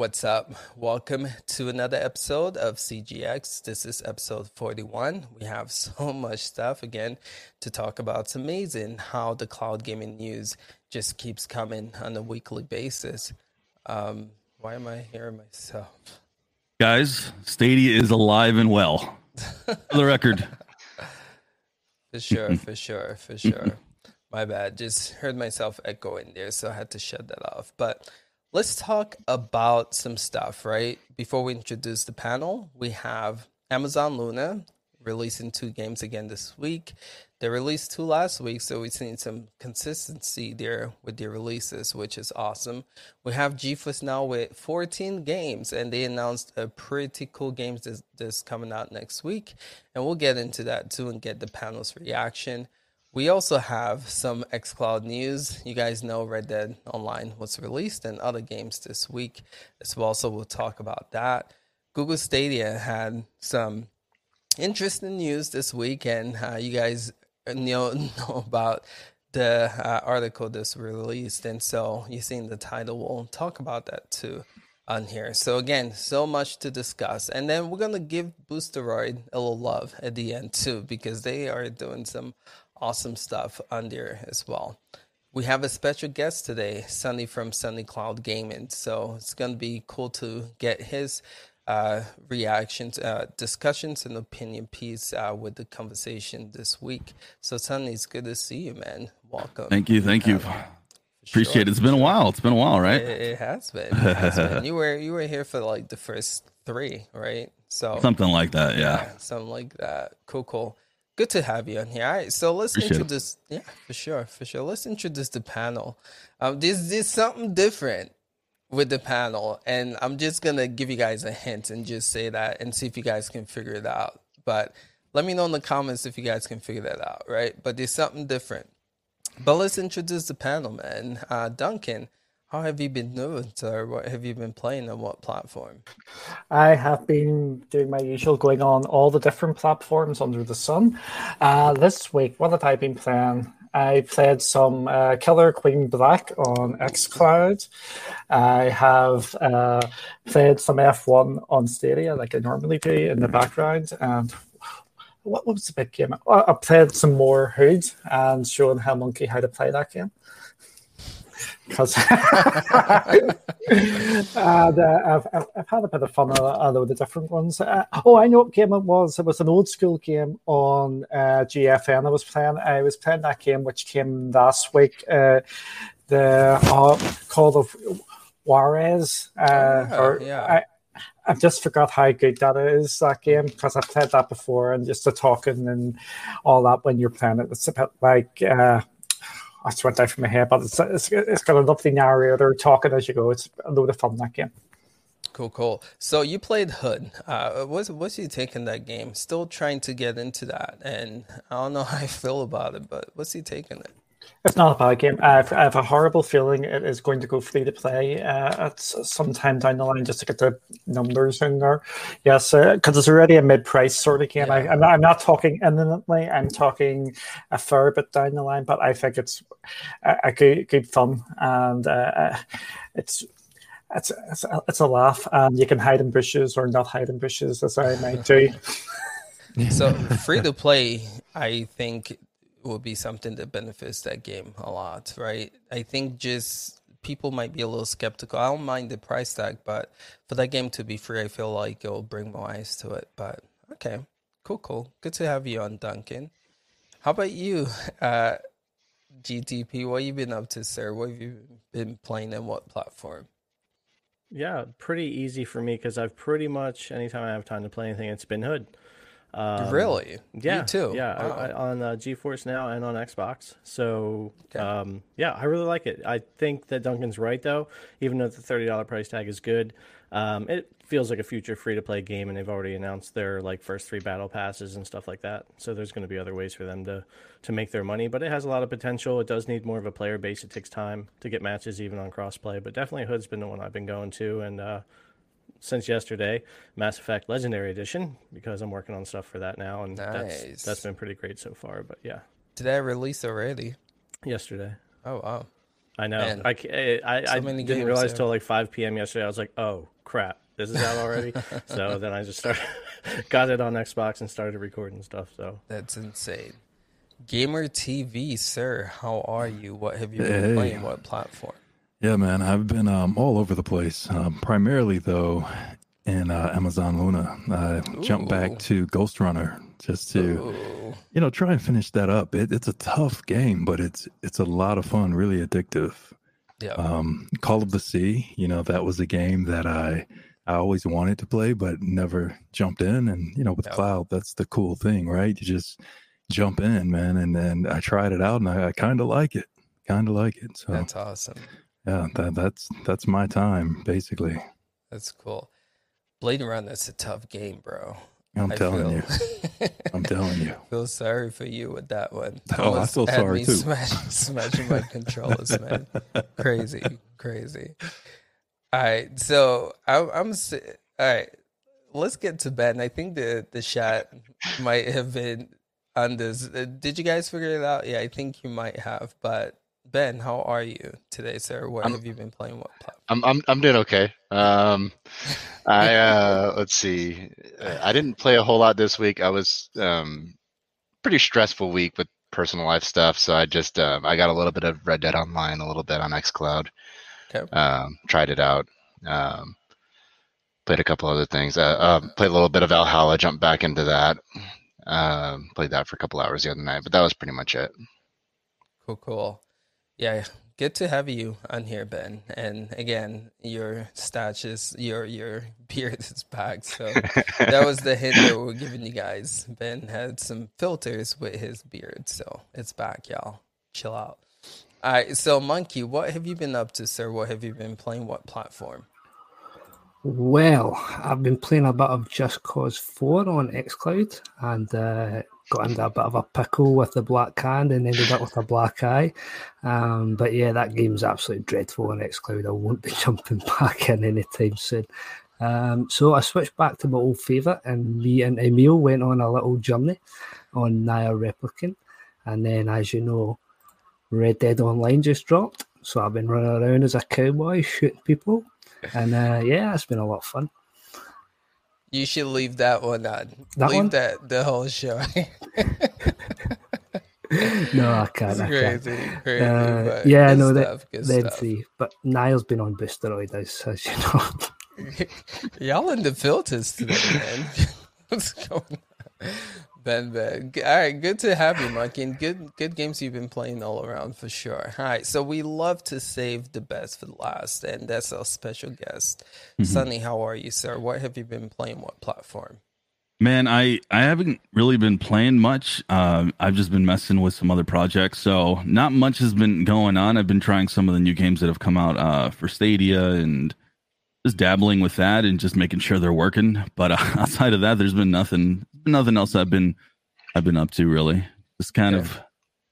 What's up? Welcome to another episode of CGX. This is episode 41. We have so much stuff again to talk about. It's amazing how the cloud gaming news just keeps coming on a weekly basis. Um, why am I hearing myself? Guys, Stadia is alive and well. For the record. For sure, for sure, for sure. My bad. Just heard myself echoing there, so I had to shut that off. But let's talk about some stuff, right? Before we introduce the panel, we have Amazon Luna releasing two games again this week. They released two last week, so we've seen some consistency there with their releases, which is awesome. We have GeForce now with 14 games, and they announced a pretty cool that's, that's coming out next week, and we'll get into that too and get the panel's reaction. We also have some xCloud news. You guys know Red Dead Online was released and other games this week as well. So we'll talk about that. Google Stadia had some interesting news this week, and uh, you guys know, know about the uh, article that's released. And so you've seen the title. We'll talk about that too on here. So again, so much to discuss. And then we're gonna give Boosteroid a little love at the end too, because they are doing some awesome stuff on there as well. We have a special guest today, Sunny from Sunny Cloud Gaming. So it's going to be cool to get his uh, reactions, uh, discussions, and opinion piece uh, with the conversation this week. So, Sunny, it's good to see you, man. Welcome. Thank you. Thank you. Appreciate sure. it. It's been a while. It's been a while, right? It, it has been. It has been. You were you were here for like the first three, right? So something like that. Yeah. yeah something like that. Cool, cool. Good to have you on here. All right, so let's Appreciate introduce. It. Yeah, for sure, for sure. Let's introduce the panel. Um, this this something different with the panel, and I'm just gonna give you guys a hint and just say that, and see if you guys can figure it out. But let me know in the comments if you guys can figure that out, right? But there's something different. But let's introduce the panel, man. Uh, Duncan, how have you been doing, sir? What have you been playing on what platform? I have been doing my usual, going on all the different platforms under the sun. Uh, this week, what have I been playing? I played some uh, Killer Queen Black on xCloud. I have uh, played some F1 on Stadia, like I normally do in the background. And what, was the big game? I played some more Hood and showing how monkey how to play that game because uh, I've, I've, had a bit of fun with of the different ones. Uh, oh, I know what game it was. It was an old school game on uh, GFN I was playing. I was playing that game which came last week. Uh, the uh, Call of Juarez. Uh, oh, or, yeah. I, I just forgot how good that is that game because I've played that before and just the talking and all that when you're playing it. It's a bit like uh, I just went out from my head, but it's, it's, it's got a lovely narrator talking as you go. It's a load of fun that game. Cool, cool. So you played Hood. Uh, what's what's you taking that game? Still trying to get into that, and I don't know how I feel about it, but what's he taking it? It's not a bad game. I have, I have, a horrible feeling it is going to go free to play uh, at some time down the line just to get the numbers in there. Yes, because uh, it's already a mid price sort of game. Yeah. I, am not, I'm not talking imminently, I'm talking a fair bit down the line, but I think it's a, a good, good fun and uh, uh it's it's, it's, a, it's a laugh, and you can hide in bushes or not hide in bushes, as I might do. so free to play, I think will be something that benefits that game a lot, right? I think just people might be a little skeptical. I don't mind the price tag, but for that game to be free, I feel like it'll bring more eyes to it. But okay, cool, cool. Good to have you on, Duncan. How about you, uh, GTP? What you been up to, sir? What have you been playing and what platform? Yeah, pretty easy for me because I've pretty much anytime I have time to play anything, it's been Hood. Um, really? Yeah, Me too. Yeah, wow. I, I, on uh, GeForce now and on Xbox. So okay. um, yeah, I really like it. I think that Duncan's right though. Even though the thirty dollar price tag is good, um, it feels like a future free to play game, and they've already announced their like first three battle passes and stuff like that. So there's going to be other ways for them to to make their money, but it has a lot of potential. It does need more of a player base. It takes time to get matches even on crossplay, but definitely Hood's been the one I've been going to, and uh, since yesterday, Mass Effect Legendary Edition, because I'm working on stuff for that now, and nice. that's that's been pretty great so far. But yeah, did that release already? Yesterday. Oh wow. I know. Man. I I, eh, I, So I didn't realize yeah. till like 5 p.m. yesterday. I was like, oh crap, this is out already. so then I just started, got it on Xbox and started recording stuff. So That's insane. Gamer TV, sir, how are you? What have you been Hey. playing? What platform? Yeah, man, I've been um, all over the place. Um, primarily, though, in uh, Amazon Luna. I jumped back to Ghostrunner just to, Ooh, you know, try and finish that up. It, it's a tough game, but it's it's a lot of fun, really addictive. yeah. Um, Call of the Sea, you know, that was a game that I I always wanted to play, but never jumped in. And you know, with Yep. cloud, that's the cool thing, right? You just jump in, man. And then I tried it out, and I, I kind of like it, kind of like it. So That's awesome. Yeah, that, that's that's my time basically. That's cool. Blade Runner's a tough game, bro. I'm I telling you, I'm telling you. feel sorry for you with that one. Oh, I Almost feel had sorry too. Smash, smashing my controllers, man. Crazy, crazy. All right, so I'm, I'm all right. Let's get to Ben. I think the the chat might have been on this. Did you guys figure it out? Yeah, I think you might have. But Ben, how are you today, sir? What I'm- have you been playing? What platform? I'm I'm I'm doing okay. Um, I uh, let's see. Uh, I didn't play a whole lot this week. I was um, pretty stressful week with personal life stuff, so I just um, I got a little bit of Red Dead Online, a little bit on XCloud. Okay. Um, tried it out. Um, played a couple other things. Uh, uh, played a little bit of Valhalla. Jumped back into that. Um, played that for a couple hours the other night, but that was pretty much it. Cool, cool. Yeah, good to have you on here, Ben. And again, your stash is your your beard is back. So that was the hint that we're giving you guys. Ben had some filters with his beard, so it's back, y'all. Chill out. All right, so Monkey, what have you been up to, sir? What have you been playing? What platform? Well, I've been playing a bit of Just Cause 4 on xCloud and uh, got into a bit of a pickle with the black hand and ended up with a black eye. Um, but yeah, that game's absolutely dreadful on xCloud. I won't be jumping back in anytime soon. Um, so I switched back to my old favourite, and me and Emil went on a little journey on NieR Replicant. And then, as you know, Red Dead Online just dropped. So I've been running around as a cowboy shooting people. And uh, yeah, it's been a lot of fun. You should leave that one on. That leave one? that the whole show. No, I can't. it's I can't. crazy, crazy. Uh, yeah, no, stuff, good them stuff. three. But Niall's been on Boosteroid, as, as you know. Y'all in the filters today, man. What's going on? Ben, Ben. All right, good to have you, Monkey. And good, good games you've been playing all around for sure. All right, so we love to save the best for the last, and that's our special guest, Sunny. How are you, sir? What have you been playing? What platform? Man, I I haven't really been playing much. Um, I've just been messing with some other projects, so not much has been going on. I've been trying some of the new games that have come out uh, for Stadia and just dabbling with that and just making sure they're working. But uh, outside of that, there's been nothing, nothing else I've been I've been up to really. Just kind Okay. of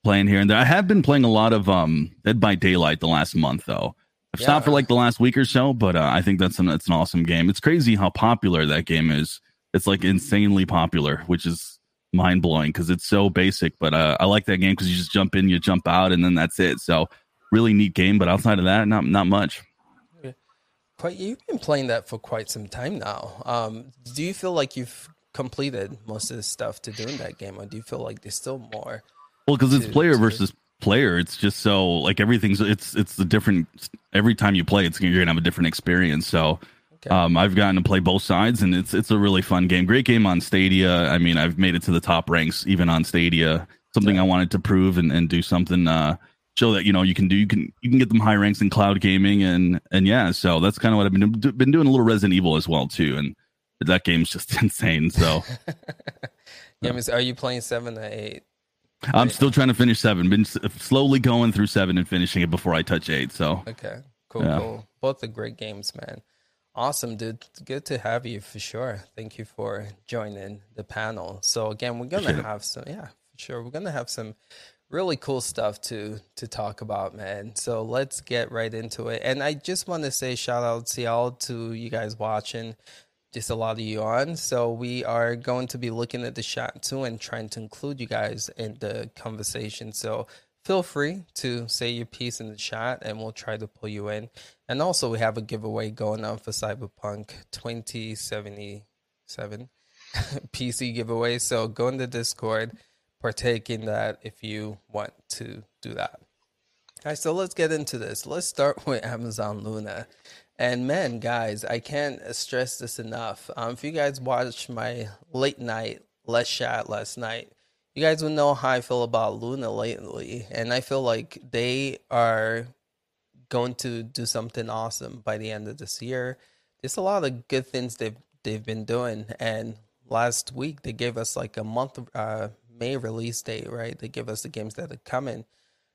playing here and there. I have been playing a lot of um, Dead by Daylight the last month though. I've stopped for like the last week or so, but uh, I think that's an it's an awesome game. It's crazy how popular that game is. It's like insanely popular, which is mind blowing because it's so basic. But uh, I like that game because you just jump in, you jump out, and then that's it. So really neat game. But outside of that, not not much. Quite, you've been playing that for quite some time now. Um, do you feel like you've completed most of the stuff to do in that game, or do you feel like there's still more? Well, because it's player to- versus player. It's just so like everything's it's it's the different. Every time you play, it's you're gonna have a different experience. So. Okay. Um, I've gotten to play both sides, and it's it's a really fun game. Great game on Stadia. I mean, I've made it to the top ranks even on Stadia. Something I wanted to prove and, and do something uh, show that you know you can do. You can you can get them high ranks in cloud gaming, and and yeah. So that's kind of what I've been been doing a little Resident Evil as well too, and that game's just insane. So Yeah, Miss, are you playing seven or eight? I'm still trying to finish seven. Been s- slowly going through seven and finishing it before I touch eight. So Okay, cool, Yeah. cool. Both are great games, man. Awesome, dude. Good to have you for sure. Thank you for joining the panel. So again, we're gonna have some, yeah, for sure. We're gonna have some really cool stuff to to talk about, man. So let's get right into it. And I just want to say shout out to y'all to you guys watching. Just a lot of you on. So we are going to be looking at the chat too and trying to include you guys in the conversation. So feel free to say your piece in the chat and we'll try to pull you in. And also, we have a giveaway going on for Cyberpunk 2077 PC giveaway. So go in the Discord, partake in that if you want to do that. All right, so let's get into this. Let's start with Amazon Luna. And man, guys, I can't stress this enough. Um, if you guys watched my late night Let's Chat last night, you guys would know how I feel about Luna lately. And I feel like they are going to do something awesome by the end of this year. There's a lot of good things they've they've been doing, and last week they gave us like a month uh, May release date, right? They give us the games that are coming,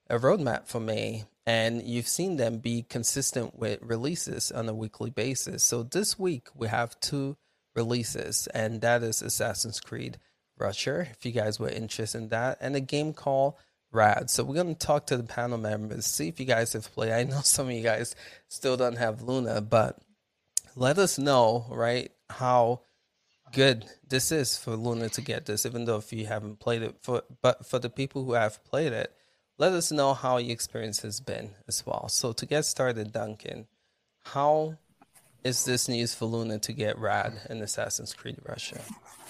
a roadmap for May, and you've seen them be consistent with releases on a weekly basis. So this week we have two releases, and that is Assassin's Creed Russia, if you guys were interested in that, and a game called Rad. So we're gonna talk to the panel members, see if you guys have played. I know some of you guys still don't have Luna, but let us know, right, how good this is for Luna to get this, even though if you haven't played it. For but for the people who have played it, let us know how your experience has been as well. So to get started, Duncan, how is this news for Luna to get Rad in Assassin's Creed Russia?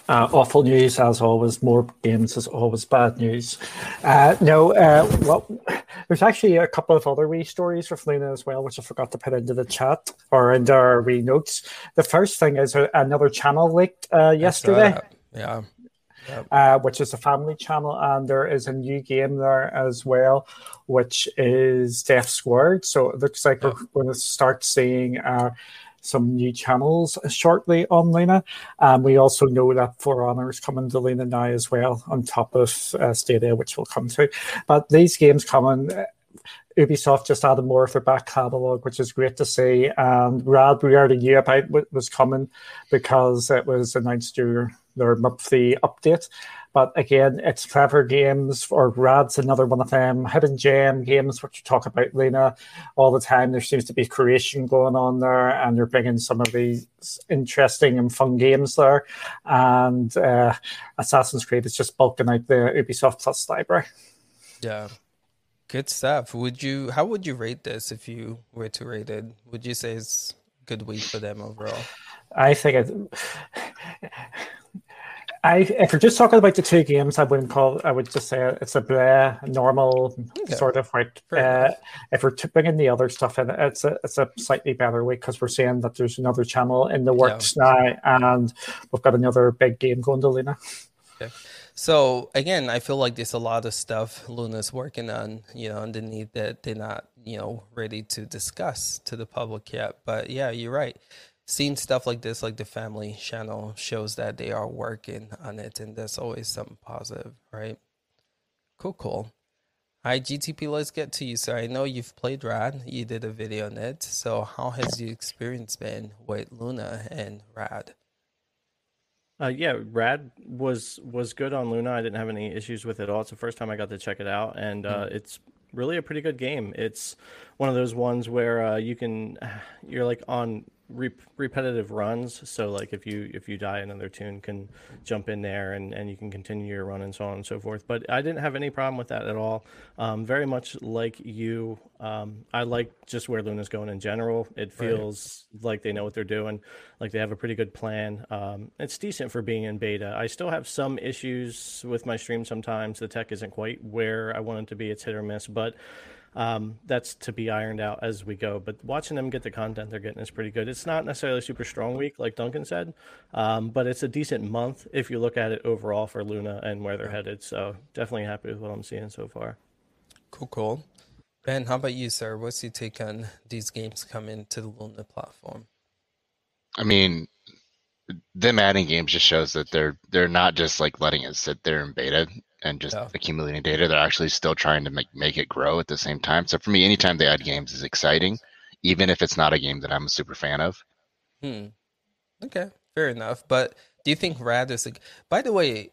Uh, awful news as always. More games is always bad news. Uh, no, uh, well, there's actually a couple of other wee stories for Luna as well, which I forgot to put into the chat or into our wee notes. The first thing is another channel leaked uh, yesterday. Yeah. Uh, which is a family channel, and there is a new game there as well, which is Death Squared. So it looks like we're going to start seeing uh, some new channels shortly on Luna. Um, we also know that For Honor is coming to Luna now as well, on top of uh, Stadia, which we'll come through. But these games coming. Uh, Ubisoft just added more of their back catalogue, which is great to see. And Rad, we already knew about what was coming because it was announced during their monthly update. But again, it's clever games, or Rad's another one of them. Hidden gem games, which you talk about, Luna, all the time. There seems to be creation going on there, and they're bringing some of these interesting and fun games there. And uh, Assassin's Creed is just bulking out the Ubisoft Plus library. Yeah, good stuff. Would you? How would you rate this if you were to rate it? Would you say it's good week for them overall? I think it. I, if we're just talking about the two games, I wouldn't call. I would just say it's a blah, normal okay. sort of like. Uh, if we're bringing the other stuff in, it's a it's a slightly better way because we're saying that there's another channel in the works yeah. now, and we've got another big game going to Luna. Okay. So again, I feel like there's a lot of stuff Luna's working on, you know, underneath that they're not, you know, ready to discuss to the public yet. But yeah, you're right seeing stuff like this, like the family channel, shows that they are working on it, and that's always something positive, right? Cool, cool. Right, GTP, let's get to you, So I know you've played Rad. You did a video on it. So, how has your experience been with Luna and Rad? Uh, yeah, Rad was was good on Luna. I didn't have any issues with it at all. It's the first time I got to check it out, and uh, mm-hmm. it's really a pretty good game. It's one of those ones where uh, you can, you're like on re- repetitive runs. So like if you if you die, another tune can jump in there and, and you can continue your run and so on and so forth. But I didn't have any problem with that at all. Um, very much like you, um, I like just where Luna's going in general. It feels right. like they know what they're doing, like they have a pretty good plan. Um, it's decent for being in beta. I still have some issues with my stream sometimes. The tech isn't quite where I want it to be. It's hit or miss, but um, that's to be ironed out as we go. But watching them get the content they're getting is pretty good. It's not necessarily a super strong week, like Duncan said, um, but it's a decent month if you look at it overall for Luna and where they're headed. So definitely happy with what I'm seeing so far. Cool, cool. Ben, how about you, sir? What's your take on these games coming to the Luna platform? I mean, them adding games just shows that they're they're not just like letting it sit there in beta and just yeah. accumulating data. They're actually still trying to make make it grow at the same time. So for me, anytime they add games is exciting, even if it's not a game that I'm a super fan of. Hmm. Okay, fair enough. But do you think Rad is a? By the way,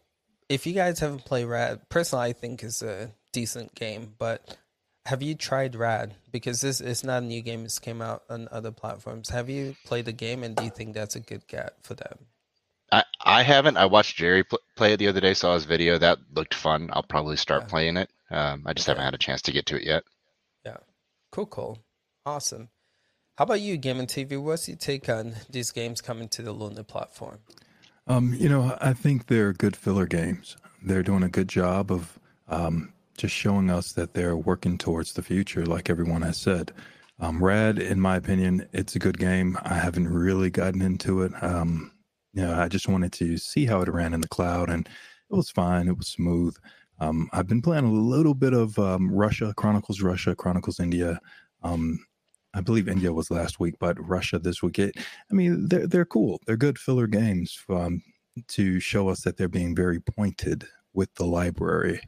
if you guys haven't played Rad, personally, I think is a decent game. But have you tried Rad? Because this is not a new game; it's came out on other platforms. Have you played the game, and do you think that's a good get for them? I, I haven't. I watched Jerry pl- play it the other day. Saw his video. That looked fun. I'll probably start yeah. playing it. Um, I just Okay. haven't had a chance to get to it yet. Yeah. Cool, cool. Awesome. How about you, Gamer TV? What's your take on these games coming to the Luna platform? Um, you know, I think they're good filler games. They're doing a good job of um, just showing us that they're working towards the future, like everyone has said. Um, Rad, in my opinion, it's a good game. I haven't really gotten into it. Um, know, I just wanted to see how it ran in the cloud, and it was fine. It was smooth. Um, I've been playing a little bit of um, Russia, Chronicles Russia, Chronicles India. Um, I believe India was last week, but Russia this week. It, I mean, they're they're cool. They're good filler games um, to show us that they're being very pointed with the library.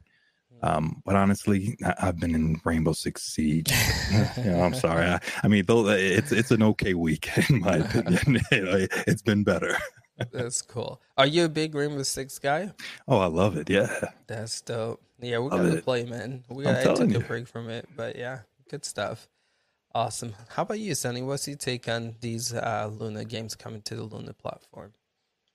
Um, but honestly, I, I've been in Rainbow Six Siege. you know, I'm sorry. I, I mean, though it's it's an okay week in my opinion. It's been better. That's cool. Are you a big Rainbow Six guy? Oh, I love it. Yeah. That's dope. Yeah, we Love gotta it. play, man. We gotta take telling a break from it, but yeah, good stuff. Awesome. How about you, Sunny? What's your take on these uh, Luna games coming to the Luna platform?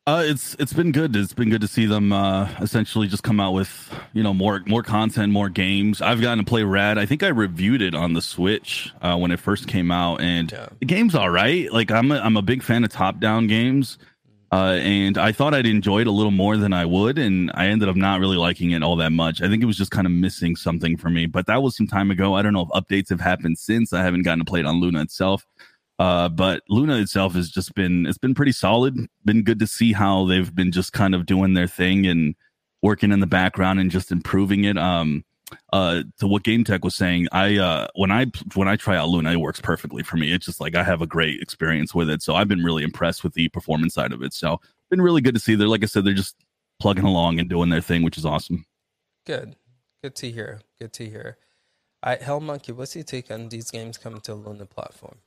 Uh, it's it's been good. It's been good to see them uh, essentially just come out with you know more more content, more games. I've gotten to play Rad. I think I reviewed it on the Switch uh, when it first came out, and Yeah. the game's all right. Like I'm a, I'm a big fan of top down games, uh, and I thought I'd enjoy it a little more than I would, and I ended up not really liking it all that much. I think it was just kind of missing something for me. But that was some time ago. I don't know if updates have happened since. I haven't gotten to play it on Luna itself. Uh, but Luna itself has just been it's been pretty solid. Been good to see how they've been just kind of doing their thing and working in the background and just improving it. Um, uh, to what Game Tech was saying, I uh when I when I try out Luna, it works perfectly for me. It's just like I have a great experience with it. So I've been really impressed with the performance side of it. So been really good to see. They're like I said, they're just plugging along and doing their thing, which is awesome. Good. Good to hear. Good to hear. All right, Hell Monkey, what's your take on these games coming to Luna platform?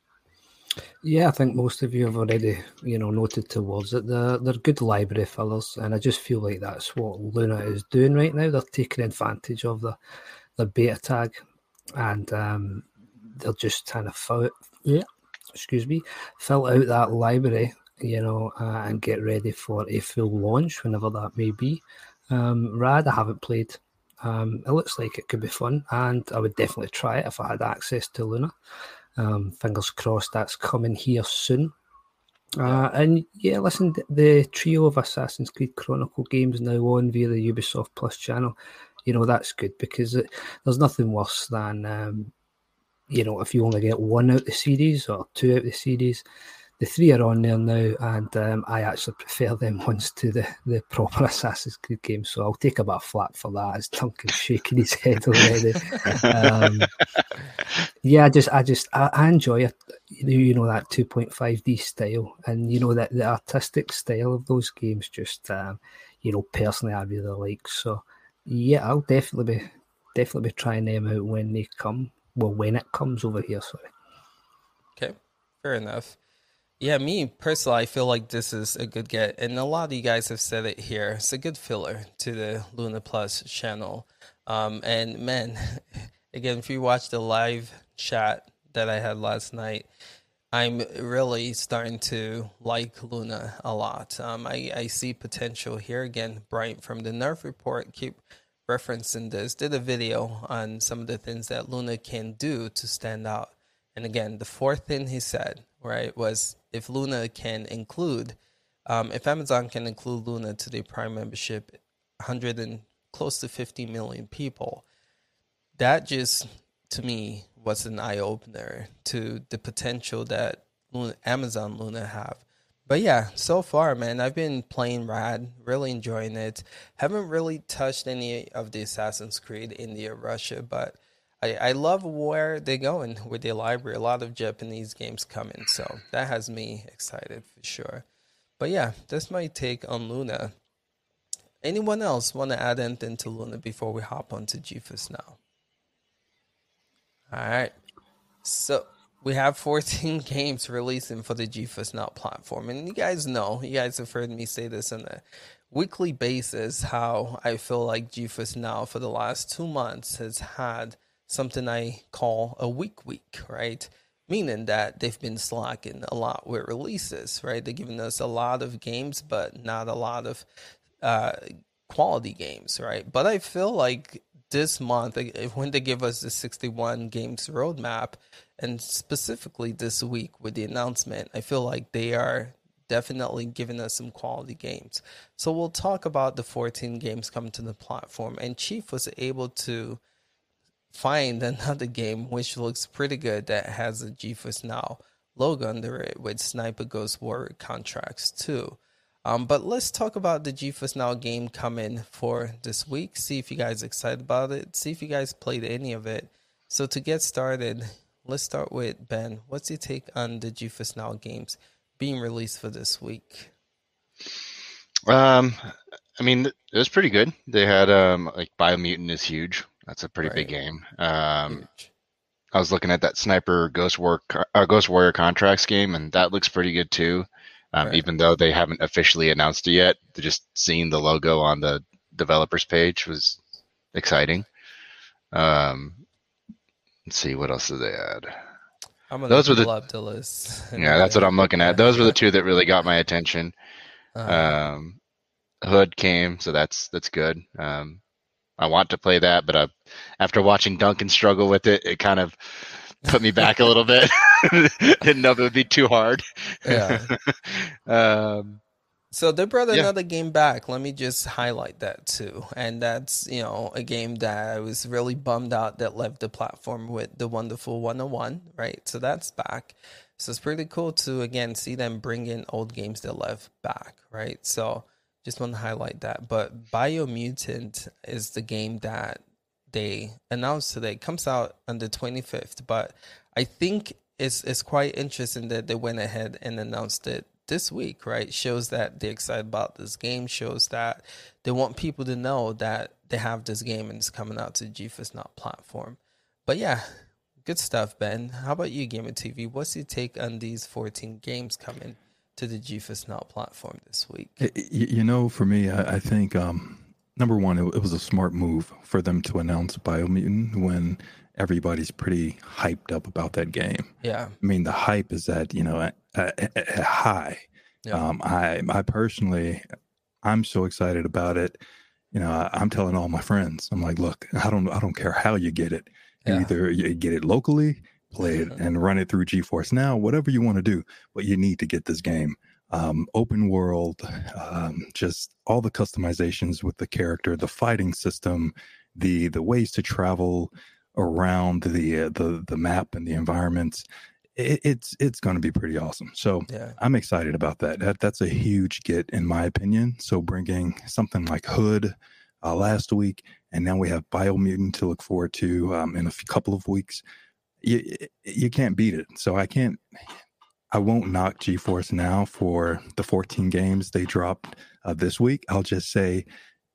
Yeah, I think most of you have already, you know, noted towards it. They're, they're good library fillers, and I just feel like that's what Luna is doing right now. They're taking advantage of the the beta tag, and um, they're just trying to fill, yeah, excuse me, fill out that library, you know, uh, and get ready for a full launch whenever that may be. Um, Rad, I haven't played. Um, it looks like it could be fun, and I would definitely try it if I had access to Luna. Um, fingers crossed that's coming here soon. Uh, and yeah, listen, the trio of Assassin's Creed Chronicle games now on via the Ubisoft Plus channel, you know, that's good because it, there's nothing worse than, um, you know, if you only get one out of the series or two out of the series. The three are on there now, and um, I actually prefer them ones to the, the proper Assassin's Creed games. So I'll take a bit of flack for that as Duncan's shaking his head already. um, yeah, I just, I just, I, I enjoy it. You know, you know that 2.5D style, and you know that the artistic style of those games. Just, um, you know, personally, I really like. So, yeah, I'll definitely be, definitely be trying them out when they come. Well, when it comes over here, sorry. Okay, fair enough. Yeah, me personally, I feel like this is a good get, and a lot of you guys have said it here. It's a good filler to the Luna Plus channel. Um, and man, again, if you watch the live chat that I had last night, I'm really starting to like Luna a lot. Um, I, I see potential here. Again, Brian from the Nerf Report, keep referencing this, did a video on some of the things that Luna can do to stand out. And again, the fourth thing he said, right, was if Luna can include, um, if Amazon can include Luna to their Prime membership, 100 and close to 50 million people, that just to me was an eye opener to the potential that Luna, Amazon Luna have. But yeah, so far, man, I've been playing Rad, really enjoying it. Haven't really touched any of the Assassin's Creed India, Russia, but I, I love where they're going with their library. A lot of Japanese games coming, so that has me excited for sure. But yeah, that's my take on Luna. Anyone else want to add anything to Luna before we hop on to GeForce now? All right. So we have 14 games releasing for the GeForce Now platform. And you guys know, you guys have heard me say this on a weekly basis how I feel like GeForce Now for the last two months has had something I call a week week, right? Meaning that they've been slacking a lot with releases, right? They're giving us a lot of games, but not a lot of uh, quality games, right? But I feel like this month when they give us the 61 games roadmap, and specifically this week with the announcement, I feel like they are definitely giving us some quality games. So we'll talk about the 14 games coming to the platform, and Chief was able to find another game which looks pretty good that has a GeForce Now logo under it with Sniper Ghost Warrior contracts too. Um, but let's talk about the GeForce Now game coming for this week. See if you guys excited about it. See if you guys played any of it. So to get started, let's start with Ben. What's your take on the GeForce Now games being released for this week? Um, I mean, it was pretty good. They had um like Biomutant is huge. That's a pretty Right. big game. Um, I was looking at that Sniper Ghost War uh, Ghost Warrior contracts game, and that looks pretty good too. Um, Right. Even though they haven't officially announced it yet, just seeing the logo on the developers page was exciting. Um, let's see what else did they add. I'm those were the- up the list. Yeah, that's what I'm looking at. Those were the two that really got my attention. Uh, Um, Hood came, so that's that's good. Um, I want to play that, but I, after watching Duncan struggle with it, it kind of put me back a little bit. Didn't know if it would be too hard. Yeah. um, So they brought Yeah. another game back. Let me just highlight that too. And that's, you know, a game that I was really bummed out that left the platform with the wonderful 101, right? So that's back. So it's pretty cool to again see them bring in old games that left back, right? So just want to highlight that. But Biomutant is the game that they announced today. It comes out on the 25th, but I think it's it's quite interesting that they went ahead and announced it this week, right? Shows that they're excited about this game, shows that they want people to know that they have this game and it's coming out to GeForce Now platform. But yeah, good stuff, Ben. How about you, Gamer TV? What's your take on these 14 games coming to the GeForce Now platform this week? You know, for me, I, I think um, number one, it, it was a smart move for them to announce Biomutant when everybody's pretty hyped up about that game. Yeah, I mean, the hype is at you know at, at, at high. Yeah. Um, I I personally, I'm so excited about it. You know, I, I'm telling all my friends, I'm like, look, I don't I don't care how you get it. You Yeah. Either you get it locally, play it, and run it through GeForce Now, whatever you want to do, but you need to get this game. Um, open world, um, just all the customizations with the character, the fighting system, the the ways to travel around the uh, the the map and the environments. It, it's it's going to be pretty awesome. So yeah, I'm excited about that. That that's a huge get in my opinion. So bringing something like Hood uh, last week, and now we have Biomutant to look forward to um, in a f- couple of weeks. You you can't beat it. So I can't. I won't knock GeForce now for the 14 games they dropped uh, this week. I'll just say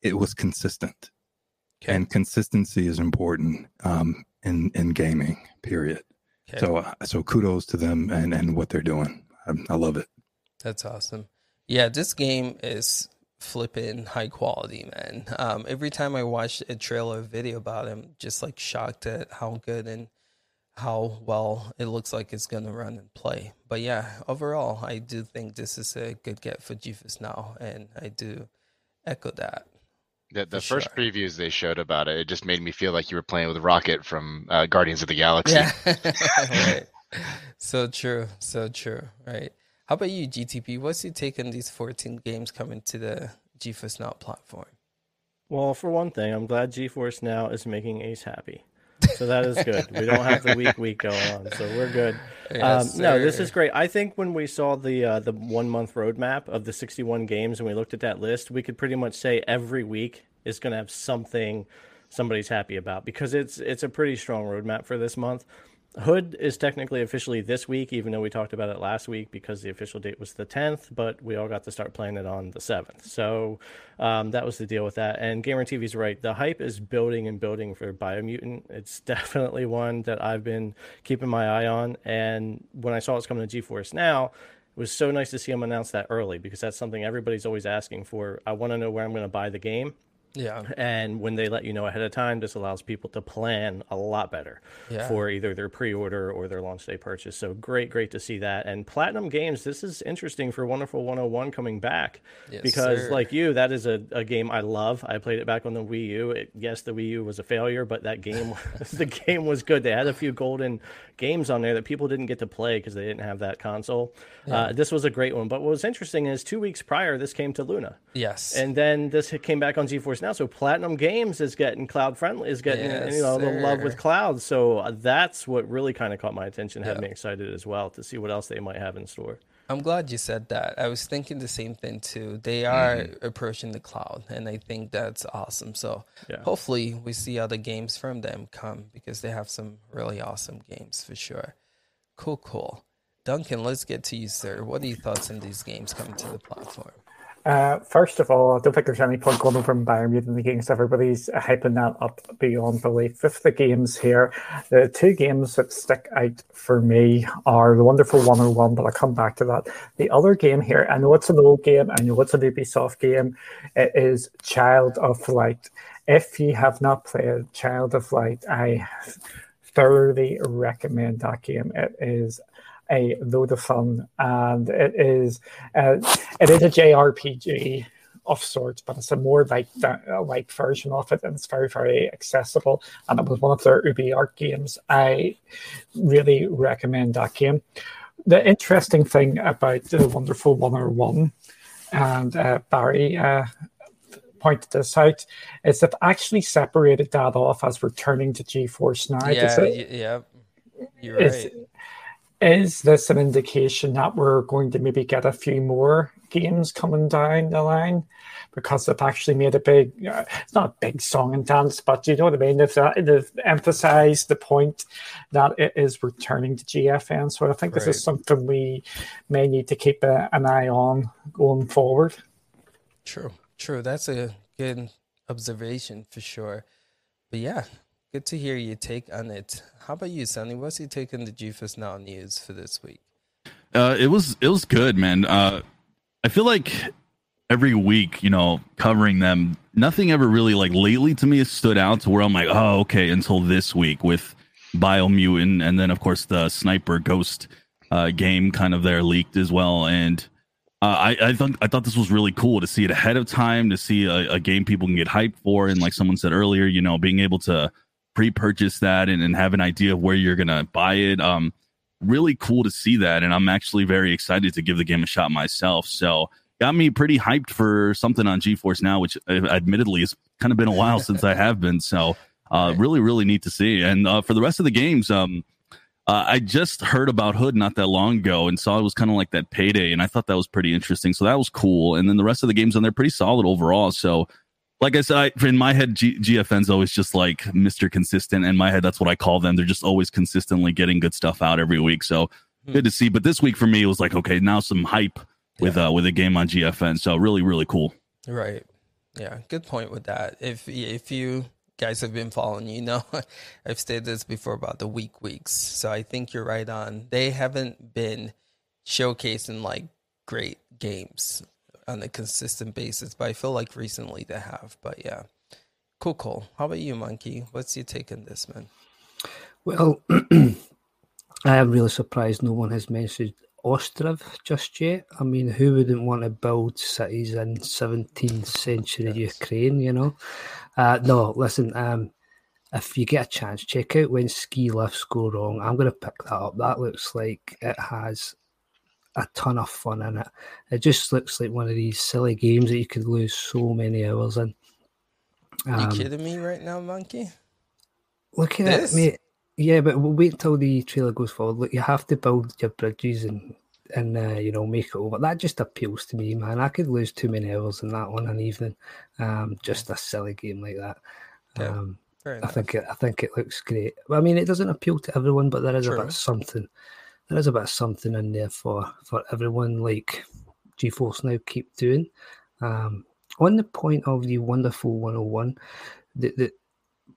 it was consistent, Okay. and consistency is important um, in in gaming. Period. Okay. So uh, so kudos to them and and what they're doing. I, I love it. That's awesome. Yeah, this game is flipping high quality, man. Um, every time I watch a trailer video about him, just like shocked at how good and how well it looks like it's gonna run and play. But yeah, overall, I do think this is a good get for GeForce Now, and I do echo that. the the first sure. previews they showed about it, it just made me feel like you were playing with Rocket from uh, Guardians of the Galaxy. Yeah, right. So true, so true. Right. How about you, GTP? What's your take on these 14 games coming to the GeForce Now platform? Well, for one thing, I'm glad GeForce Now is making Ace happy. So that is good. we don't have the week week going on, so we're good. Yes, um, no, this is great. I think when we saw the uh, the one month roadmap of the 61 games and we looked at that list, we could pretty much say every week is going to have something somebody's happy about because it's it's a pretty strong roadmap for this month. Hood is technically officially this week, even though we talked about it last week because the official date was the 10th, but we all got to start playing it on the 7th. So um, that was the deal with that. And Gamer TV's right. The hype is building and building for Biomutant. It's definitely one that I've been keeping my eye on. And when I saw it's coming to GeForce now, it was so nice to see them announce that early because that's something everybody's always asking for. I want to know where I'm going to buy the game. Yeah. And when they let you know ahead of time, this allows people to plan a lot better Yeah. for either their pre-order or their launch day purchase. So great, great to see that. And Platinum Games, this is interesting for Wonderful 101 coming back Yes, because, sir. like you, that is a, a game I love. I played it back on the Wii U. It, yes, the Wii U was a failure, but that game, the game was good. They had a few golden games on there that people didn't get to play because they didn't have that console. Uh, this was a great one. But what was interesting is two weeks prior, this came to Luna. Yes. And then this came back on GeForce Now. So Platinum Games is getting cloud friendly, is getting Yes, you know the love with sir. cloud. So uh, that's what really kind of caught my attention, had me excited as well to see what else they might have in store. I'm glad you said that. I was thinking the same thing too. They are approaching the cloud, and I think that's awesome. So Yeah. hopefully we see other games from them come because they have some really awesome games for sure. Cool, cool. Duncan, let's get to you, sir. What are your thoughts on these games coming to the platform? Uh, first of all, I don't think there's any point going over and Biomutant the games. Everybody's hyping that up beyond belief. With the games here, the two games that stick out for me are the Wonderful 101, but I'll come back to that. The other game here, I know it's an old game, I know it's an Ubisoft game. It is Child of Light. If you have not played Child of Light, I thoroughly recommend that game. It is a load of fun, and it is uh, it is a JRPG of sorts, but it's a more like uh, like version of it, and it's very very accessible. And it was one of their UbiArt games. I really recommend that game. The interesting thing about the Wonderful 101 and uh, Barry uh, pointed this out is they've actually separated that off as returning to GeForce Now. yeah, Does it- y- yeah, you're right. Is this an indication that we're going to maybe get a few more games coming down the line? Because they've actually made a big, uh, it's not a big song and dance, but you know what I mean? They've, uh, they've emphasized the point that it is returning to GFN. So I think this Right. is something we may need to keep a, an eye on going forward. True, true. That's a good observation for sure. But yeah, good to hear your take on it. How about you, Sunny? What's your take on the GeForce Now news for this week? Uh, it was it was good, man. Uh, I feel like every week, you know, covering them, nothing ever really like lately to me has stood out to where I'm like, oh, okay, until this week with Biomutant, and then of course the Sniper Ghost uh, game kind of there leaked as well, and. Uh, I I thought I thought this was really cool to see it ahead of time to see a, a game people can get hyped for and like someone said earlier, you know, being able to pre-purchase that and, and have an idea of where you're gonna buy it. Um, really cool to see that and i'm actually very excited to give the game a shot myself. So got me pretty hyped for something on geforce now which uh, admittedly has kind of been a while since i have been. So uh, really really neat to see. And uh, for the rest of the games um, uh, i just heard about hood not that long ago and saw it was kind of like that payday and i thought that was pretty interesting. So that was cool. And then the rest of the games on there pretty solid overall. So like I said, I, in my head, G- GFN's always just like Mr. Consistent. In my head, that's what I call them. They're just always consistently getting good stuff out every week. So good to see. But this week for me, it was like, okay, now some hype with uh with a game on GFN. So really, really cool. Right. Yeah, good point with that. If if you guys have been following, you know I've stated this before about the week weeks. So I think you're right on. They haven't been showcasing like great games on a consistent basis, but I feel like recently they have. But yeah. Cool, cool. How about you, Monkey? What's your take on this, man? Well, I am really surprised no one has mentioned Ostriv just yet. I mean, who wouldn't want to build cities in 17th century Ukraine, you know? Uh, no, listen, um, if you get a chance, check out when ski lifts go wrong. I'm going to pick that up. That looks like it has a ton of fun in it. It just looks like one of these silly games that you could lose so many hours in. Are you Um, kidding me right now, Monkey? Look at This? it, mate. Yeah, but we'll wait until the trailer goes forward. Look, you have to build your bridges and and uh, you know make it over. That just appeals to me, man. I could lose too many hours in that one an evening. Um, just a silly game like that. Yeah, Um, I think it, I think it looks great. I mean, it doesn't appeal to everyone, but there is a True. bit something. There is a bit of something in there for for everyone. Like GeForce Now keep doing. Um, on the point of the wonderful 101, the, the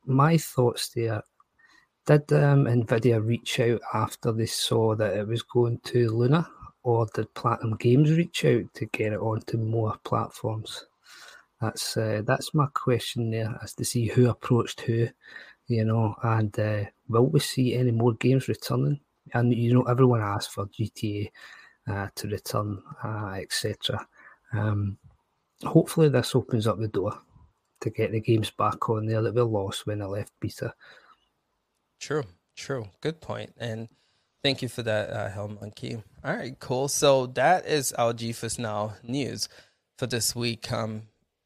my thoughts there. Did um, Nvidia reach out after they saw that it was going to Luna, or did Platinum Games reach out to get it onto more platforms? That's uh, that's my question there, as to see who approached who, you know, and uh, will we see any more games returning? And you know, everyone asked for GTA uh, to return, uh, etc. Um, hopefully, this opens up the door to get the games back on there that we lost when I left beta. True, true. Good point. And thank you for that, uh, Hell Monkey. All right, cool. So that is our GeForce Now news for this week. Um,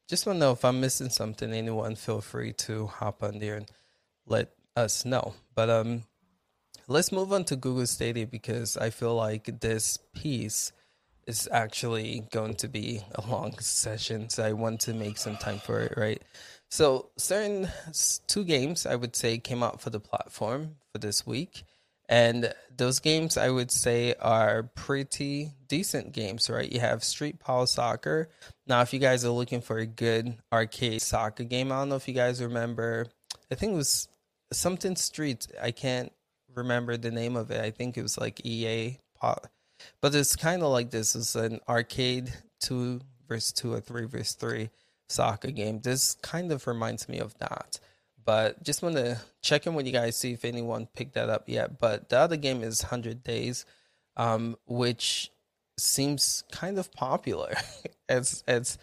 just want to know if I'm missing something. Anyone, feel free to hop on there and let us know. But um, let's move on to Google Stadia because I feel like this piece is actually going to be a long session. So I want to make some time for it, right? So certain two games I would say came out for the platform for this week. And those games I would say are pretty decent games, right? You have Street Power Soccer. Now, if you guys are looking for a good arcade soccer game, I don't know if you guys remember, I think it was something Street. I can't remember the name of it. I think it was like EA, but it's kind of like this is an arcade two versus two or three versus three soccer game. This kind of reminds me of that. But just want to check in with you guys, see if anyone picked that up yet. But the other game is 100 Days, um, which seems kind of popular. as, as,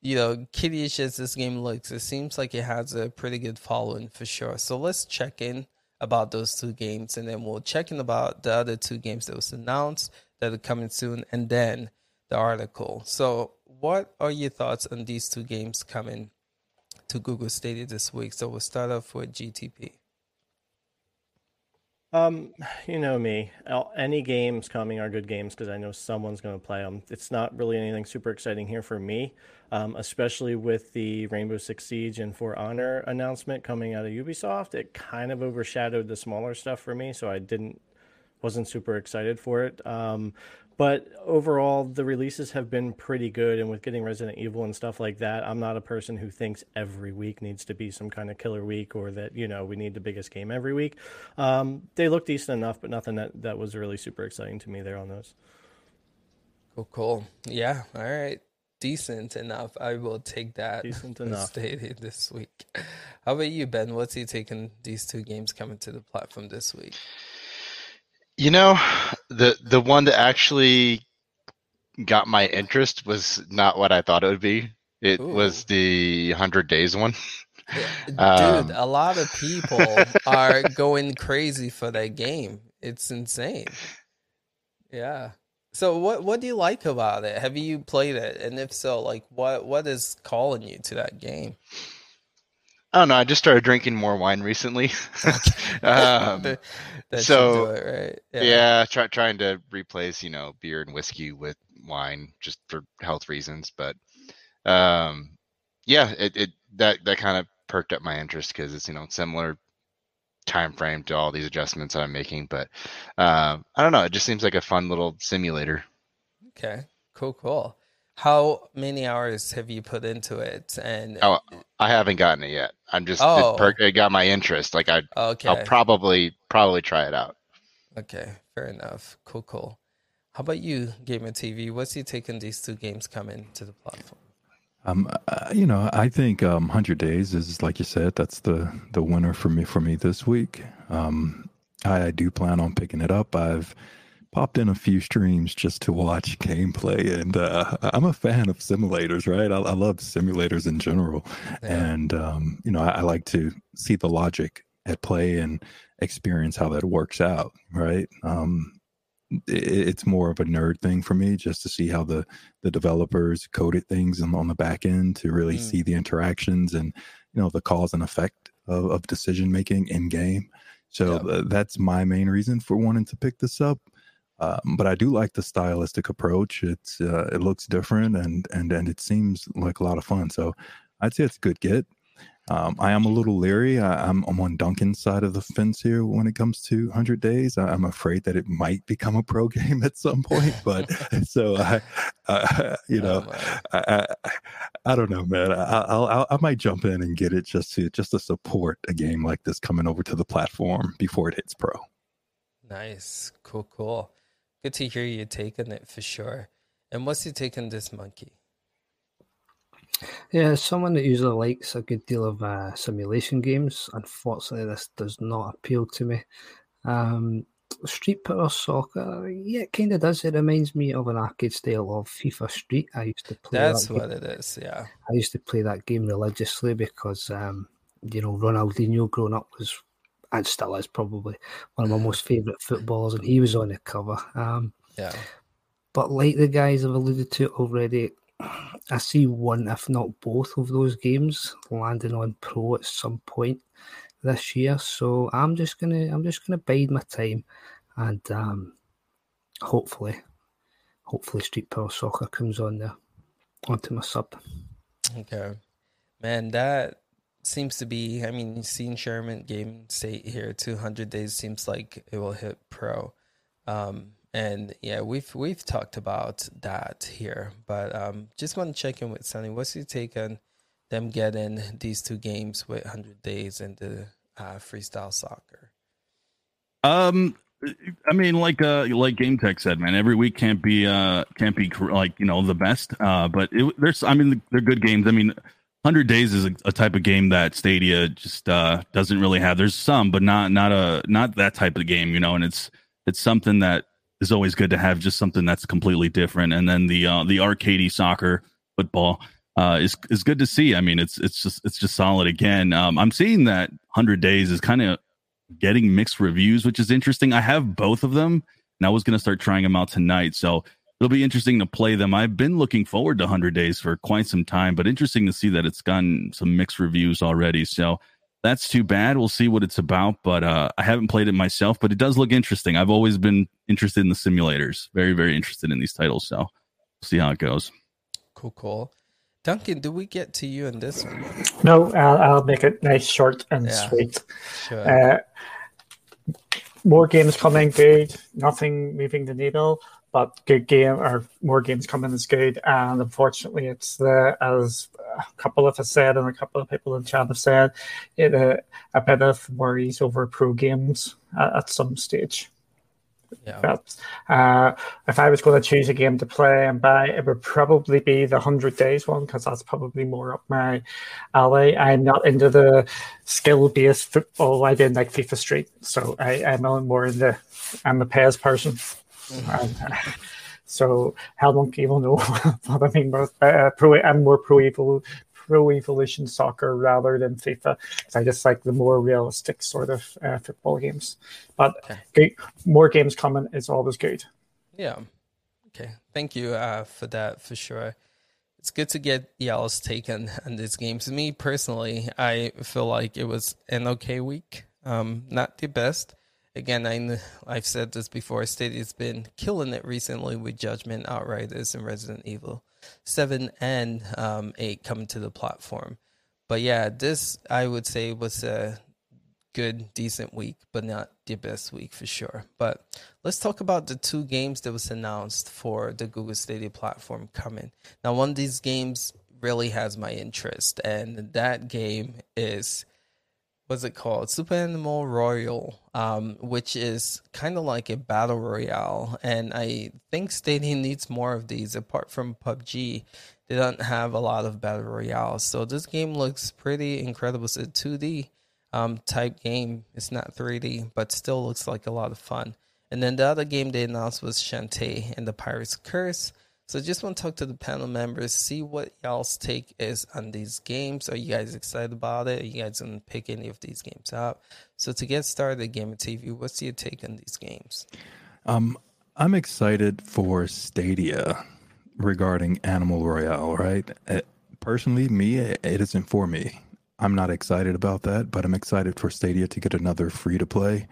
you know, kiddyish as this game looks, it seems like it has a pretty good following for sure. So let's check in about those two games and then we'll check in about the other two games that was announced that are coming soon and then the article. So, what are your thoughts on these two games coming to Google Stadia this week. So we'll start off with GTP. Um, you know me. Any games coming are good games because I know someone's going to play them. It's not really anything super exciting here for me, um, especially with the Rainbow Six Siege and For Honor announcement coming out of Ubisoft. It kind of overshadowed the smaller stuff for me, so I didn't wasn't super excited for it. Um, but overall, the releases have been pretty good. And with getting Resident Evil and stuff like that, I'm not a person who thinks every week needs to be some kind of killer week or that, you know, we need the biggest game every week. Um, they look decent enough, but nothing that, that was really super exciting to me there on those. Cool, cool. Yeah. All right. Decent enough. I will take that. Decent enough. this week. How about you, Ben? What's he taking these two games coming to the platform this week? You know, the the one that actually got my interest was not what I thought it would be. It Ooh. was the Hundred Days one. Dude, um, a lot of people are going crazy for that game. It's insane. Yeah. So what what do you like about it? Have you played it? And if so, like what what is calling you to that game? I don't know. I just started drinking more wine recently. um, so it, right? yeah, yeah try, trying to replace you know beer and whiskey with wine just for health reasons. But um, yeah, it, it that that kind of perked up my interest because it's you know similar time frame to all these adjustments that I'm making. But uh, I don't know. It just seems like a fun little simulator. Okay, cool, cool. How many hours have you put into it? And oh, I haven't gotten it yet. I'm just oh. it, per- it got my interest. Like I, okay. I'll probably probably try it out. Okay, fair enough. Cool, cool. How about you, Gamer TV? What's your take on these two games coming to the platform? Um, uh, you know, I think um, Hundred Days is like you said. That's the the winner for me for me this week. Um, I, I do plan on picking it up. I've popped in a few streams just to watch gameplay, and uh, I'm a fan of simulators. Right, I, I love simulators in general, yeah. and um, you know, I, I, like to see the logic at play and experience how that works out. Right. Um, it, it's more of a nerd thing for me, just to see how the the developers coded things on, on the back end to really mm. see the interactions and you know the cause and effect of, of decision making in game. So yeah. that's my main reason for wanting to pick this up. Um, but I do like the stylistic approach. It's uh, it looks different and and and it seems like a lot of fun. So I'd say it's a good get. Um, I am a little leery. I, am I'm, I'm on Duncan's side of the fence here when it comes to 100 Days. I, am afraid that it might become a pro game at some point. But so I, uh, you know, oh, I, I, I, don't know, man. I, I'll, I might jump in and get it just to just to support a game like this coming over to the platform before it hits pro. Nice, cool, cool. Good to hear you taking it for sure. And what's he taking this monkey? Yeah, someone that usually likes a good deal of uh, simulation games, unfortunately, this does not appeal to me. Um, Street Power Soccer, yeah, it kind of does. It reminds me of an arcade style of FIFA Street. I used to play. That's that what game. it is. Yeah. I used to play that game religiously because, um, you know, Ronaldinho growing up was, and still is probably one of my most favourite footballers, and he was on the cover. Um, Yeah. but like the guys have alluded to already, I see one, if not both, of those games landing on Pro at some point this year. So I'm just gonna, I'm just gonna bide my time, and um, hopefully, hopefully, Street Power Soccer comes on there onto my sub. Okay. Man, that seems to be. I mean, seeing Sherman game state here, two hundred days seems like it will hit pro. Um, and yeah, we've we've talked about that here, but um, just want to check in with Sunny. What's your take on them getting these two games with hundred days the uh, freestyle soccer? Um, I mean, like uh, like Game Tech said, man, every week can't be uh can't be like you know the best. Uh, but it, there's, I mean, they're good games. I mean, Hundred Days is a, a type of game that Stadia just uh doesn't really have. There's some, but not not a not that type of game, you know. And it's it's something that is always good to have, just something that's completely different. And then the uh the arcadey soccer football uh is is good to see. I mean, it's it's just it's just solid again. Um, I'm seeing that Hundred Days is kind of getting mixed reviews, which is interesting. I have both of them, and I was going to start trying them out tonight. So it'll be interesting to play them. I've been looking forward to 100 Days for quite some time, but interesting to see that it's gotten some mixed reviews already. So that's too bad. We'll see what it's about, but uh, I haven't played it myself, but it does look interesting. I've always been interested in the simulators, very, very interested in these titles. So we'll see how it goes. Cool, cool. Duncan, do we get to you in this one? No, I'll, I'll make it nice, short, and Yeah. sweet. Sure. Uh, more games coming, good. Nothing moving the needle, but good game or more games coming is good. And unfortunately, it's the as a couple of us said and a couple of people in chat have said, it uh, a bit of worries over pro games at, at some stage. yeah. But uh, if I was going to choose a game to play and buy, it would probably be the Hundred Days one because that's probably more up my alley. I'm not into the skill-based football. I didn't like FIFA Street, so I, I'm more in the I'm a PES person. Uh, so Hell Monkey will know what I mean. But uh, pro, I'm more pro evil. Pro Evolution Soccer rather than FIFA. I just like the more realistic sort of uh, football games. But Okay. more games coming is always good. Yeah. Okay. Thank you uh, for that for sure. It's good to get y'all's take on, on these games. Me personally, I feel like it was an okay week. Um, not the best. Again, I, I've said this before. Stadia's been killing it recently with Judgment Outriders and Resident Evil 7 and um, 8 coming to the platform. But yeah, this I would say was a good, decent week, but not the best week for sure. But let's talk about the two games that was announced for the Google Stadia platform coming. Now, one of these games really has my interest, and that game is what's it called? Super Animal Royale, um, which is kind of like a battle royale, and I think Stadia needs more of these. Apart from PUBG, they don't have a lot of battle royales, so this game looks pretty incredible. It's a 2D um, type game. It's not 3D, but still looks like a lot of fun. And then the other game they announced was Shantae and the Pirate's Curse. So just want to talk to the panel members, see what y'all's take is on these games. Are you guys excited about it? Are you guys gonna pick any of these games up? So to get started, Gamer TV, what's your take on these games? Um, I'm excited for Stadia regarding Animal Royale, right? Uh, personally, me, it isn't for me. I'm not excited about that, but I'm excited for Stadia to get another free to play.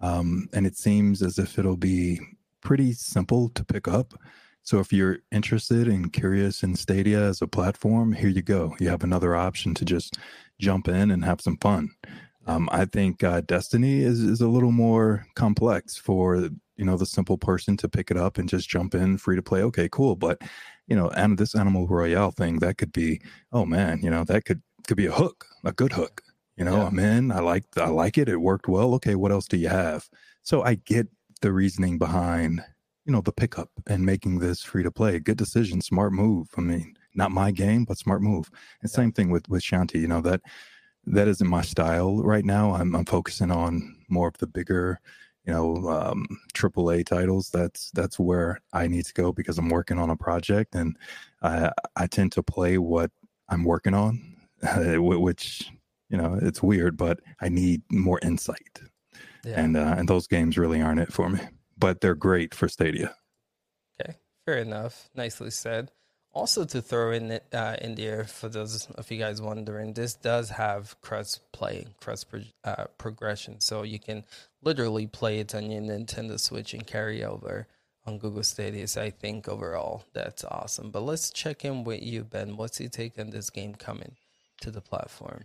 Um, and it seems as if it'll be pretty simple to pick up. So if you're interested and curious in Stadia as a platform, here you go. You have another option to just jump in and have some fun. Um, I think uh, Destiny is, is a little more complex for you know the simple person to pick it up and just jump in free to play. Okay, cool, but you know, and this Animal Royale thing that could be, oh man, you know, that could could be a hook, a good hook. You know, Yeah. I'm in. I like I like it. It worked well. Okay, what else do you have? So I get the reasoning behind you know the pickup and making this free to play. Good decision, smart move. I mean, not my game, but smart move. And yeah. same thing with with Shantae. You know that that isn't my style right now. I'm I'm focusing on more of the bigger, you know, um, AAA titles. That's that's where I need to go because I'm working on a project, and I I tend to play what I'm working on, which you know it's weird, but I need more insight, yeah. and uh, and those games really aren't it for me. But they're great for Stadia. Okay, fair enough. Nicely said. Also, to throw in uh, in there for those of you guys wondering, this does have cross play, cross pro- uh, progression, so you can literally play it on your Nintendo Switch and carry over on Google Stadia. So I think overall that's awesome. But let's check in with you, Ben. What's your take on this game coming to the platform?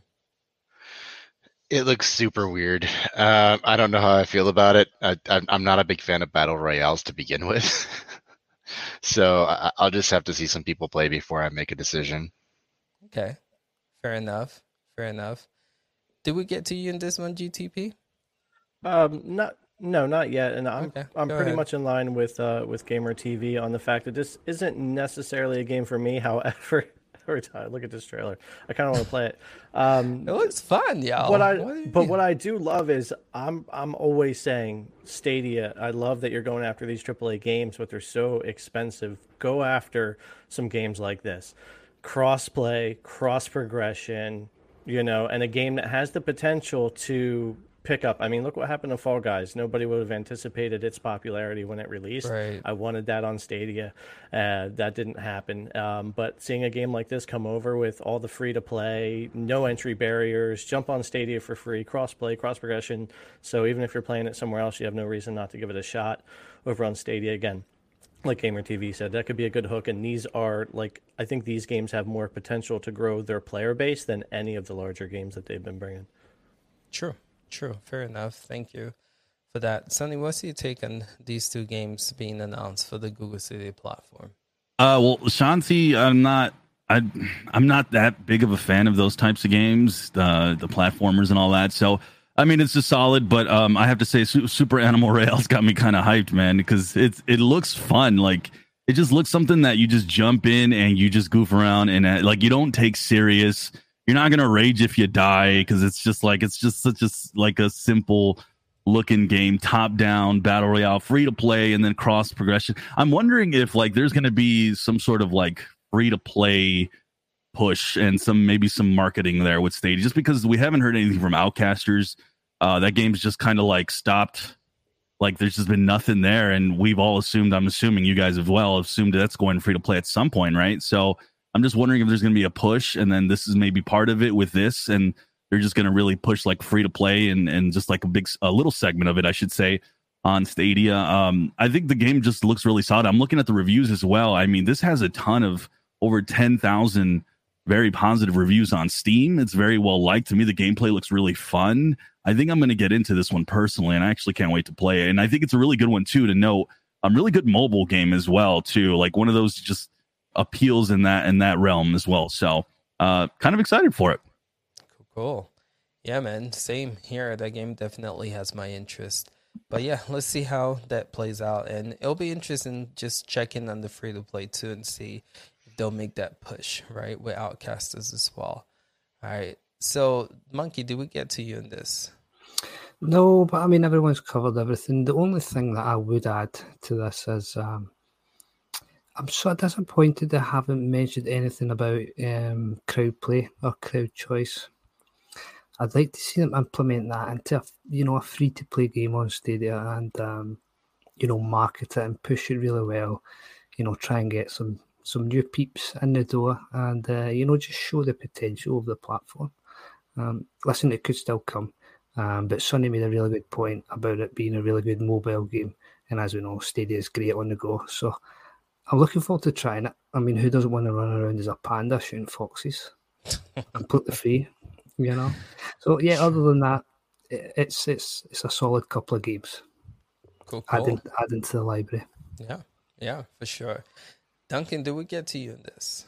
It looks super weird. Uh, I don't know how I feel about it. I, am not a big fan of battle royales to begin with. so I, will just have to see some people play before I make a decision. Okay, fair enough. Fair enough. Did we get to you in this one, GTP? Um, not no, not yet. And I'm okay, I'm pretty ahead. much in line with uh with Gamer TV on the fact that this isn't necessarily a game for me. However, every time look at this trailer, I kind of want to play it. Um, it looks fun, y'all. What I what but what I do love is I'm I'm always saying Stadia. I love that you're going after these AAA games, but they're so expensive. Go after some games like this, cross play, cross progression, you know, and a game that has the potential to pickup. I mean, look what happened to Fall Guys. Nobody would have anticipated its popularity when it released. Right. I wanted that on Stadia. Uh, that didn't happen. Um, but seeing a game like this come over with all the free to play, no entry barriers, jump on Stadia for free, cross play, cross progression. So even if you're playing it somewhere else, you have no reason not to give it a shot over on Stadia again. Like Gamer TV said, that could be a good hook. And these are like, I think these games have more potential to grow their player base than any of the larger games that they've been bringing. True. True, fair enough. Thank you for that. Sunny, what's your take on these two games being announced for the Google Stadia platform? Uh, well, Shantae, I'm not. I, I'm not that big of a fan of those types of games, the the platformers and all that. So, I mean, it's just solid, but um, I have to say, Super Animal Royale's got me kind of hyped, man, because it's it looks fun. Like it just looks something that you just jump in and you just goof around and uh, like you don't take serious you're not gonna rage if you die because it's just like it's just such a like a simple looking game, top down battle royale, free to play, and then cross progression. I'm wondering if like there's gonna be some sort of like free to play push and some maybe some marketing there with Stadia, just because we haven't heard anything from Outcasters. Uh, that game's just kind of like stopped. Like there's just been nothing there, and we've all assumed. I'm assuming you guys as well assumed that's going free to play at some point, right? So I'm just wondering if there's going to be a push, and then this is maybe part of it with this, and they're just going to really push like free to play and and just like a big a little segment of it, I should say, on Stadia. Um, I think the game just looks really solid. I'm looking at the reviews as well. I mean, this has a ton of over ten thousand very positive reviews on Steam. It's very well liked to me. The gameplay looks really fun. I think I'm going to get into this one personally, and I actually can't wait to play it. And I think it's a really good one too to know. A really good mobile game as well too. Like one of those just appeals in that in that realm as well. So uh kind of excited for it. Cool, cool. Yeah, man. Same here. That game definitely has my interest. But yeah, let's see how that plays out. And it'll be interesting just checking on the free to play too and see if they'll make that push, right? With Outcasters as well. All right. So, Monkey, did we get to you in this? No, but I mean, everyone's covered everything. The only thing that I would add to this is um, I'm so disappointed they haven't mentioned anything about um, crowd play or crowd choice. I'd like to see them implement that into a, you know a free to play game on Stadia and um, you know market it and push it really well. You know, try and get some some new peeps in the door and uh, you know just show the potential of the platform. Um, listen, it could still come, um, but Sunny made a really good point about it being a really good mobile game, and as we know, Stadia is great on the go. So I'm looking forward to trying it. I mean, who doesn't want to run around as a panda shooting foxes? Completely free, you know. So yeah, other than that, it's it's it's a solid couple of games. Cool, cool. Adding adding to the library. Yeah, yeah, for sure. Duncan, do we get to you in this?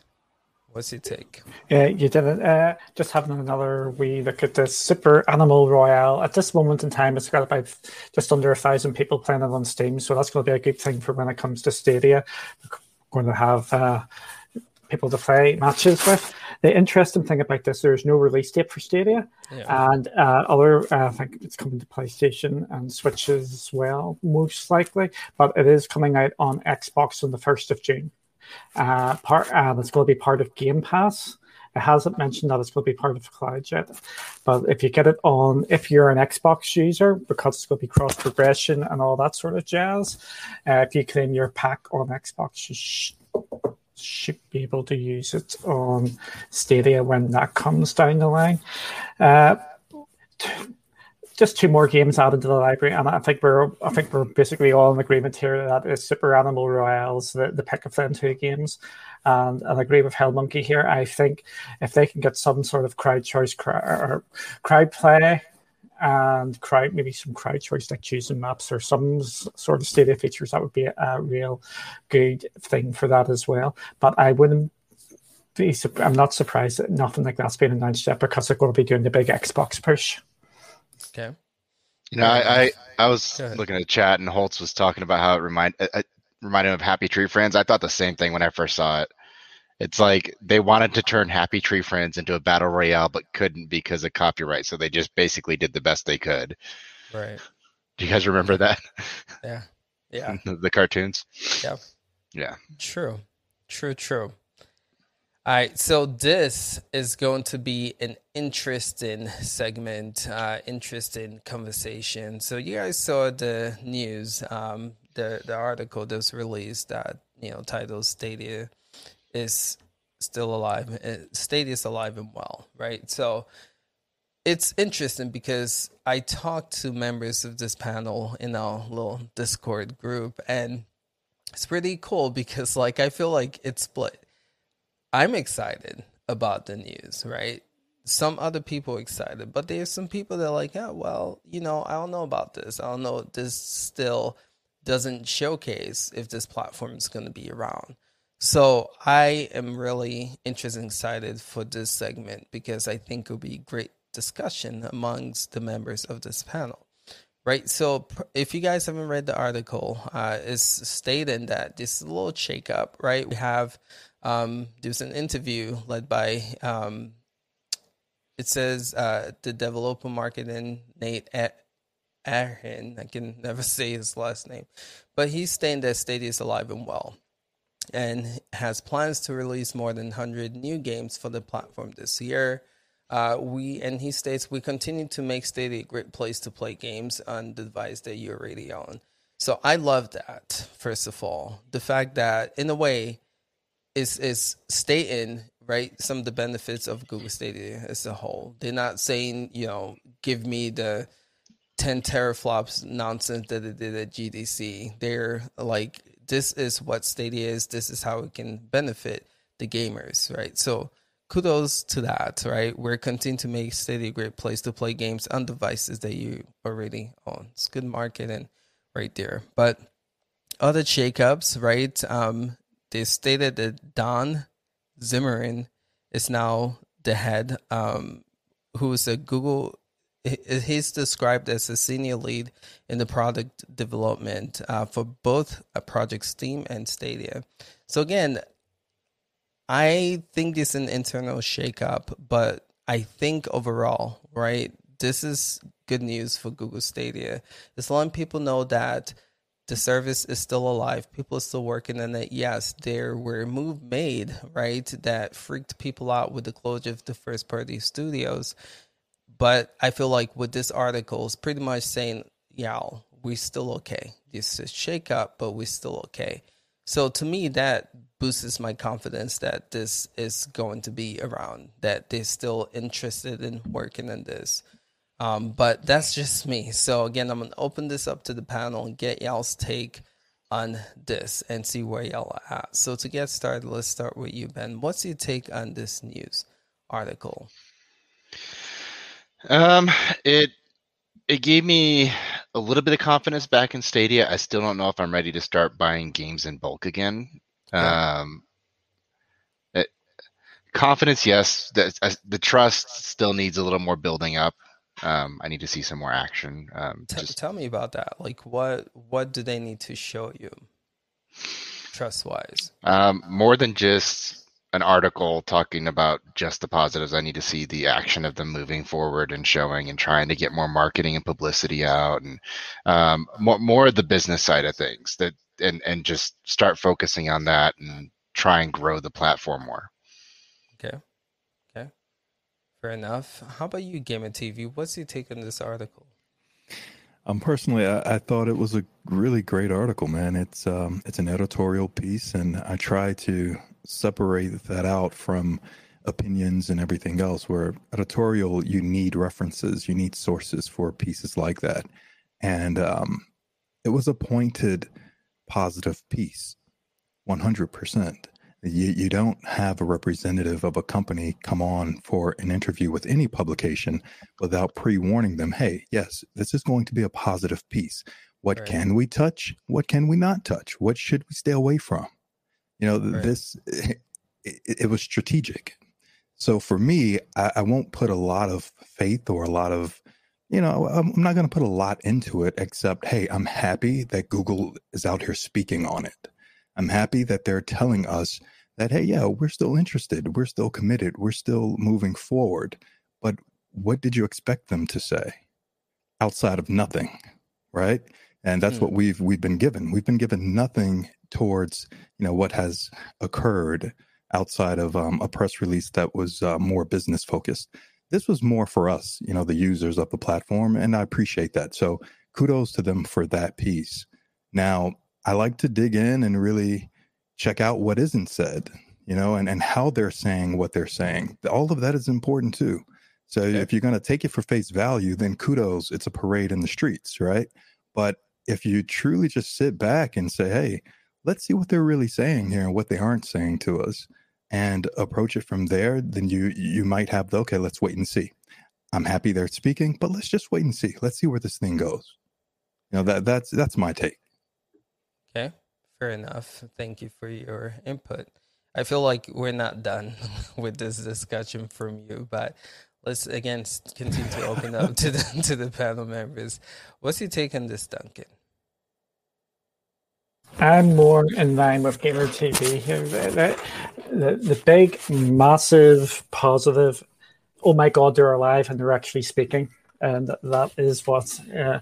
What's your take? Yeah, you didn't. Uh, just having another wee look at the Super Animal Royale. At this moment in time, it's got about just under a thousand people playing it on Steam, so that's going to be a good thing for when it comes to Stadia. We're going to have uh, people to play matches with. The interesting thing about this, there's no release date for Stadia, Yeah. and uh, other uh, I think it's coming to PlayStation and Switches as well, most likely. But it is coming out on Xbox on the first of June. Uh, part uh, it's going to be part of Game Pass. It hasn't mentioned that it's going to be part of the cloud yet, but if you get it on, if you're an Xbox user, because it's going to be cross progression and all that sort of jazz, uh, if you claim your pack on Xbox, you sh- should be able to use it on Stadia when that comes down the line. Uh, just two more games added to the library, and I think we're I think we're basically all in agreement here that is Super Animal Royales, the, the pick of them two games. And, I agree with Hell Monkey here. I think if they can get some sort of crowd choice crowd, or crowd play and crowd maybe some crowd choice like choosing maps or some sort of stadia features, that would be a real good thing for that as well. But I wouldn't be I'm not surprised that nothing like that's been announced yet because they're going to be doing the big Xbox push. Okay. You know, I, I, I was looking at chat and Holtz was talking about how it remind it, it reminded him of Happy Tree Friends. I thought the same thing when I first saw it. It's like they wanted to turn Happy Tree Friends into a battle royale, but couldn't because of copyright. So they just basically did the best they could. Right. Do you guys remember mm-hmm. that? Yeah. Yeah. the, the cartoons. Yeah. Yeah. True. True, true. All right, so this is going to be an interesting segment, uh, interesting conversation. So you guys saw the news, um, the the article that was released that you know titled "Stadia is still alive." uh, Stadia is alive and well, right? So it's interesting because I talked to members of this panel in our little Discord group, and it's pretty cool because like I feel like it's split. I'm excited about the news, right? Some other people excited, but there's some people that are like, yeah, well, you know, I don't know about this. I don't know. This still doesn't showcase if this platform is going to be around. So I am really interested and excited for this segment because I think it'll be great discussion amongst the members of this panel right? So if you guys haven't read the article, uh, it's stating that this is a little shakeup, right? We have um, there's an interview led by um, it says uh, the developer marketing Nate A- Ahin. I can never say his last name, but he's saying that Stadia is alive and well. And has plans to release more than 100 new games for the platform this year. Uh, we and he states we continue to make Stadia a great place to play games on the device that you're already on. So I love that. First of all, the fact that in a way is is stating right some of the benefits of Google Stadia as a whole. They're not saying you know give me the 10 teraflops nonsense that they did at GDC. They're like this is what Stadia is. This is how it can benefit the gamers, right? So kudos to that, right? We're continuing to make Stadia a great place to play games on devices that you already own. It's good marketing right there. But other shakeups, right? Um, they stated that Don Zimmerman is now the head, um, who is a Google. He's described as a senior lead in the product development uh, for both Project Stream and Stadia. So again, I think it's an internal shakeup, but I think overall, right, this is good news for Google Stadia. It's letting people know that the service is still alive. People are still working on it. Yes, there were moves made, right, that freaked people out with the closure of the first party studios. But I feel like with this article, it's pretty much saying, yeah, we're still okay. This is shake up, but we're still okay. So to me, that boosts my confidence that this is going to be around, that they're still interested in working on this. Um, but that's just me. So again, I'm gonna open this up to the panel and get y'all's take on this and see where y'all are at. So to get started, let's start with you, Ben. What's your take on this news article? Um, it it gave me a little bit of confidence back in Stadia. I still don't know if I'm ready to start buying games in bulk again. Yeah. Um, it, confidence, yes. The, uh, the trust still needs a little more building up. Um, I need to see some more action. Um, T- just tell me about that. Like, what what do they need to show you, trust wise? um, more than just an article talking about just the positives. I need to see the action of them moving forward and showing and trying to get more marketing and publicity out and um, more more of the business side of things that and and just start focusing on that and try and grow the platform more. Okay. Okay. Fair enough. How about you, Gamer TV? What's your take on this article? Um, personally, I, I, thought it was a really great article, man. It's um, it's an editorial piece, and I try to separate that out from opinions and everything else. Where editorial, you need references, you need sources for pieces like that, and um, it was a pointed, positive piece, one hundred percent. You, you don't have a representative of a company come on for an interview with any publication without pre warning them, hey, yes, this is going to be a positive piece. What right. can we touch? What can we not touch? What should we stay away from? You know, right. this, it, it, was strategic. So for me, I, I won't put a lot of faith or a lot of, you know, I'm not going to put a lot into it except, hey, I'm happy that Google is out here speaking on it. I'm happy that they're telling us that, hey, yeah, we're still interested, we're still committed, we're still moving forward. But what did you expect them to say outside of nothing, right? And that's mm. what we've we've been given. We've been given nothing towards you know what has occurred outside of um, a press release that was uh, more business focused. This was more for us, you know, the users of the platform, and I appreciate that. So kudos to them for that piece. Now, I like to dig in and really check out what isn't said, you know, and, and how they're saying what they're saying. All of that is important too. So okay. if you're going to take it for face value, then kudos, it's a parade in the streets, right? But if you truly just sit back and say, hey, let's see what they're really saying here and what they aren't saying to us and approach it from there, then you you might have the okay, let's wait and see. I'm happy they're speaking, but let's just wait and see. Let's see where this thing goes. You know, that that's that's my take. Okay, fair enough. Thank you for your input. I feel like we're not done with this discussion from you, but let's again continue to open up to the to the panel members. What's your take on this, Duncan? I'm more in line with Gamer TV here. The, the, the big, massive, positive. Oh my God, they're alive and they're actually speaking, and that is what uh,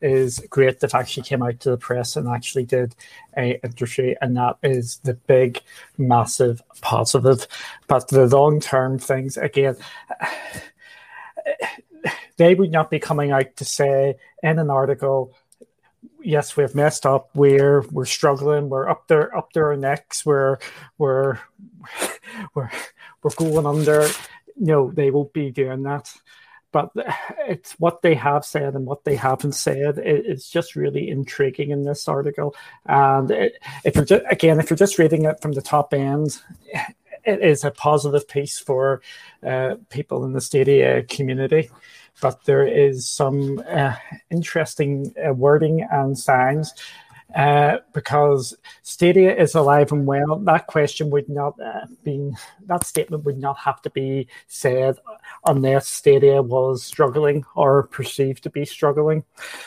is great that actually came out to the press and actually did a interview, and that is the big, massive positive. But the long term things again. They would not be coming out to say in an article, yes, we've messed up. We're we're struggling. We're up there, up to our necks. We're we're we're we're going under. No, they won't be doing that but it's what they have said and what they haven't said. it's just really intriguing in this article. And it, if you're just, again, if you're just reading it from the top end, it is a positive piece for uh, people in the Stadia community. But there is some uh, interesting uh, wording and signs uh, because Stadia is alive and well. That question would not uh, be that statement would not have to be said unless Stadia was struggling or perceived to be struggling.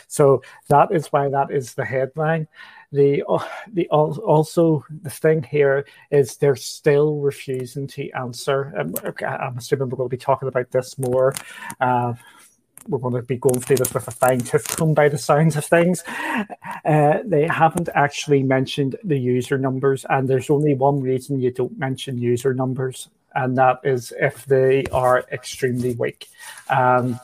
So that is why that is the headline. The uh, the also the thing here is they're still refusing to answer. Um, I'm assuming we're going to be talking about this more uh, we're going to be going through this with a fine tooth comb by the sounds of things. Uh, they haven't actually mentioned the user numbers, and there's only one reason you don't mention user numbers, and that is if they are extremely weak. Um,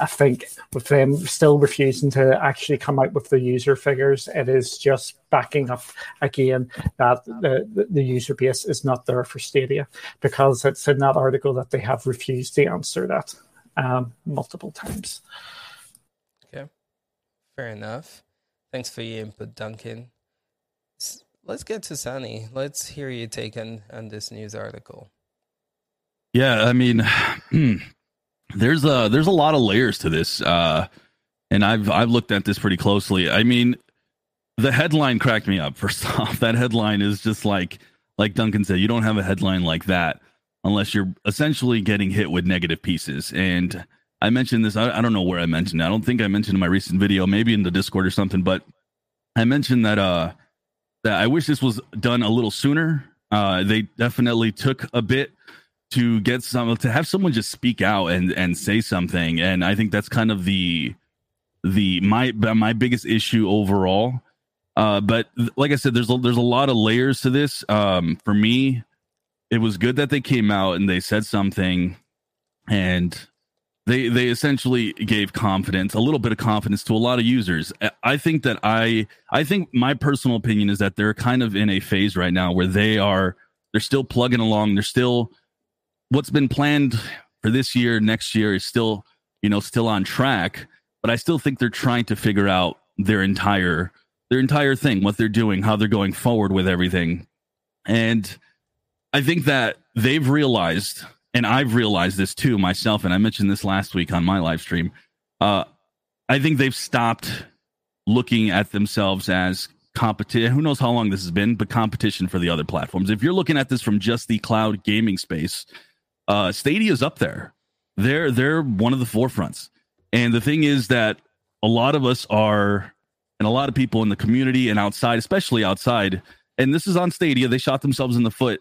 I think with them still refusing to actually come out with the user figures, it is just backing up again that the, the user base is not there for Stadia because it's in that article that they have refused to answer that um, multiple times. Okay, fair enough. Thanks for your input, Duncan. Let's get to Sunny. Let's hear your take on, on this news article. Yeah, I mean, there's a there's a lot of layers to this, uh, and I've I've looked at this pretty closely. I mean, the headline cracked me up. First off, that headline is just like like Duncan said, you don't have a headline like that unless you're essentially getting hit with negative pieces. And I mentioned this, I, I don't know where I mentioned it. I don't think I mentioned in my recent video, maybe in the Discord or something, but I mentioned that uh that I wish this was done a little sooner Uh, they definitely took a bit to get some to have someone just speak out and and say something, and I think that's kind of the the my my biggest issue overall. Uh, but like I said, there's a, there's a lot of layers to this. Um, for me, it was good that they came out and they said something, and they they essentially gave confidence, a little bit of confidence to a lot of users. I think that I I think my personal opinion is that they're kind of in a phase right now where they are they're still plugging along. They're still what's been planned for this year, next year is still you know still on track but I still think they're trying to figure out their entire their entire thing, what they're doing, how they're going forward with everything. And I think that they've realized, and I've realized this too myself, and I mentioned this last week on my live stream. Uh, I think they've stopped looking at themselves as competition. Who knows how long this has been, but competition for the other platforms. If you're looking at this from just the cloud gaming space, uh, Stadia's up there. They're they're one of the forefronts. And the thing is that a lot of us are, and a lot of people in the community and outside, especially outside, and this is on Stadia, they shot themselves in the foot.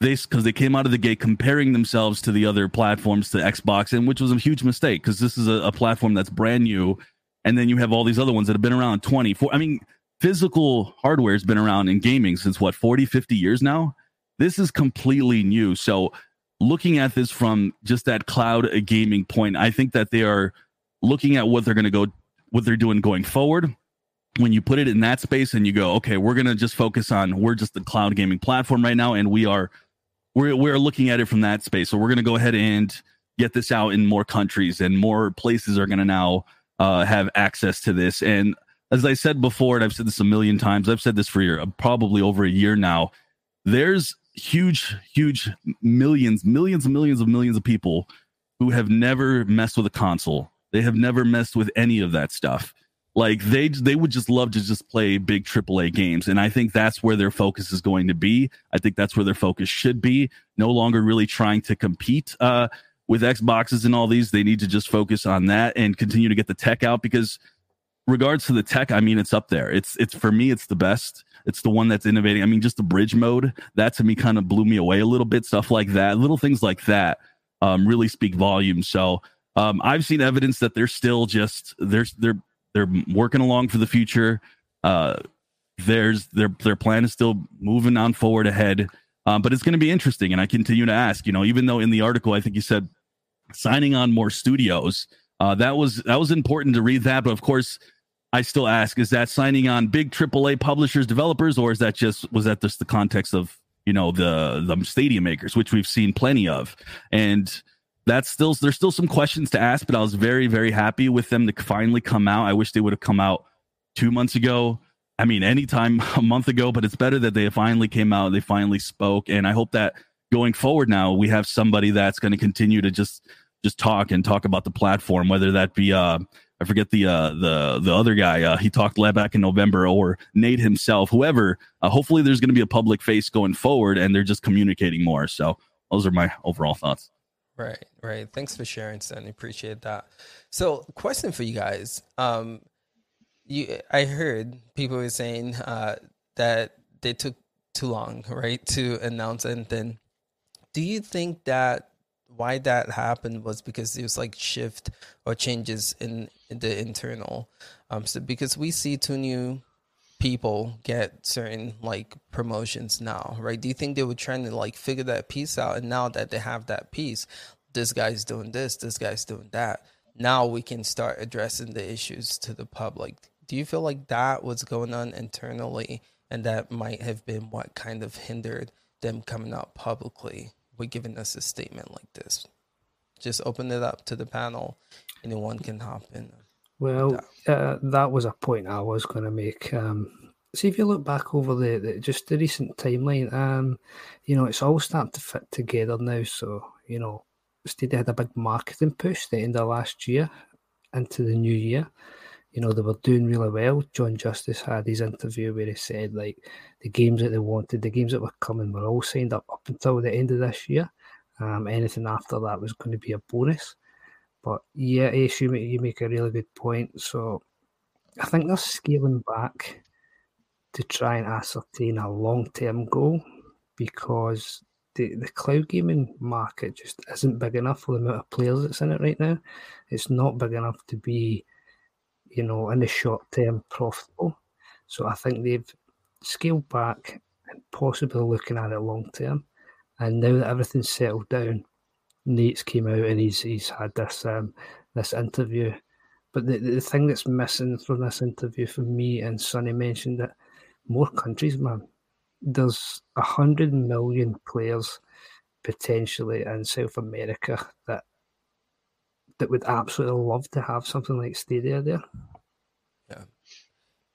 They because they came out of the gate comparing themselves to the other platforms, to Xbox, and which was a huge mistake because this is a, a platform that's brand new, and then you have all these other ones that have been around 24. I mean, physical hardware has been around in gaming since what 40, 50 years now. This is completely new. So looking at this from just that cloud gaming point, I think that they are looking at what they're going to go, what they're doing going forward. When you put it in that space and you go, okay, we're going to just focus on, we're just the cloud gaming platform right now, and we are, we're we're looking at it from that space. So we're going to go ahead and get this out in more countries, and more places are going to now uh, have access to this. And as I said before, and I've said this a million times, I've said this for year, probably over a year now. There's huge, huge millions, millions and millions of millions of people who have never messed with a console they have never messed with any of that stuff. Like they they would just love to just play big AAA games, and I think that's where their focus is going to be. I think that's where their focus should be. No longer really trying to compete uh, with Xboxes and all these. They need to just focus on that and continue to get the tech out because, regards to the tech, I mean, it's up there. It's it's for me, it's the best. It's the one that's innovating. I mean, just the bridge mode that to me kind of blew me away a little bit. Stuff like that, little things like that, um, really speak volumes. So um, I've seen evidence that they're still just they're they're they're working along for the future. Uh, there's their their plan is still moving on forward ahead. Um, but it's going to be interesting, and I continue to ask. You know, even though in the article I think you said signing on more studios, uh, that was that was important to read that. But of course, I still ask: Is that signing on big AAA publishers, developers, or is that just was that just the context of you know the the Stadia Makers, which we've seen plenty of, and that's still there's still some questions to ask, but I was very very happy with them to finally come out. I wish they would have come out two months ago. I mean, anytime a month ago, but it's better that they finally came out. They finally spoke, and I hope that going forward now we have somebody that's going to continue to just just talk and talk about the platform, whether that be uh I forget the uh the the other guy uh, he talked back in November or Nate himself, whoever. Uh, hopefully, there's going to be a public face going forward, and they're just communicating more. So those are my overall thoughts. Right, right. Thanks for sharing, Stan. Appreciate that. So, question for you guys. Um, you, I heard people were saying uh, that they took too long, right, to announce anything. Do you think that why that happened was because it was like shift or changes in, in the internal? Um, so because we see two new people get certain like promotions now, right? Do you think they were trying to like figure that piece out? And now that they have that piece, this guy's doing this, this guy's doing that. Now we can start addressing the issues to the public. Do you feel like that was going on internally and that might have been what kind of hindered them coming out publicly with giving us a statement like this? Just open it up to the panel. Anyone can hop in. Well, uh, that was a point I was going to make. Um, see if you look back over the, the, just the recent timeline, um, you know, it's all starting to fit together now. So you know, Stadia had a big marketing push the end of last year into the new year. You know, they were doing really well. John Justice had his interview where he said like the games that they wanted, the games that were coming were all signed up up until the end of this year. Um, anything after that was going to be a bonus. But yeah, eh, Ace, you you make a really good point. So I think they're scaling back to try and ascertain a long term goal. because the, the cloud gaming market just isn't big enough for the amount of players that's in it right now. It's not big enough to be, you know, in the short term profitable. So I think they've scaled back and possibly looking at it long term. And now that everything's settled down, Nate's came out and he's he's had this um, this interview. But the, the thing that's missing from this interview for me and Sunny mentioned that more countries, man. There's a hundred million players potentially in South America that that would absolutely love to have something like Stadia there. Yeah.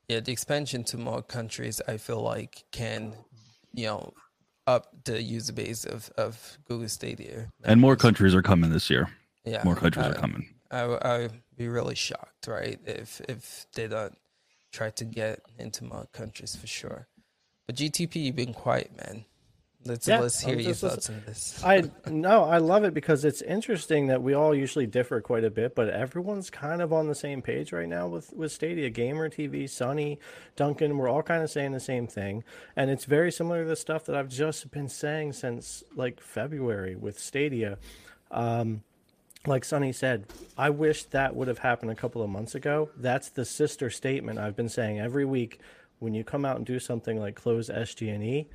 Yeah, the expansion to more countries I feel like can, you know, up the user base of, of Google Stadia. And more countries are coming this year. Yeah. More countries I, are coming. I, I'd be really shocked, right? If if they don't try to get into more countries for sure. But GTP, you've been quiet, man. Let's Yeah, let's hear I'm your thoughts on this. I no, I love it because it's interesting that we all usually differ quite a bit, but everyone's kind of on the same page right now with with Stadia. Gamer TV, Sunny, Duncan, we're all kind of saying the same thing, and it's very similar to the stuff that I've just been saying since like February with Stadia. Um, like Sunny said, I wish that would have happened a couple of months ago. That's the sister statement I've been saying every week. When you come out and do something like close SG&E,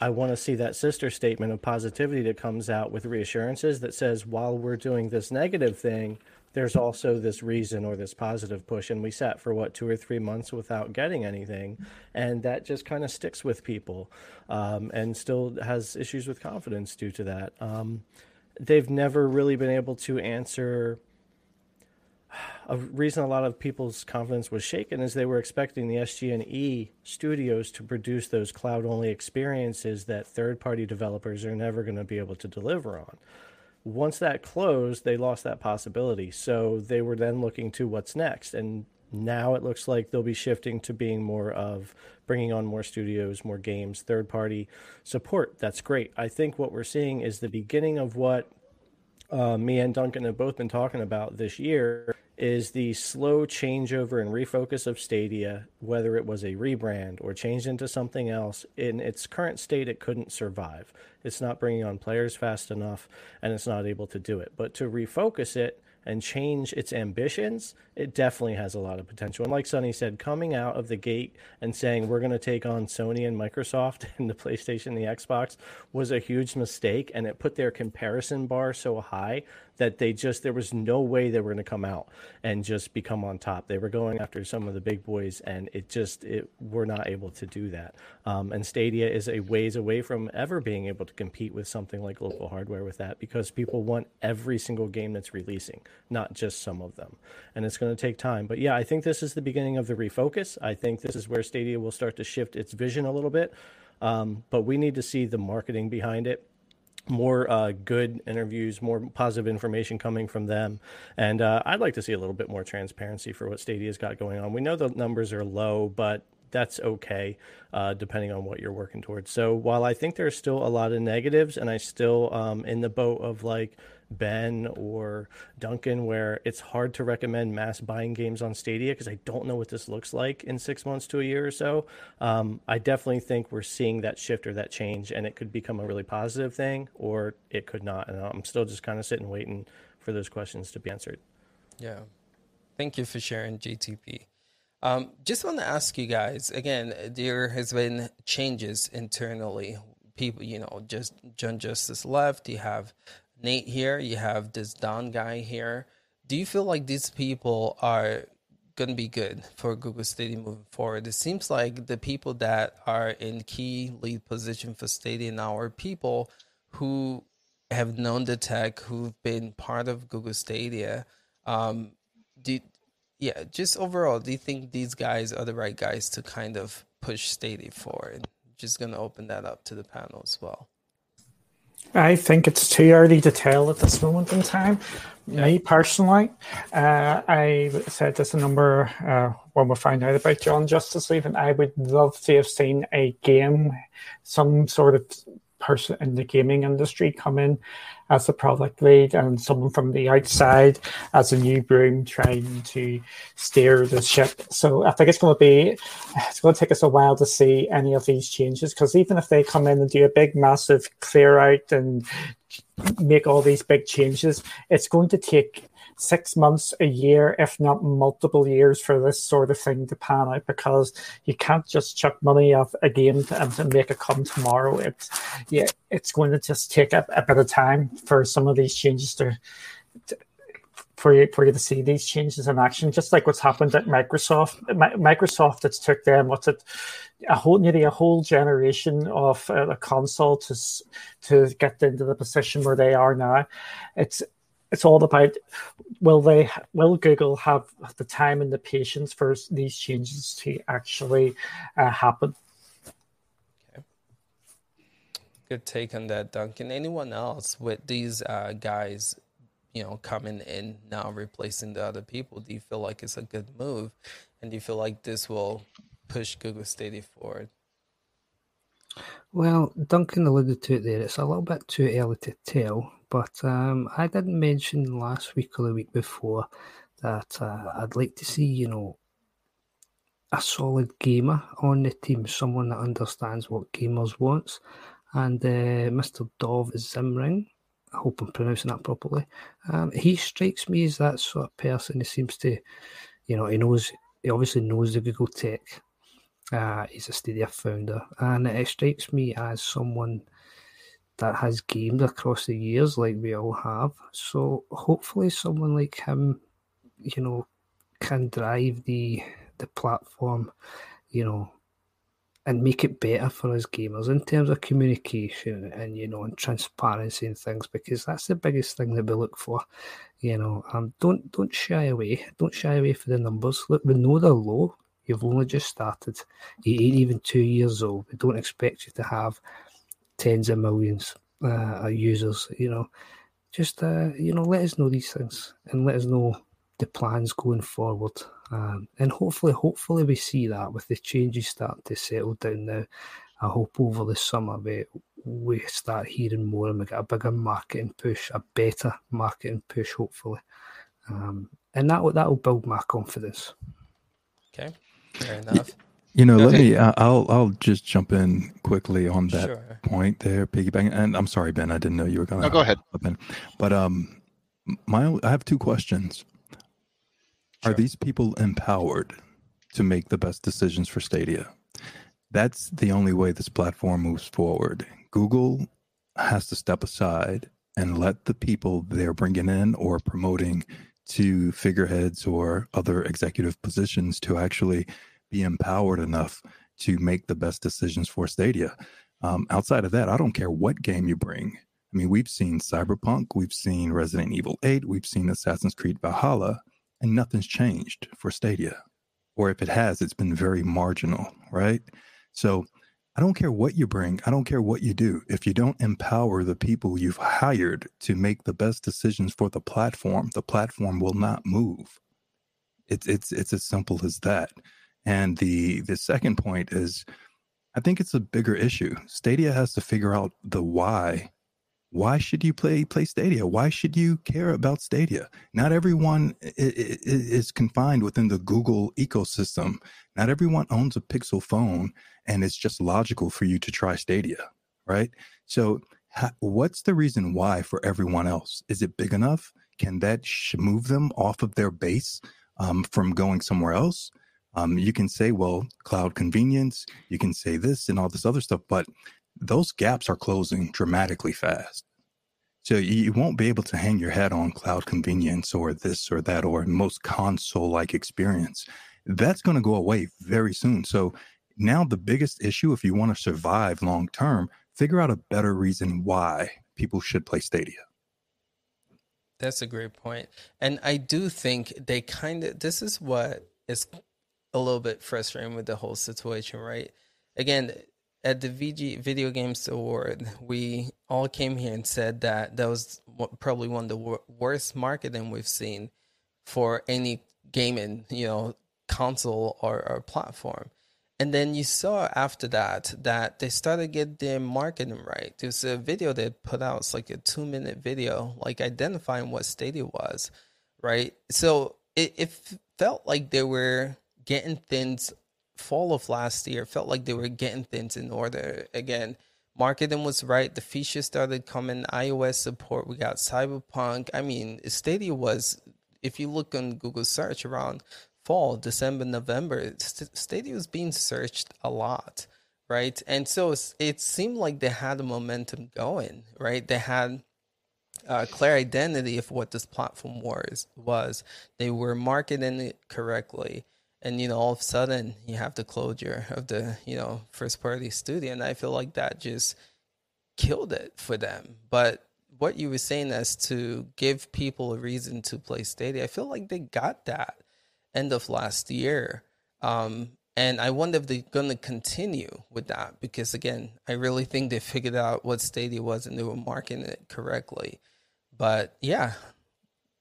I want to see that sister statement of positivity that comes out with reassurances that says while we're doing this negative thing, there's also this reason or this positive push. And we sat for what two or three months without getting anything, and that just kind of sticks with people, um, and still has issues with confidence due to that. Um, they've never really been able to answer a reason a lot of people's confidence was shaken is they were expecting the SG&E studios to produce those cloud-only experiences that third-party developers are never going to be able to deliver on. Once that closed, they lost that possibility. So they were then looking to what's next, and now it looks like they'll be shifting to being more of bringing on more studios, more games, third-party support. That's great. I think what we're seeing is the beginning of what uh, me and Duncan have both been talking about this year is the slow changeover and refocus of Stadia, whether it was a rebrand or changed into something else. In its current state, it couldn't survive. It's not bringing on players fast enough, and it's not able to do it. But to refocus it and change its ambitions, it definitely has a lot of potential. And like Sunny said, coming out of the gate and saying we're going to take on Sony and Microsoft and the PlayStation, the Xbox was a huge mistake, and it put their comparison bar so high that they just there was no way they were going to come out and just become on top. They were going after some of the big boys, and it just it we're not able to do that. Um, and Stadia is a ways away from ever being able to compete with something like local hardware with that because people want every single game that's releasing, not just some of them, and it's going to take time. But yeah, I think this is the beginning of the refocus. I think this is where Stadia will start to shift its vision a little bit. Um, but we need to see the marketing behind it more uh, good interviews, more positive information coming from them. And uh, I'd like to see a little bit more transparency for what Stadia's got going on. We know the numbers are low, but that's okay, uh, depending on what you're working towards. So while I think there's still a lot of negatives, and I still um, in the boat of like Ben or Duncan, where it's hard to recommend mass buying games on Stadia because I don't know what this looks like in six months to a year or so. Um, I definitely think we're seeing that shift or that change, and it could become a really positive thing, or it could not. And I'm still just kind of sitting waiting for those questions to be answered. Yeah. Thank you for sharing GTP. Um, just want to ask you guys again, there has been changes internally. People, you know, just John Justice left. You have Nate here. You have this Don guy here. Do you feel like these people are going to be good for Google Stadia moving forward? It seems like the people that are in key lead position for Stadia now are people who have known the tech, who've been part of Google Stadia. Um, do yeah, just overall, do you think these guys are the right guys to kind of push Stadia forward? Just gonna open that up to the panel as well. I think it's too early to tell at this moment in time. Me personally, uh, I said this a number uh, when we found out about John Justice leaving. I would love to have seen a game, some sort of person in the gaming industry come in as a product lead and someone from the outside as a new broom trying to steer the ship. So I think it's going to be it's going to take us a while to see any of these changes because even if they come in and do a big massive clear out and make all these big changes, it's going to take six months, a year, if not multiple years, for this sort of thing to pan out because you can't just chuck money off a game to, and make it come tomorrow. It's yeah, it's going to just take a, a bit of time for some of these changes to, to for you for you to see these changes in action, just like what's happened at Microsoft. Microsoft, it's took them what's it a whole nearly a whole generation of uh, a console to to get into the position where they are now. It's it's all about will they will Google have the time and the patience for these changes to actually uh, happen. Okay. Good take on that, Duncan. Anyone else with these uh, guys, you know, coming in now replacing the other people? Do you feel like it's a good move, and do you feel like this will push Google Stadia forward? Well, Duncan alluded to it there. It's a little bit too early to tell but um, I didn't mention last week or the week before that uh, I'd like to see, you know, a solid gamer on the team, someone that understands what gamers wants. And uh, Mr. Dov Zimring, I hope I'm pronouncing that properly. Um, he strikes me as that sort of person. He seems to, you know, he knows, he obviously knows the Google tech. Uh, he's a Stadia founder, and it strikes me as someone that has gamed across the years like we all have. So hopefully someone like him, you know, can drive the the platform, you know, and make it better for us gamers in terms of communication and you know and transparency and things because that's the biggest thing that we look for. You know, um, don't don't shy away. Don't shy away for the numbers. Look, we know they're low. You've only just started. You ain't even two years old. We don't expect you to have tens of millions uh, users. You know, just uh, you know, let us know these things and let us know the plans going forward. Um, and hopefully, hopefully, we see that with the changes starting to settle down now. I hope over the summer we we start hearing more and we get a bigger marketing push, a better marketing push, hopefully, um, and that that will build my confidence. Okay, fair enough. You know, let me. I'll I'll just jump in quickly on that sure. point there, piggybacking. And I'm sorry, Ben, I didn't know you were going to. No, go ahead. In. But um, my I have two questions. Sure. Are these people empowered to make the best decisions for Stadia? That's the only way this platform moves forward. Google has to step aside and let the people they're bringing in or promoting to figureheads or other executive positions to actually be empowered enough to make the best decisions for Stadia. Um, outside of that, I don't care what game you bring. I mean, we've seen Cyberpunk, we've seen Resident Evil 8, we've seen Assassin's Creed Valhalla, and nothing's changed for Stadia. Or if it has, it's been very marginal, right? So I don't care what you bring, I don't care what you do. If you don't empower the people you've hired to make the best decisions for the platform, the platform will not move. It's it's it's as simple as that. And the the second point is I think it's a bigger issue. Stadia has to figure out the why. Why should you play play Stadia? Why should you care about Stadia? Not everyone is confined within the Google ecosystem. Not everyone owns a Pixel phone, and it's just logical for you to try Stadia, right? So, what's the reason why for everyone else? Is it big enough? Can that move them off of their base um, from going somewhere else? Um, you can say, well, cloud convenience, you can say this and all this other stuff, but those gaps are closing dramatically fast. So you won't be able to hang your head on cloud convenience or this or that or most console like experience. That's going to go away very soon. So now the biggest issue, if you want to survive long term, figure out a better reason why people should play Stadia. That's a great point. And I do think they kind of, this is what is a little bit frustrating with the whole situation, right? Again, at the VG Video Games Award, we all came here and said that that was probably one of the worst marketing we've seen for any gaming, you know, console or, or platform. And then you saw after that that they started getting their marketing right. There's a video they put out, it's like a two minute video, like identifying what Stadia was, right? So it, it felt like they were getting things fall of last year, felt like they were getting things in order again. Marketing was right. The features started coming. iOS support. We got Cyberpunk. I mean, Stadia was. If you look on Google search around fall, December, November, Stadia was being searched a lot, right? And so it seemed like they had a momentum going, right? They had a clear identity of what this platform was. Was they were marketing it correctly, and you know, all of a sudden you have the closure of the you know first party studio, and I feel like that just killed it for them. But what you were saying as to give people a reason to play Stadia, I feel like they got that end of last year. Um, and I wonder if they're going to continue with that because, again, I really think they figured out what Stadia was and they were marketing it correctly. But yeah,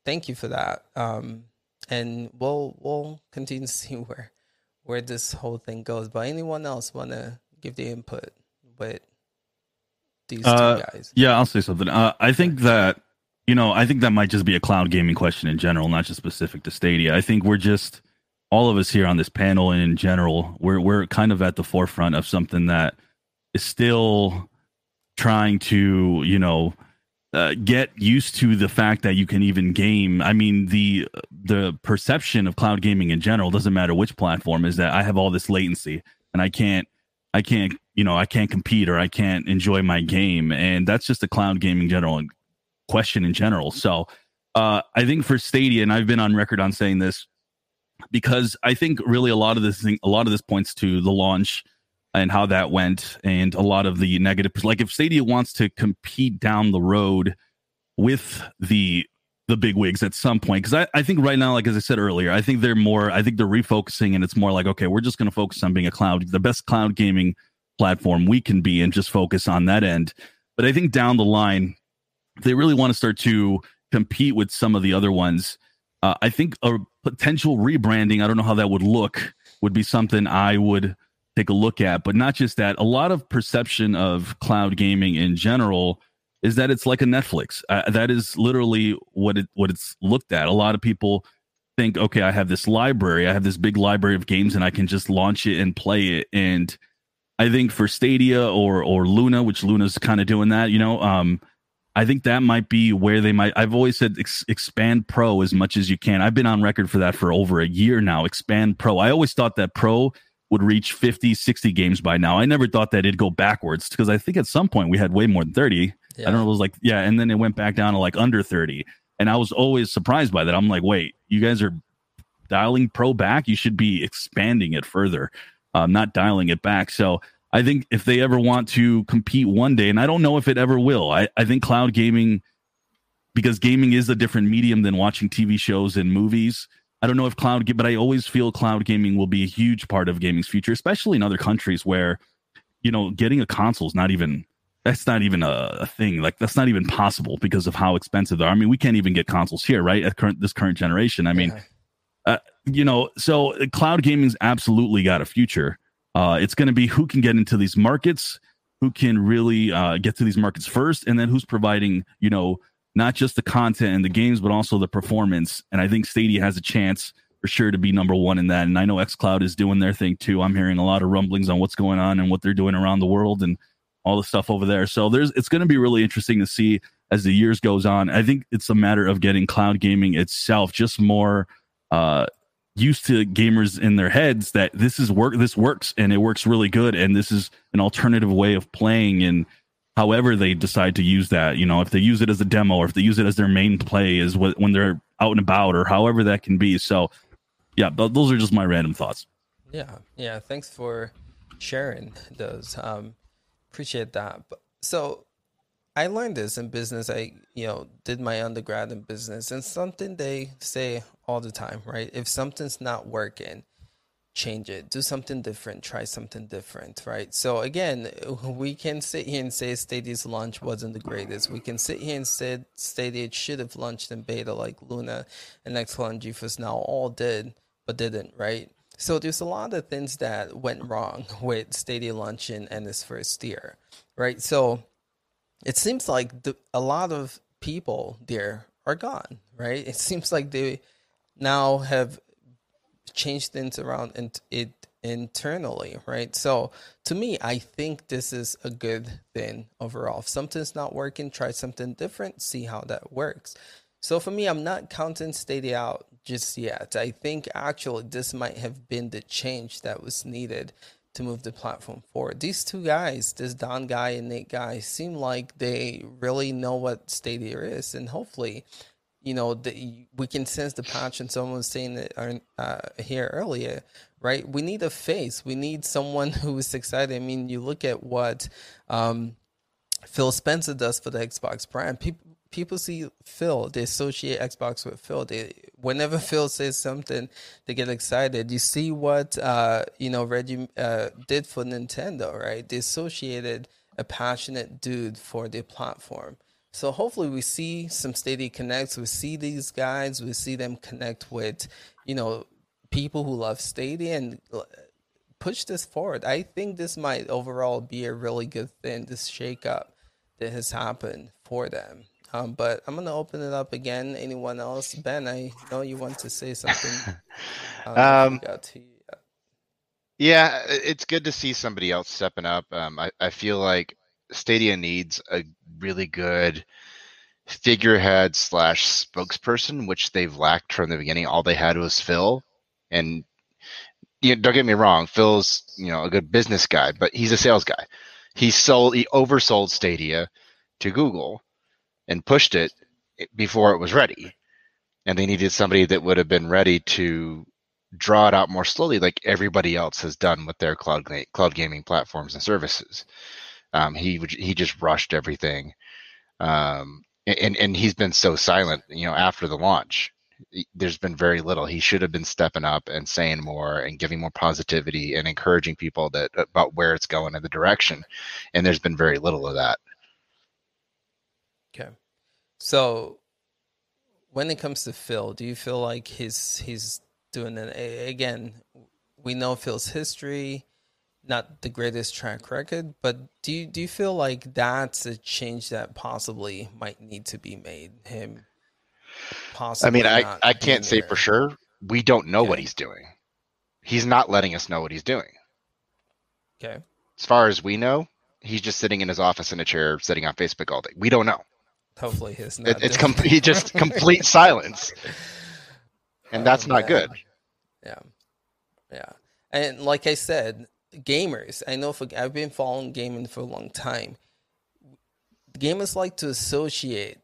thank you for that. Um, and we'll we'll continue to see where where this whole thing goes. But anyone else want to give the input with these uh, two guys? Yeah, I'll say something. Uh, I think that you know, I think that might just be a cloud gaming question in general, not just specific to Stadia. I think we're just all of us here on this panel and in general, we're we're kind of at the forefront of something that is still trying to, you know, uh, get used to the fact that you can even game. I mean, the the perception of cloud gaming in general doesn't matter which platform is that I have all this latency and I can't I can't you know I can't compete or I can't enjoy my game, and that's just the cloud gaming general question in general. So uh, I think for Stadia, and I've been on record on saying this because I think really a lot of this thing, a lot of this points to the launch and how that went, and a lot of the negative. Like if Stadia wants to compete down the road with the the big wigs at some point because I, I think right now like as i said earlier i think they're more i think they're refocusing and it's more like okay we're just going to focus on being a cloud the best cloud gaming platform we can be and just focus on that end but i think down the line they really want to start to compete with some of the other ones, uh, I think a potential rebranding, I don't know how that would look, would be something I would take a look at. But not just that, a lot of perception of cloud gaming in general is that it's like a Netflix. Uh, that is literally what it what it's looked at. A lot of people think, okay, I have this library, I have this big library of games, and I can just launch it and play it. And I think for Stadia or or Luna, which Luna's kind of doing that, you know, um, I think that might be where they might. I've always said ex- expand pro as much as you can. I've been on record for that for over a year now. Expand pro. I always thought that pro would reach 50, 60 games by now. I never thought that it'd go backwards because I think at some point we had way more than 30. Yeah. I don't know. It was like, yeah. And then it went back down to like under 30. And I was always surprised by that. I'm like, wait, you guys are dialing pro back. You should be expanding it further, um, not dialing it back. So, I think if they ever want to compete one day, and I don't know if it ever will, I, I think cloud gaming, because gaming is a different medium than watching TV shows and movies. I don't know if cloud, but I always feel cloud gaming will be a huge part of gaming's future, especially in other countries where, you know, getting a console is not even that's not even a, a, thing. Like that's not even possible because of how expensive they are. I mean, we can't even get consoles here, right? At current this current generation. I mean, yeah. uh, you know, so cloud gaming's absolutely got a future. Uh, it's going to be who can get into these markets, who can really uh, get to these markets first, and then who's providing, you know, not just the content and the games, but also the performance. And I think Stadia has a chance for sure to be number one in that. And I know xCloud is doing their thing too. I'm hearing a lot of rumblings on what's going on and what they're doing around the world and all the stuff over there. So there's it's going to be really interesting to see as the years goes on. I think it's a matter of getting cloud gaming itself just more uh, used to gamers in their heads that this is work this works and it works really good and this is an alternative way of playing and however they decide to use that you know if they use it as a demo or if they use it as their main play is when they're out and about or however that can be so yeah those are just my random thoughts yeah yeah thanks for sharing those um appreciate that so I learned this in business. I, you know, did my undergrad in business, and something they say all the time, right? If something's not working, change it. Do something different. Try something different, right? So again, we can sit here and say Stadia's launch wasn't the greatest. We can sit here and say Stadia should have launched in beta like Luna and xCloud and GeForce Now all did, but didn't, right? So there's a lot of things that went wrong with Stadia launching and its first year, right? So it seems like the, a lot of people there are gone, right? It seems like they now have changed things around and it internally, right? So to me, I think this is a good thing overall. If something's not working, try something different, see how that works. So for me, I'm not counting Stadia out just yet. I think actually this might have been the change that was needed to move the platform forward. These two guys, this Don guy and Nate guy, seem like they really know what Stadia is, and hopefully, you know, the, we can sense the passion. Someone was saying it uh, here earlier, right? We need a face. We need someone who is excited. I mean, you look at what um, Phil Spencer does for the Xbox brand. People people see Phil, they associate Xbox with Phil. They whenever Phil says something, they get excited. You see what uh, you know Reggie uh, did for Nintendo, right? They associated a passionate dude for their platform. So hopefully we see some Stadia connects. We see these guys. We see them connect with, you know, people who love Stadia and uh, push this forward. I think this might overall be a really good thing. This shakeup that has happened for them. Um, but I'm gonna open it up again. Anyone else? Ben, I know you want to say something. um, yeah, it's good to see somebody else stepping up. Um, I, I feel like Stadia needs a really good figurehead slash spokesperson, which they've lacked from the beginning. All they had was Phil, and you know, don't get me wrong, Phil's you know a good business guy, but he's a sales guy. He sold, he oversold Stadia to Google and pushed it before it was ready. And they needed somebody that would have been ready to draw it out more slowly, like everybody else has done with their cloud cloud gaming platforms and services. Um, he he just rushed everything, um, and and he's been so silent. You know, after the launch, there's been very little. He should have been stepping up and saying more and giving more positivity and encouraging people that about where it's going in the direction. And there's been very little of that. Okay. So when it comes to Phil, do you feel like he's he's doing it again? We know Phil's history, not the greatest track record, but do you do you feel like that's a change that possibly might need to be made? Him possibly. I mean, I I can't say there. for sure. We don't know okay. what he's doing. He's not letting us know what he's doing. Okay. As far as we know, he's just sitting in his office in a chair, sitting on Facebook all day. We don't know. Hopefully, his it, it's complete, just complete silence, and oh, that's oh, not good. Yeah, yeah, and like I said, gamers. I know for I've been following gaming for a long time. Gamers like to associate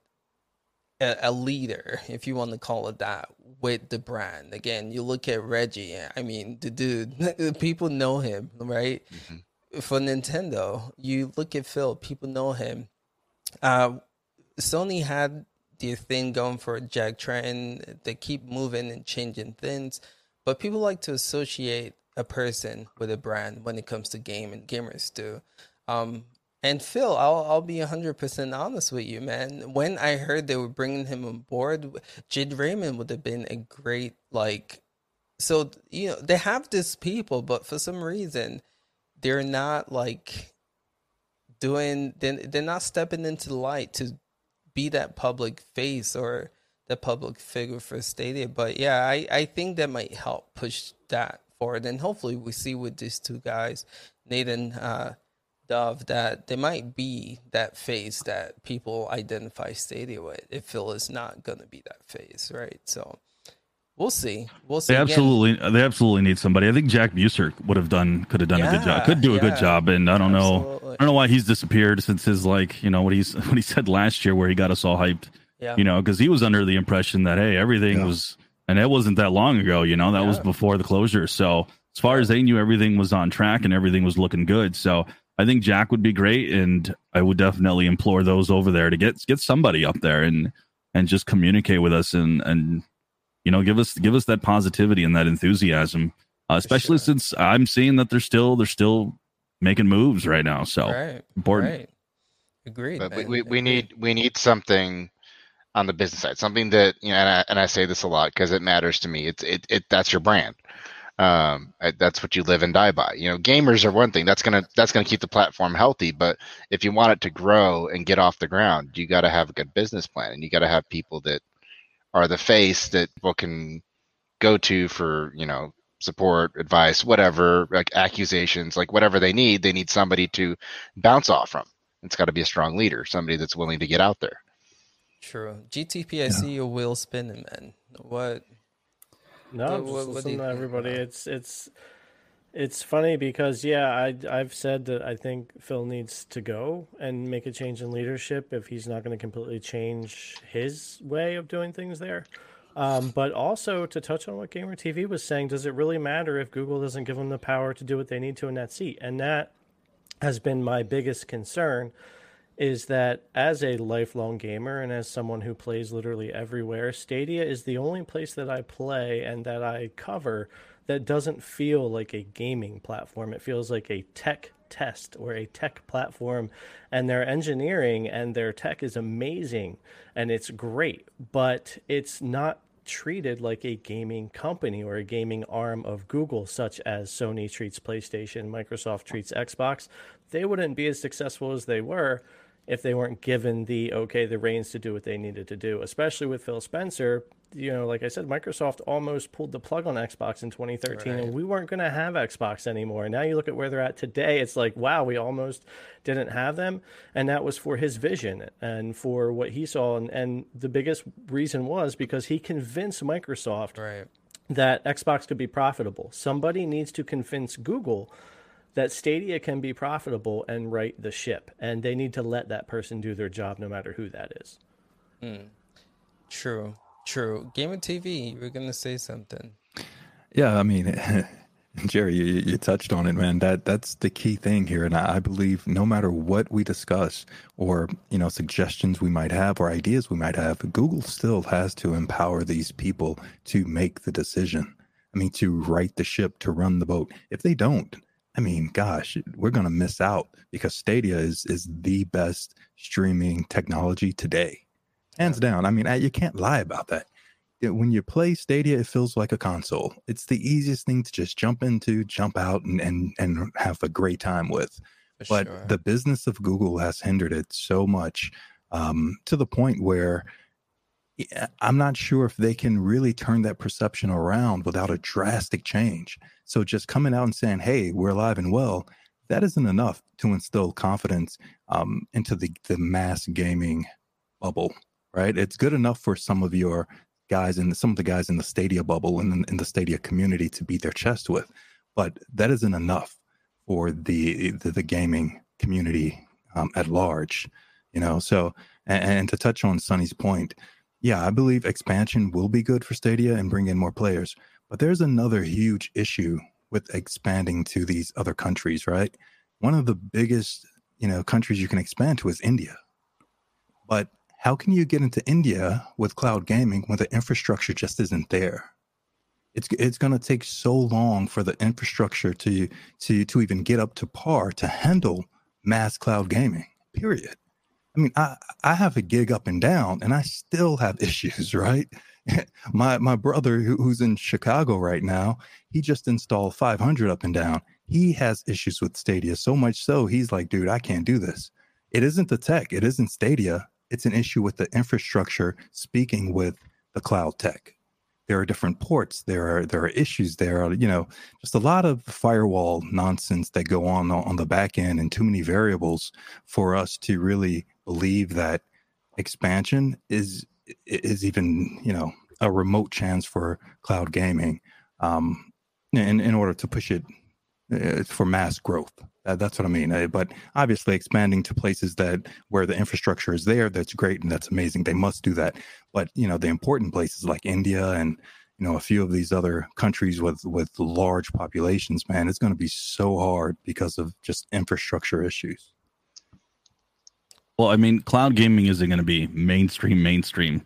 a, a, leader, if you want to call it that, with the brand. Again, you look at Reggie. I mean, the dude, people know him, right? Mm-hmm. For Nintendo, you look at Phil. People know him. Uh, Sony had their thing going for Jack Tretton. They keep moving and changing things, but people like to associate a person with a brand when it comes to game and gamers do. Um, and Phil, I'll I'll be hundred percent honest with you, man. When I heard they were bringing him on board, Jade Raymond would have been a great like. So you know they have these people, but for some reason, they're not like doing. They're, they're not stepping into the light to be that public face or the public figure for Stadia. But yeah, I, I think that might help push that forward. And hopefully we see with these two guys, Nathan uh, Dov, that they might be that face that people identify Stadia with if Phil is not going to be that face, right? So we'll see. We'll see. They absolutely, Again, they absolutely need somebody. I think Jack Buser would have done, could have done yeah, a good job, could do yeah, a good job. And I don't absolutely. know, I don't know why he's disappeared since his like, you know, what he's what he said last year, where he got us all hyped. Yeah. You know, because he was under the impression that hey, everything yeah. was, and it wasn't that long ago. You know, that was before the closure. So as far as they knew, everything was on track and everything was looking good. So I think Jack would be great, and I would definitely implore those over there to get get somebody up there and and just communicate with us and and you know give us give us that positivity and that enthusiasm uh, especially sure. since i'm seeing that they're still they're still making moves right now so right, important right. agreed but we, we, we need we need something on the business side something that you know and i, and I say this a lot because it matters to me it's it, it that's your brand um, that's what you live and die by. You know, gamers are one thing that's gonna that's gonna keep the platform healthy. But if you want it to grow and get off the ground, you got to have a good business plan, and you got to have people that are the face that people can go to for you know support, advice, whatever, like accusations, like whatever they need. They need somebody to bounce off from. It's got to be a strong leader, somebody that's willing to get out there. True. GTP, I yeah. see your wheel spinning, man. What no, what, what, what everybody. It's it's it's funny because yeah, I I've said that I think Phil needs to go and make a change in leadership if he's not going to completely change his way of doing things there. Um, but also to touch on what Gamer TV was saying, does it really matter if Google doesn't give them the power to do what they need to in that seat? And that has been my biggest concern is that as a lifelong gamer and as someone who plays literally everywhere, Stadia is the only place that I play and that I cover that doesn't feel like a gaming platform. It feels like a tech test or a tech platform. And their engineering and their tech is amazing and it's great, but it's not treated like a gaming company or a gaming arm of Google, such as Sony treats PlayStation, Microsoft treats Xbox. They wouldn't be as successful as they were if they weren't given the okay the reins to do what they needed to do especially with phil spencer. You know like i said microsoft almost pulled the plug on xbox in 2013 right. and we weren't going to have xbox anymore. And now you look at where they're at today it's like wow we almost didn't have them. And that was for his vision and for what he saw. And, and the biggest reason was because he convinced microsoft right. that xbox could be profitable. Somebody needs to convince google that Stadia can be profitable and right the ship, and they need to let that person do their job, no matter who that is. Mm. True, true. of TV, you were gonna say something. Yeah, I mean, Jerry, you, you, touched on it, man. That that's the key thing here, and I, I believe no matter what we discuss or you know suggestions we might have or ideas we might have, Google still has to empower these people to make the decision. I mean, to right the ship, to run the boat. If they don't, I mean, gosh, we're going to miss out because Stadia is is the best streaming technology today, hands down. I mean, you can't lie about that. When you play Stadia, it feels like a console. It's the easiest thing to just jump into, jump out, and and and have a great time with. For but sure. the business of Google has hindered it so much um, to the point where I'm not sure if they can really turn that perception around without a drastic change. So just coming out and saying, "Hey, we're alive and well," that isn't enough to instill confidence um, into the the mass gaming bubble, right? It's good enough for some of your guys and some of the guys in the Stadia bubble and in the Stadia community to beat their chest with, but that isn't enough for the the, the gaming community um, at large. You know, so and, and to touch on Sunny's point yeah, I believe expansion will be good for Stadia and bring in more players. But there's another huge issue with expanding to these other countries, right? One of the biggest, you know, countries you can expand to is India. But how can you get into India with cloud gaming when the infrastructure just isn't there? It's it's going to take so long for the infrastructure to to to even get up to par to handle mass cloud gaming. Period. I mean, I, I have a gig up and down and I still have issues, right? my my brother who, who's in Chicago right now, he just installed 500 up and down. He has issues with Stadia so much so he's like, dude, I can't do this. It isn't the tech, it isn't Stadia. It's an issue with the infrastructure speaking with the cloud tech there are different ports there are there are issues there are you know just a lot of firewall nonsense that go on on the back end and too many variables for us to really believe that expansion is is even you know a remote chance for cloud gaming um in in order to push it uh, for mass growth uh, that's what I mean. Uh, but obviously, expanding to places that where the infrastructure is there, that's great and that's amazing. They must do that. But you know, the important places like India and you know a few of these other countries with with large populations, man, it's going to be so hard because of just infrastructure issues. Well, I mean, cloud gaming isn't going to be mainstream mainstream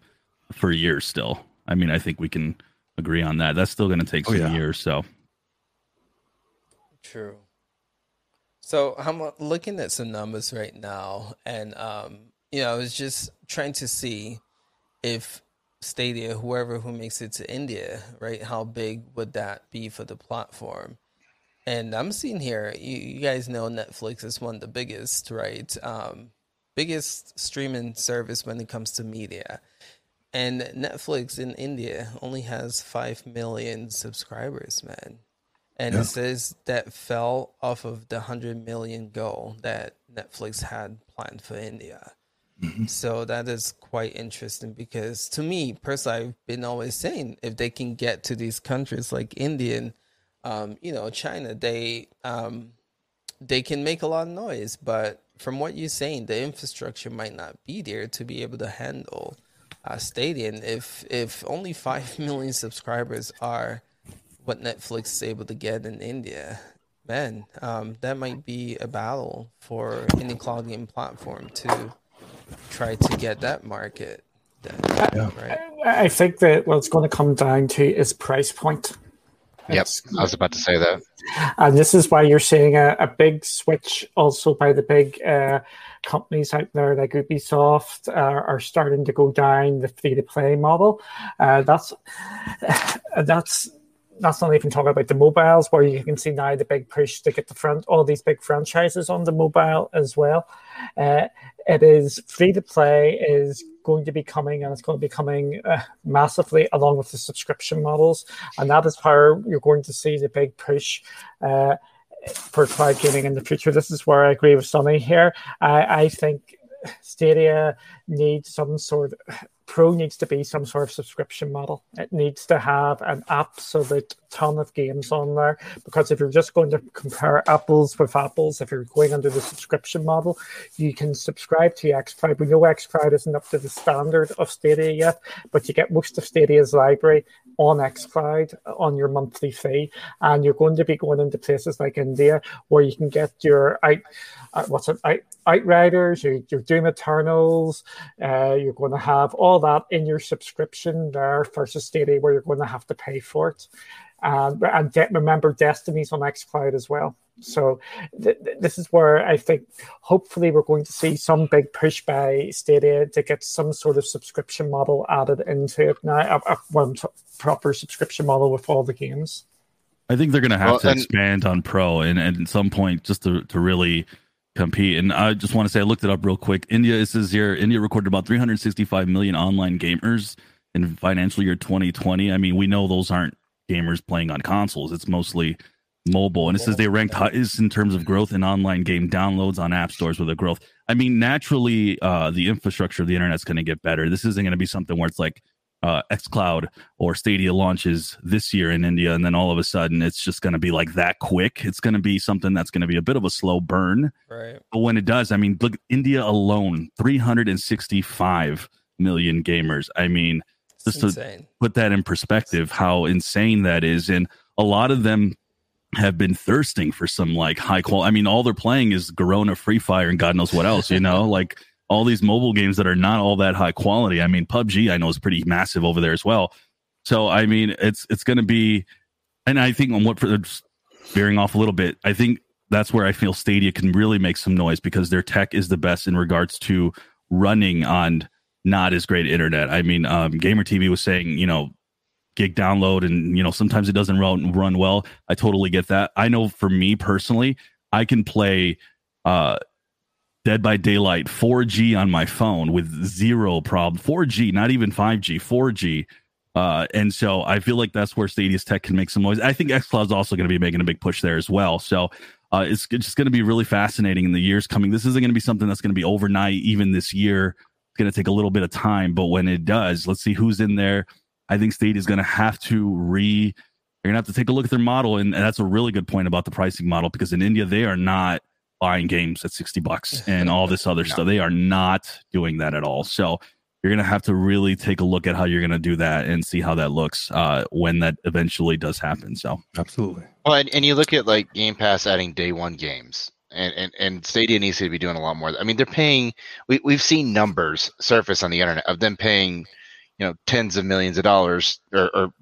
for years still. I mean, I think we can agree on that. That's still going to take oh, some oh, yeah. years. So true. So I'm looking at some numbers right now, and um, you know, I was just trying to see if Stadia, whoever who makes it to India, right? How big would that be for the platform? And I'm seeing here, you, you guys know Netflix is one of the biggest, right? Um, biggest streaming service when it comes to media. And Netflix in India only has 5 million subscribers, man. And Yeah. it says that fell off of the 100 million goal that Netflix had planned for India. So that is quite interesting because to me personally, I've been always saying if they can get to these countries like India and um, you know China, they um, they can make a lot of noise. But from what you're saying, the infrastructure might not be there to be able to handle uh, Stadium. If if only five million subscribers are what Netflix is able to get in India, man, um, that might be a battle for any cloud game platform to try to get that market. Yeah. right? I think that what it's going to come down to is price point. Yep, I was about to say that. And this is why you're seeing a, a big switch also by the big uh, companies out there like Ubisoft are, are starting to go down the free to play model. Uh, that's that's that's not even talking about the mobiles where you can see now the big push to get the front all these big franchises on the mobile as well. Uh, it is free to play is going to be coming and it's going to be coming uh, massively along with the subscription models. And that is how you're going to see the big push uh, for cloud gaming in the future. This is where i agree with sunny here. I, I think stadia needs some sort of pro needs to be some sort of subscription model it needs to have an absolute ton of games on there because if you're just going to compare apples with apples if you're going under the subscription model you can subscribe to xCloud. We know xCloud isn't up to the standard of Stadia yet, but you get most of Stadia's library on xCloud on your monthly fee, and you're going to be going into places like India where you can get your out, uh, what's it, out, Outriders, your, your Doom Eternals. Uh, you're going to have all that in your subscription there versus Stadia where you're going to have to pay for it. And de- remember, Destiny's on xCloud as well. So th- th- this is where I think hopefully we're going to see some big push by Stadia to get some sort of subscription model added into it now, a, a one t- proper subscription model with all the games. I think they're going to have Well, to and- expand on Pro and, and at some point just to, to really compete. And I just want to say, I looked it up real quick. India, it says here, India recorded about 365 million online gamers in financial year 2020. I mean, we know those aren't gamers playing on consoles, it's mostly mobile. And it says they ranked highest in terms of growth in online game downloads on app stores with a growth. I mean, naturally, uh, the infrastructure of the internet's going to get better. This isn't going to be something where it's like, uh, xCloud or Stadia launches this year in India, and then all of a sudden it's just going to be like that quick. It's going to be something that's going to be a bit of a slow burn. Right. But when it does, I mean, look, India alone, 365 million gamers. I mean, Just to- put that in perspective, how insane that is. And a lot of them have been thirsting for some like high quality. I mean, all they're playing is Garena, Free Fire, and God knows what else, you know, like all these mobile games that are not all that high quality. I mean, PUBG, I know is pretty massive over there as well. So, I mean, it's, it's going to be, and I think on what, for veering off a little bit, I think that's where I feel Stadia can really make some noise because their tech is the best in regards to running on not as great internet. I mean, um, Gamer TV was saying, you know, gig download and you know sometimes it doesn't run run well. I totally get that. I know for me personally, I can play uh Dead by Daylight 4G on my phone with zero problem. 4G, not even 5G, 4G. Uh, and so I feel like that's where Stadia's tech can make some noise. I think xCloud's also going to be making a big push there as well. So uh, it's, it's just going to be really fascinating in the years coming. This isn't going to be something that's going to be overnight, even this year. It's going to take a little bit of time, but when it does, let's see who's in there. I think Stadia is going to have to re. You're going to have to take a look at their model, and, and that's a really good point about the pricing model because in India they are not buying games at 60 bucks and all this other No. stuff. They are not doing that at all. So you're going to have to really take a look at how you're going to do that and see how that looks uh, when that eventually does happen. So Absolutely. Well, and, and you look at like Game Pass adding day one games, and, and, and Stadia needs to be doing a lot more. I mean, they're paying. We we've seen numbers surface on the internet of them paying, you know, tens of millions of dollars or, or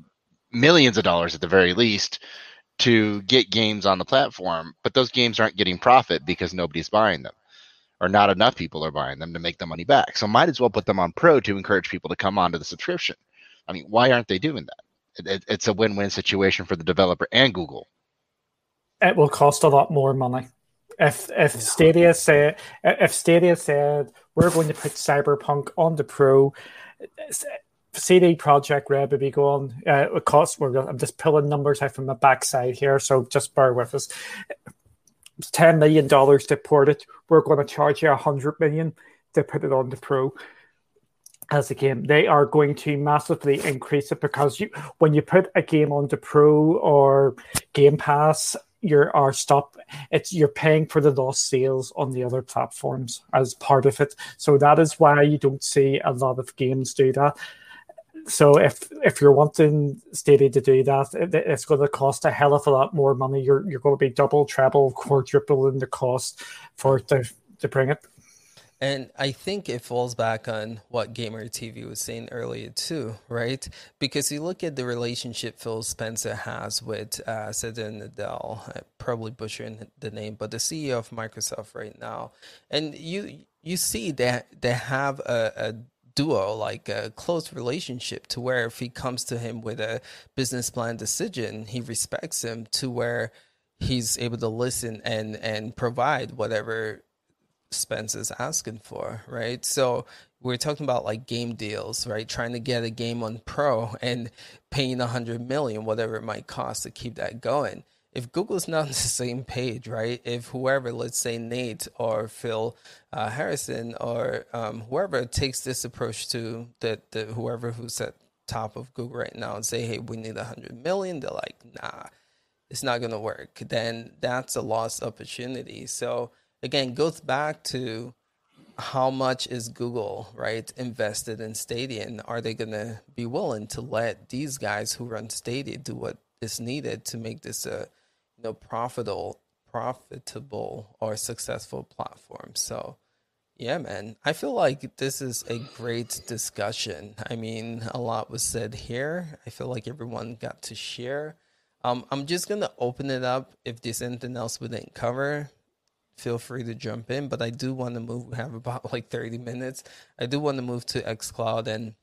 millions of dollars at the very least to get games on the platform, but those games aren't getting profit because nobody's buying them. Or not enough people are buying them to make the money back. So might as well put them on pro to encourage people to come onto the subscription. I mean, why aren't they doing that? It, it, it's a win-win situation for the developer and Google. It will cost a lot more money. If if Stadia said if Stadia said we're going to put Cyberpunk on the Pro, CD Projekt Red will be going. Uh, it costs. I'm just pulling numbers out from the backside here, so just bear with us. It's ten million dollars to port it. We're going to charge you a hundred million to put it on the Pro as a game. They are going to massively increase it because you when you put a game on the Pro or Game Pass, you're are stop it's you're paying for the lost sales on the other platforms as part of it. So that is why you don't see a lot of games do that. So if if you're wanting Stadia to do that, it's going to cost a hell of a lot more money. You're you're going to be double, treble, quadruple in the cost for it to, to bring it. And I think it falls back on what Gamer TV was saying earlier too, right? Because you look at the relationship Phil Spencer has with uh, Satya Nadella, I'm probably butchering the name, but the CEO of Microsoft right now, and you you see that they have a, a duo, like a close relationship, to where if he comes to him with a business plan decision, he respects him to where he's able to listen and and provide whatever Spence is asking for, right? So we're talking about like game deals, right? Trying to get a game on Pro and paying a hundred million, whatever it might cost to keep that going. If Google's not on the same page, right? If whoever, let's say Nate or Phil uh, Harrison or um, whoever takes this approach to the, the whoever who's at top of Google right now and say, hey, we need a hundred million, they're like, nah, it's not gonna work. Then that's a lost opportunity. So again goes back to how much is Google right invested in Stadia? And are they going to be willing to let these guys who run Stadia do what is needed to make this a know profitable, profitable or successful platform? So, yeah, man, I feel like this is a great discussion. I mean, a lot was said here. I feel like everyone got to share. Um, I'm just gonna open it up if there's anything else we didn't cover feel free to jump in. But I do want to move. We have about like 30 minutes. I do want to move to xCloud and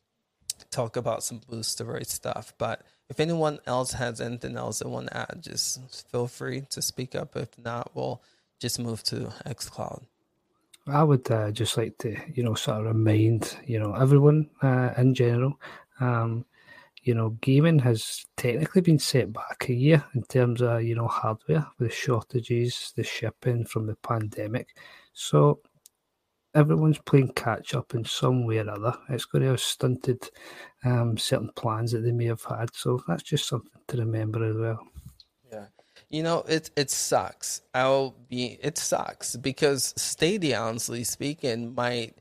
talk about some booster Boosteroid stuff. But if anyone else has anything else they want to add, just feel free to speak up. If not, we'll just move to xCloud. I would uh, just like to, you know, sort of remind, you know, everyone uh, in general, um, you know, gaming has technically been set back a year in terms of, you know, hardware with shortages, the shipping from the pandemic. So everyone's playing catch up in some way or other. It's going to have stunted um, certain plans that they may have had. So that's just something to remember as well. Yeah. You know, it it sucks. I'll be it sucks because Stadia, honestly speaking, might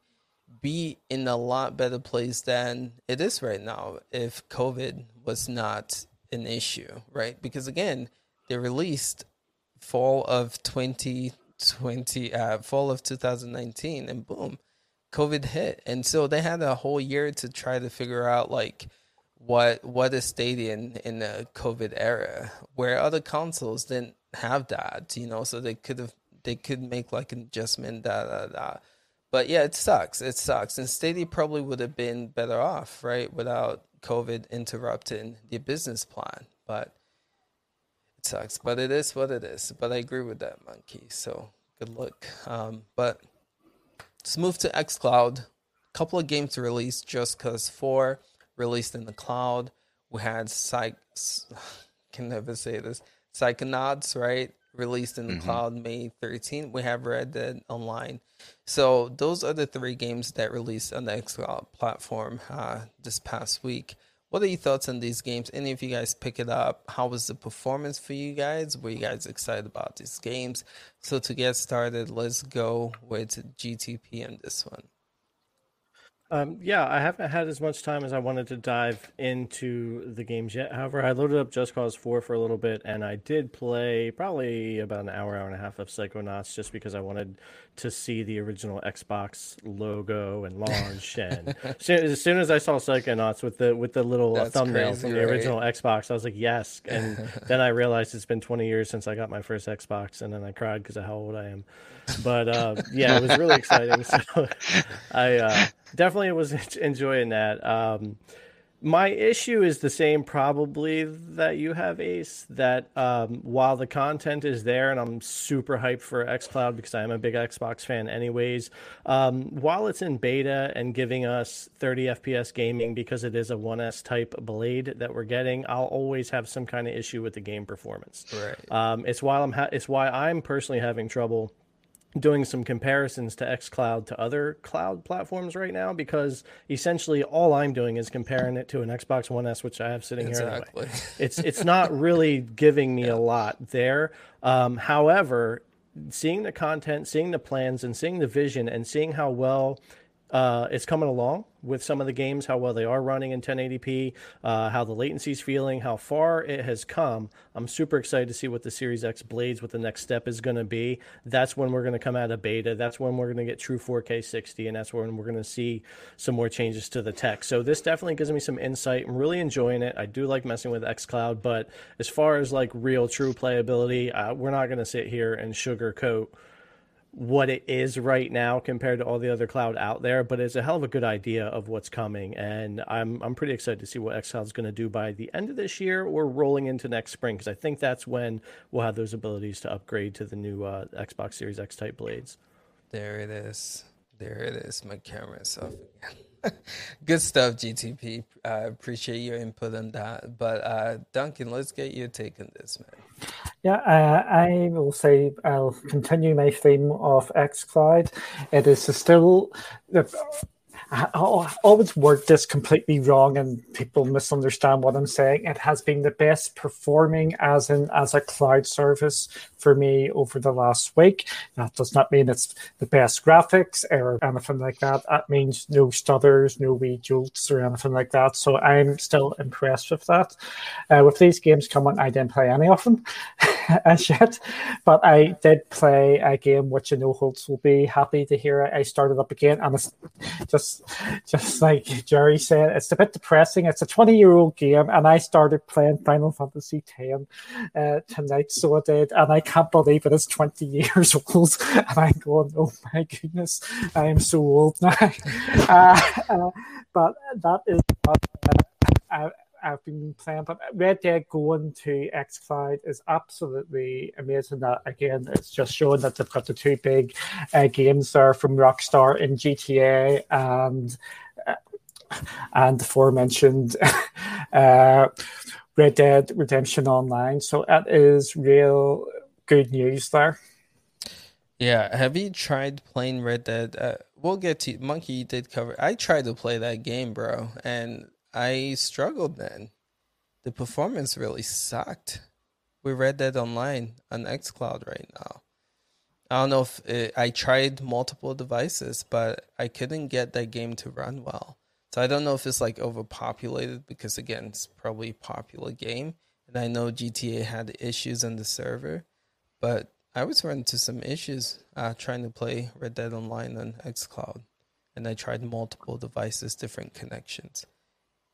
be in a lot better place than it is right now if COVID was not an issue, right? Because again, they released fall of 2020, uh, fall of 2019, and boom, COVID hit, and so they had a whole year to try to figure out like what what is Stadia in, the COVID era, where other consoles didn't have that, you know, so they could have they could make like an adjustment, da da da but yeah, it sucks. It sucks. And Stadia probably would have been better off, right, without COVID interrupting the business plan. But sucks. But it is what it is. But I agree with that, Monkey. So good luck. Um, but let's move to xCloud. A couple of games released. Just Cause 4 released in the cloud. We had Psych. Can never say this. Psychonauts, right? Released in the mm-hmm. cloud May 13th. We have Red Dead Online so those are the three games that released on the xCloud platform uh, this past week. What are your thoughts on these games? Any of you guys pick it up? How was the performance for you guys? Were you guys excited about these games? So to get started, let's go with GTP on this one. Um, yeah, I haven't had as much time as I wanted to dive into the games yet. However, I loaded up Just Cause 4 for a little bit, and I did play probably about an hour, hour and a half of Psychonauts just because I wanted to see the original Xbox logo and launch. and as soon as I saw Psychonauts with the with the little That's thumbnail crazy, from the right? original Xbox, I was like, yes. And then I realized it's been 20 years since I got my first Xbox, and then I cried because of how old I am. But uh, yeah, it was really exciting. So I uh, definitely was enjoying that. Um, my issue is the same, probably that you have, Ace. That um, while the content is there, and I'm super hyped for XCloud because I'm a big Xbox fan, anyways. Um, while it's in beta and giving us 30 FPS gaming because it is a 1S type blade that we're getting, I'll always have some kind of issue with the game performance. Right. Um, it's why I'm ha- it's why I'm personally having trouble doing some comparisons to xCloud to other cloud platforms right now because essentially all I'm doing is comparing it to an Xbox One S, which I have sitting exactly. here anyway. It's it's not really giving me yeah. a lot there. Um, however, seeing the content, seeing the plans, and seeing the vision, and seeing how well uh, it's coming along with some of the games, how well they are running in 1080p, uh, how the latency is feeling, how far it has come. I'm super excited to see what the Series X blades, what the next step is going to be. That's when we're going to come out of beta. That's when we're going to get true 4K 60, and that's when we're going to see some more changes to the tech. So this definitely gives me some insight. I'm really enjoying it. I do like messing with xCloud, but as far as like real true playability, uh, we're not going to sit here and sugarcoat what it is right now compared to all the other cloud out there, but it's a hell of a good idea of what's coming. And I'm I'm pretty excited to see what xCloud is going to do by the end of this year or rolling into next spring because I think that's when we'll have those abilities to upgrade to the new uh, Xbox Series X type blades. There it is. There it is. My camera's off again. Good stuff, GTP. I uh, appreciate your input on that. But uh, Duncan, let's get your take on this, man. Yeah, uh, I will say I'll continue my theme of xCloud. It is still I always word this completely wrong and people misunderstand what I'm saying. It has been the best performing as in as a cloud service for me over the last week. That does not mean it's the best graphics or anything like that. That means no stutters, no wee jolts or anything like that. So I'm still impressed with that. Uh, with these games coming, I didn't play any of them as yet, but I did play a game which I know Holtz will be happy to hear. I started up again and it's just just like Jerry said, it's a bit depressing. It's a 20 year old game, and I started playing Final Fantasy X uh, tonight, so I did, and I can't believe it is 20 years old. And I'm going, oh my goodness, I am so old now. uh, uh, but that is. what Uh, I've been playing, but Red Dead going to xCloud is absolutely amazing. That again, it's just showing that they've got the two big uh, games there from Rockstar in GTA and uh, and the aforementioned uh, Red Dead Redemption Online. So that is real good news there. Yeah, have you tried playing Red Dead? Uh, we'll get to Monkey. did cover. I tried to play that game, bro, and I struggled then. The performance really sucked. We read that online on xCloud right now. I don't know if it, I tried multiple devices, but I couldn't get that game to run well. So I don't know if it's like overpopulated because again, it's probably a popular game, and I know GTA had issues on the server, but I was running into some issues uh, trying to play Red Dead Online on xCloud, and I tried multiple devices, different connections.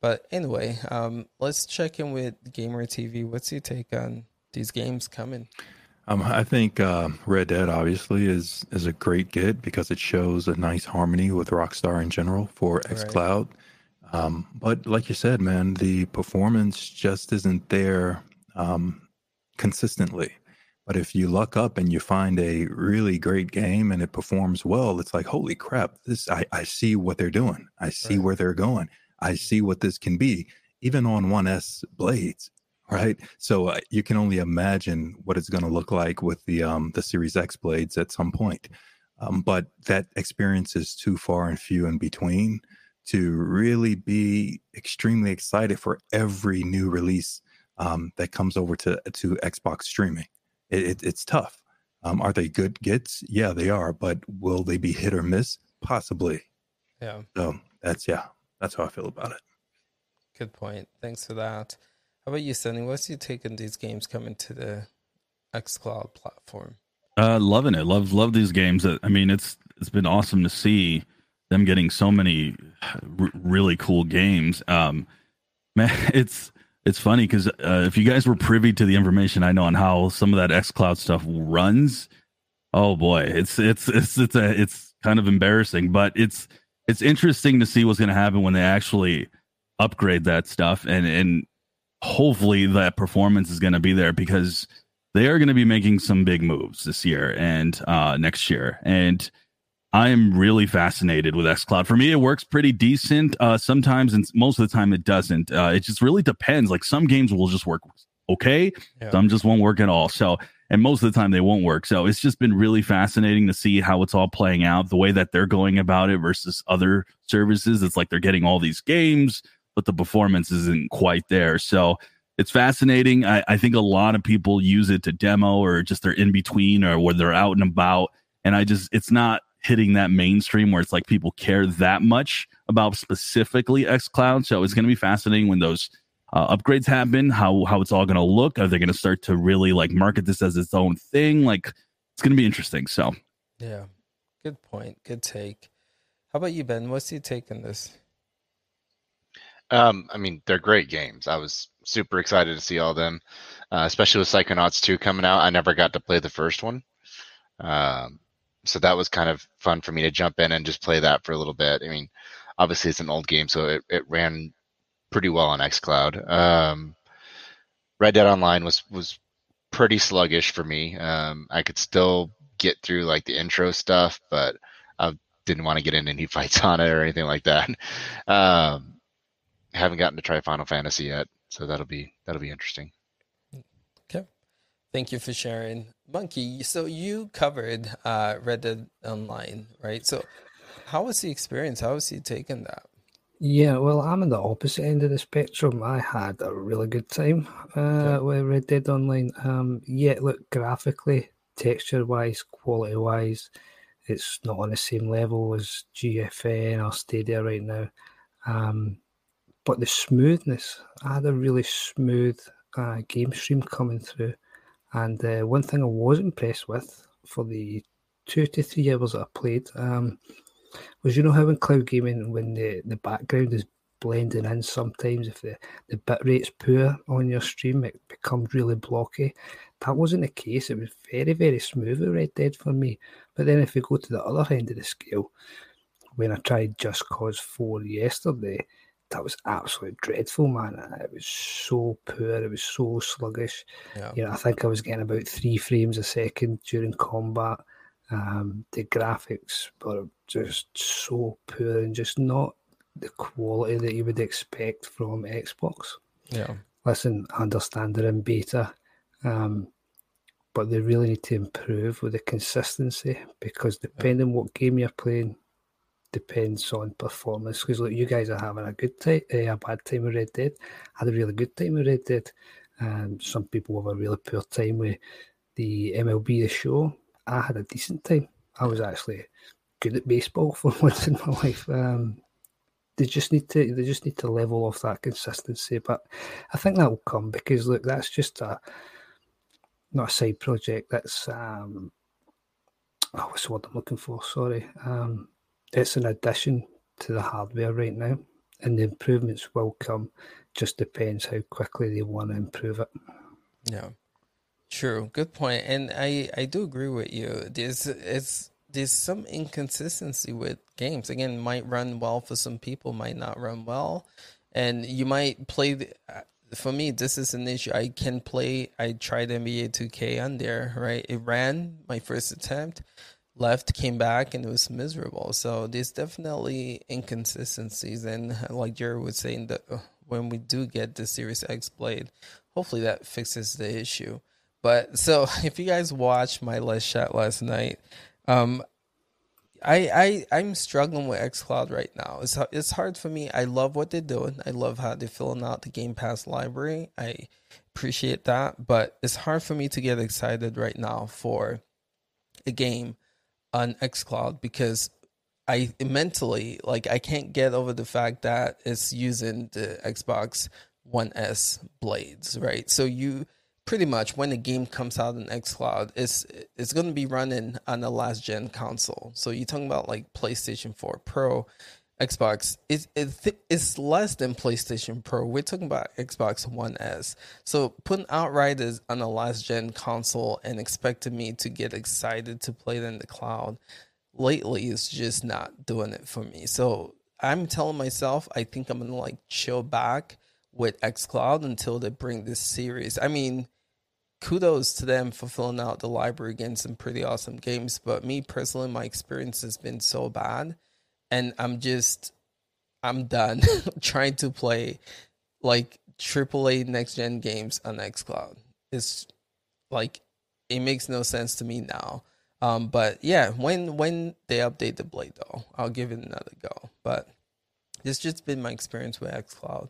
But anyway, um, let's check in with Gamer TV. What's your take on these games coming? Um, I think uh, Red Dead obviously is is a great get because it shows a nice harmony with Rockstar in general for XCloud. Right. Um, but like you said, man, the performance just isn't there um, consistently. But if you luck up and you find a really great game and it performs well, it's like, holy crap! This I, I see what they're doing. I see right. where they're going. I see what this can be, even on 1S blades, right? So uh, you can only imagine what it's going to look like with the um, the Series X blades at some point. Um, but that experience is too far and few in between to really be extremely excited for every new release um, that comes over to to Xbox streaming. It, it, it's tough. Um, are they good gets? Yeah, they are. But will they be hit or miss? Possibly. Yeah. So that's yeah. That's how I feel about it. Good point. Thanks for that. How about you, Sunny? What's your take on these games coming to the XCloud platform? Uh, loving it. Love love these games. I mean, it's it's been awesome to see them getting so many r- really cool games. Um, man, it's it's funny because uh, if you guys were privy to the information I know on how some of that XCloud stuff runs, oh boy, it's it's it's it's a it's kind of embarrassing, but it's it's interesting to see what's going to happen when they actually upgrade that stuff and and hopefully that performance is going to be there because they are going to be making some big moves this year and uh, next year and I am really fascinated with xCloud. For me, it works pretty decent uh, sometimes, and most of the time it doesn't. Uh, it just really depends. Like some games will just work okay, yeah. some just won't work at all. So, and most of the time they won't work. So it's just been really fascinating to see how it's all playing out, the way that they're going about it versus other services. It's like they're getting all these games, but the performance isn't quite there. So it's fascinating. I, I think a lot of people use it to demo or just they're in between or where they're out and about. And I just, it's not hitting that mainstream where it's like people care that much about specifically xCloud. So it's going to be fascinating when those uh, upgrades happen, how how it's all going to look. Are they going to start to really like market this as its own thing? Like it's going to be interesting. So yeah, good point. Good take. How about you, Ben? What's your take on this? Um, I mean, they're great games. I was super excited to see all them, uh, especially with Psychonauts 2 coming out. I never got to play the first one. Um, so that was kind of fun for me to jump in and just play that for a little bit. I mean, obviously it's an old game, so it, it ran pretty well on xCloud. Um, Red Dead Online was was pretty sluggish for me. Um, I could still get through like the intro stuff, but I didn't want to get in any fights on it or anything like that. Um, haven't gotten to try Final Fantasy yet, so that'll be that'll be interesting. Okay, thank you for sharing, Monkey. So you covered uh, Red Dead Online, right? So how was the experience? How was he taking that? Yeah, well, I'm on the opposite end of the spectrum. I had a really good time uh, okay. with Red Dead Online. Um, yeah, look, graphically, texture wise, quality wise, it's not on the same level as GFN or Stadia right now. Um, but the smoothness, I had a really smooth uh, game stream coming through. And uh, one thing I was impressed with for the two to three hours that I played um, was you know how in cloud gaming when the, the background is blending in sometimes if the, the bit rate's poor on your stream it becomes really blocky. That wasn't the case. It was very, very smooth with Red Dead for me. But then if you go to the other end of the scale, when I tried Just Cause 4 yesterday, that was absolutely dreadful, man. It was so poor. It was so sluggish. Yeah. You know, I think I was getting about three frames a second during combat. Um, the graphics were just so poor and just not the quality that you would expect from Xbox. Yeah. Listen, I understand they're in beta, um, but they really need to improve with the consistency because depending yeah. what game you're playing, depends on performance. Because look, you guys are having a good time, uh, a bad time with Red Dead. I had a really good time with Red Dead. Um, some people have a really poor time with the MLB the Show. I had a decent time. I was actually good at baseball for once in my life. Um, they just need to they just need to level off that consistency. But I think that will come because look, that's just a not a side project. That's um, oh, what's the word I'm looking for? Sorry. Um, it's an addition to the hardware right now, and the improvements will come. Just depends how quickly they want to improve it. Yeah, true. Good point, and I I do agree with you. There's it's there's some inconsistency with games. Again, might run well for some people, might not run well, and you might play. The, uh, for me, this is an issue. I can play. I tried NBA 2K on there, right? It ran my first attempt left, came back, and it was miserable. So there's definitely inconsistencies. And like Jerry was saying, that uh, when we do get the Series X Blade, hopefully that fixes the issue. But so if you guys watched my last shot last night, um, I I I'm struggling with XCloud right now. It's it's hard for me. I love what they're doing. I love how they're filling out the Game Pass library. I appreciate that, but it's hard for me to get excited right now for a game on xCloud because I mentally like I can't get over the fact that it's using the Xbox One S blades, right? So you pretty much when the game comes out in xCloud, it's it's going to be running on the last gen console. So you're talking about like PlayStation 4 Pro, Xbox is it, it's less than PlayStation Pro. We're talking about Xbox One S. So putting Outriders on a last gen console and expecting me to get excited to play it in the cloud lately is just not doing it for me. So I'm telling myself I think I'm gonna like chill back with xCloud until they bring this series. I mean, kudos to them for filling out the library getting some pretty awesome games. But me personally, my experience has been so bad, and I'm just I'm done trying to play like AAA next gen games on xCloud. It's like it makes no sense to me now. Um, but yeah, when when they update the blade though, I'll give it another go. But it's just been my experience with xCloud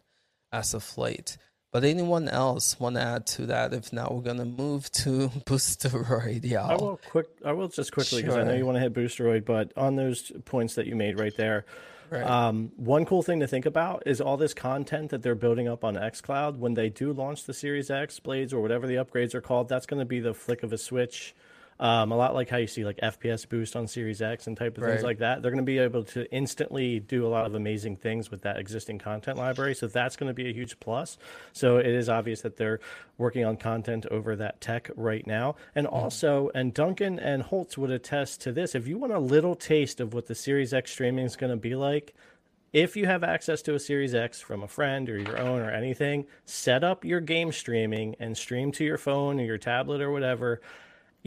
as of late. But anyone else want to add to that? If not, we're gonna move to Boosteroid, y'all. I will quick. I will just quickly because sure. I know you want to hit Boosteroid, but on those points that you made right there, right. Um, one cool thing to think about is all this content that they're building up on XCloud. When they do launch the Series X blades or whatever the upgrades are called, that's going to be the flick of a switch um, a lot like how you see like FPS boost on Series X and type of right. things like that. They're going to be able to instantly do a lot of amazing things with that existing content library. So that's going to be a huge plus. So it is obvious that they're working on content over that tech right now. And mm-hmm. also, and Duncan and Holtz would attest to this. If you want a little taste of what the Series X streaming is going to be like, if you have access to a Series X from a friend or your own or anything, set up your game streaming and stream to your phone or your tablet or whatever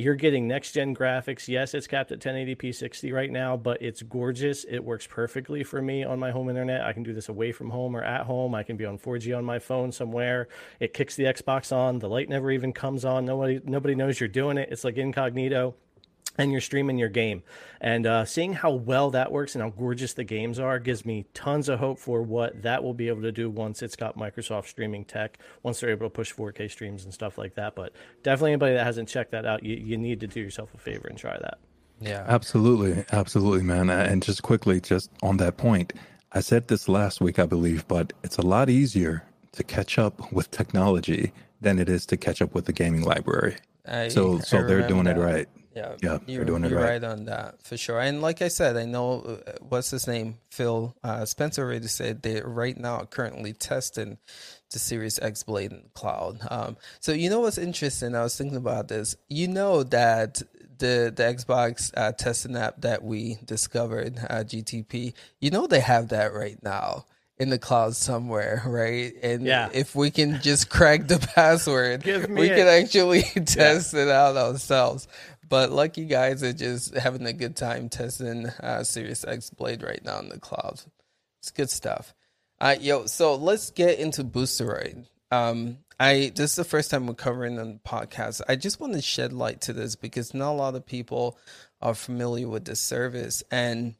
you're getting next gen graphics. Yes, it's capped at 1080p 60 right now, but it's gorgeous. It works perfectly for me on my home internet. I can do this away from home or at home. I can be on 4G on my phone somewhere. It kicks the Xbox on. The light never even comes on. Nobody nobody knows you're doing it. It's like incognito and you're streaming your game. And uh, seeing how well that works and how gorgeous the games are gives me tons of hope for what that will be able to do once it's got Microsoft streaming tech, once they're able to push 4K streams and stuff like that. But definitely, anybody that hasn't checked that out, you, you need to do yourself a favor and try that. Yeah, absolutely, absolutely, man. And just quickly, just on that point, I said this last week, I believe, but it's a lot easier to catch up with technology than it is to catch up with the gaming library. I, so, so they're doing that. it right. Yeah, yeah, you're, doing it you're right. right. on that for sure. And like I said, I know uh, what's his name, Phil uh, Spencer already said they're right now currently testing the Series X Blade in the cloud. Um, so you know what's interesting? I was thinking about this. You know that the the Xbox uh, testing app that we discovered, uh, GTP. You know they have that right now in the cloud somewhere, right? And yeah. if we can just crack the password, we it. can actually test yeah. it out ourselves. But lucky guys are just having a good time testing uh, Series X Blade right now in the cloud. It's good stuff. Uh, yo, so let's get into Boosteroid. Um, I this is the first time we're covering on the podcast. I just want to shed light to this because not a lot of people are familiar with this service, and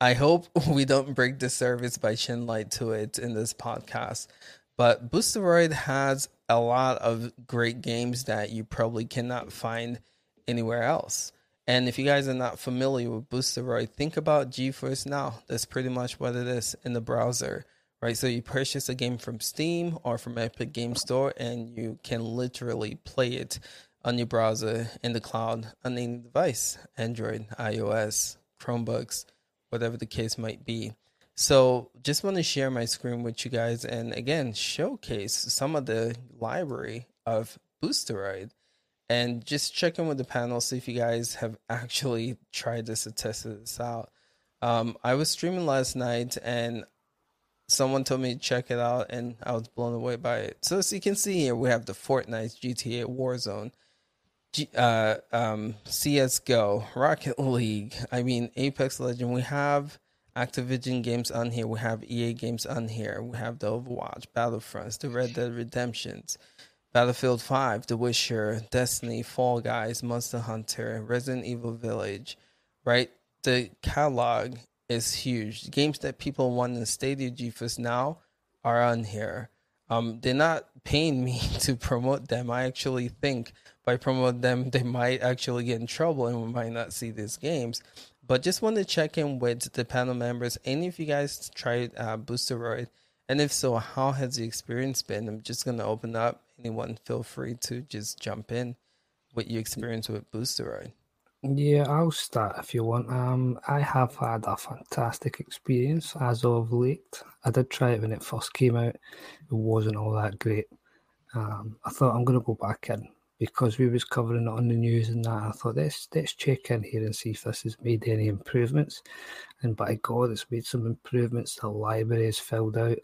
I hope we don't break the service by shedding light to it in this podcast. But Boosteroid has a lot of great games that you probably cannot find anywhere else. And if you guys are not familiar with Boosteroid, think about GeForce Now. That's pretty much what it is in the browser, right? So you purchase a game from Steam or from Epic Game Store, and you can literally play it on your browser in the cloud on any device, Android, iOS, Chromebooks, whatever the case might be. So just want to share my screen with you guys and again showcase some of the library of Boosteroid and just check in with the panel, see if you guys have actually tried this or tested this out. Um, I was streaming last night and someone told me to check it out, and I was blown away by it. So, as you can see here, we have the Fortnite, GTA Warzone, G- uh, um, CSGO, Rocket League, I mean, Apex Legend. We have Activision games on here, we have EA games on here, we have the Overwatch, Battlefronts, the Red Dead Redemptions. Battlefield 5, The Witcher, Destiny, Fall Guys, Monster Hunter, Resident Evil Village, right? The catalog is huge. Games that people want in Stadia GeForce Now are on here. Um, they're not paying me to promote them. I actually think by promoting them, they might actually get in trouble and we might not see these games. But just want to check in with the panel members. Any of you guys tried uh, Boosteroid? And if so, how has the experience been? I'm just going to open up anyone feel free to just jump in what you experience with Boosteroid. Yeah, I'll start if you want. Um, I have had a fantastic experience as of late. I did try it when it first came out. It wasn't all that great. Um, I thought I'm going to go back in because we was covering it on the news and that. I thought let's let's check in here and see if this has made any improvements. And by God, it's made some improvements. The library is filled out.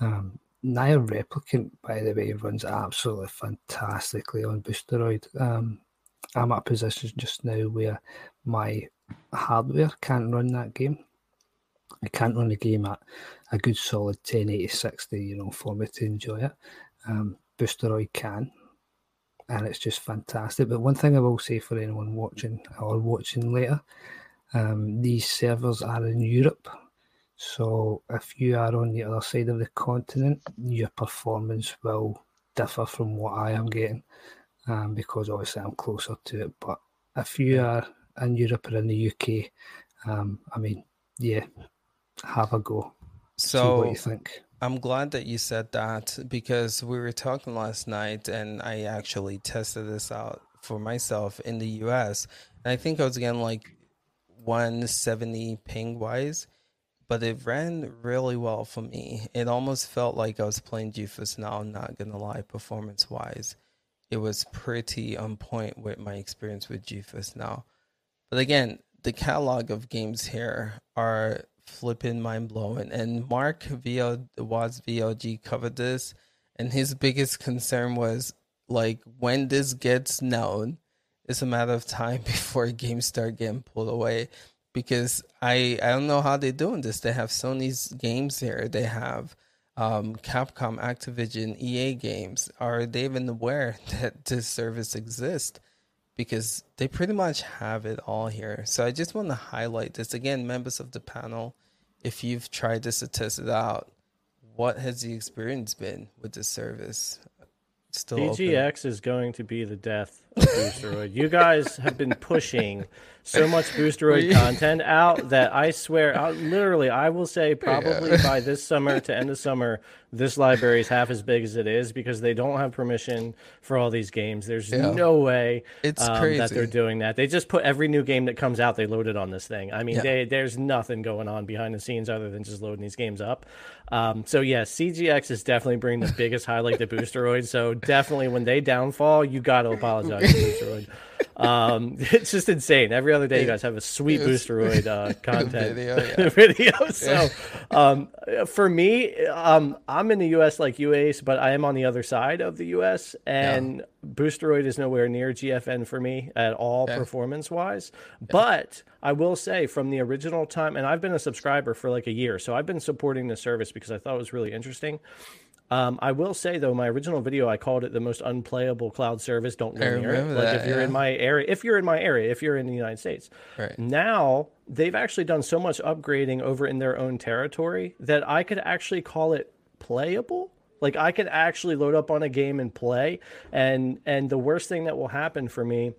Um, NieR Replicant, by the way, runs absolutely fantastically on Boosteroid. Um, I'm at a position just now where my hardware can't run that game. I can't run the game at a good solid 1080 60, you know, for me to enjoy it. Um, Boosteroid can, and it's just fantastic. But one thing I will say for anyone watching or watching later, um, these servers are in Europe. So if you are on the other side of the continent, your performance will differ from what I am getting um, because obviously I'm closer to it. But if you are in Europe or in the UK, um, I mean, yeah, have a go. So, See what you think. I'm glad that you said that because we were talking last night and I actually tested this out for myself in the US. And I think I was getting like 170 ping wise, but it ran really well for me. It almost felt like I was playing GeForce Now, not gonna lie, performance wise. It was pretty on point with my experience with GeForce Now. But again, the catalog of games here are flipping mind blowing. And Mark VO Watts VLG covered this, and his biggest concern was like when this gets known, it's a matter of time before games start getting pulled away. Because I I don't know how they're doing this. They have Sony's games here. They have um, Capcom, Activision, EA games. Are they even aware that this service exists? because they pretty much have it all here. So I just want to highlight this again, members of the panel. If you've tried this to test it out, what has the experience been with this service? Still CGX open. is going to be the death Boosteroid. you guys have been pushing so much Boosteroid content out that I swear, I, literally, I will say probably yeah. by this summer to end of summer, this library is half as big as it is because they don't have permission for all these games. There's yeah. no way it's um, crazy. that they're doing that. They just put every new game that comes out, they load it on this thing. I mean, yeah. they, there's nothing going on behind the scenes other than just loading these games up. Um, so yeah, CGX is definitely bringing the biggest highlight to Boosteroid. So definitely when they downfall, you got to apologize Boosteroid. Um, it's just insane. Every other day, you guys have a sweet Boosteroid uh, content video. Yeah. video. So, um, for me, um, I'm in the U.S. like you Ace, but I am on the other side of the U.S. and yeah. Boosteroid is nowhere near GFN for me at all, yeah. performance wise. But I will say, from the original time, and I've been a subscriber for like a year, so I've been supporting the service because I thought it was really interesting. Um, I will say though, my original video I called it the most unplayable cloud service. Don't go near it. Like if you're yeah. in my area, if you're in my area, if you're in the United States, right. now they've actually done so much upgrading over in their own territory that I could actually call it playable. Like I could actually load up on a game and play. And and the worst thing that will happen for me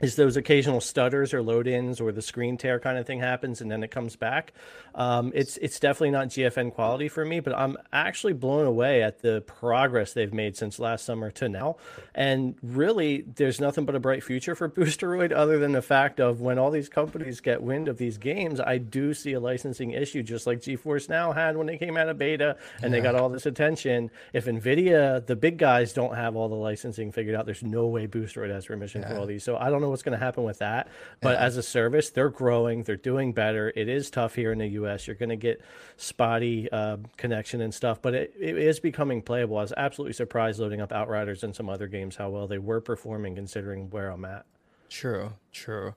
is those occasional stutters or load ins or the screen tear kind of thing happens and then it comes back. Um, it's it's definitely not GFN quality for me, but I'm actually blown away at the progress they've made since last summer to now. And really, there's nothing but a bright future for Boosteroid, other than the fact of when all these companies get wind of these games, I do see a licensing issue, just like GeForce Now had when they came out of beta and yeah. they got all this attention. If Nvidia, the big guys, don't have all the licensing figured out, there's no way Boosteroid has permission yeah. for all these. So I don't know what's going to happen with that. But yeah. as a service, they're growing, they're doing better. It is tough here in the US. You're going to get spotty uh, connection and stuff, but it, it is becoming playable. I was absolutely surprised loading up Outriders and some other games how well they were performing considering where I'm at. True, true.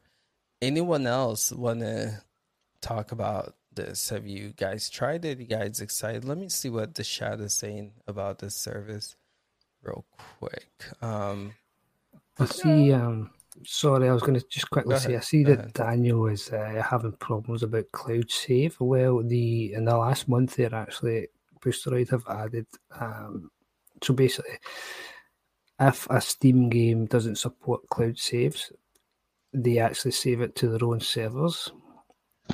Anyone else want to talk about this? Have you guys tried it? You guys excited? Let me see what the chat is saying about this service real quick. Um, I see um, Sorry, I was going to just quickly say I see that Daniel is uh, having problems about cloud save. Well, the in the last month they're actually Boosteroid have added. Um, so basically, if a Steam game doesn't support cloud saves, they actually save it to their own servers.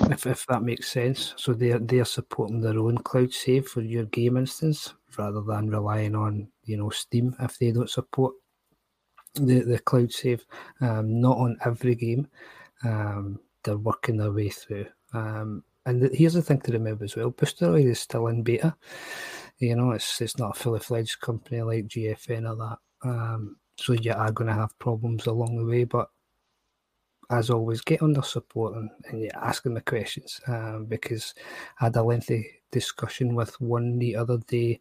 If, if that makes sense, so they're they're supporting their own cloud save for your game instance rather than relying on you know Steam if they don't support the, the cloud save. Um, not on every game. Um, they're working their way through. Um, and the, here's the thing to remember as well: Boosteroid is still in beta. You know, it's it's not a fully fledged company like GFN or that. Um, so you are going to have problems along the way, but as always, get under support and, and you ask them the questions um, because I had a lengthy discussion with one the other day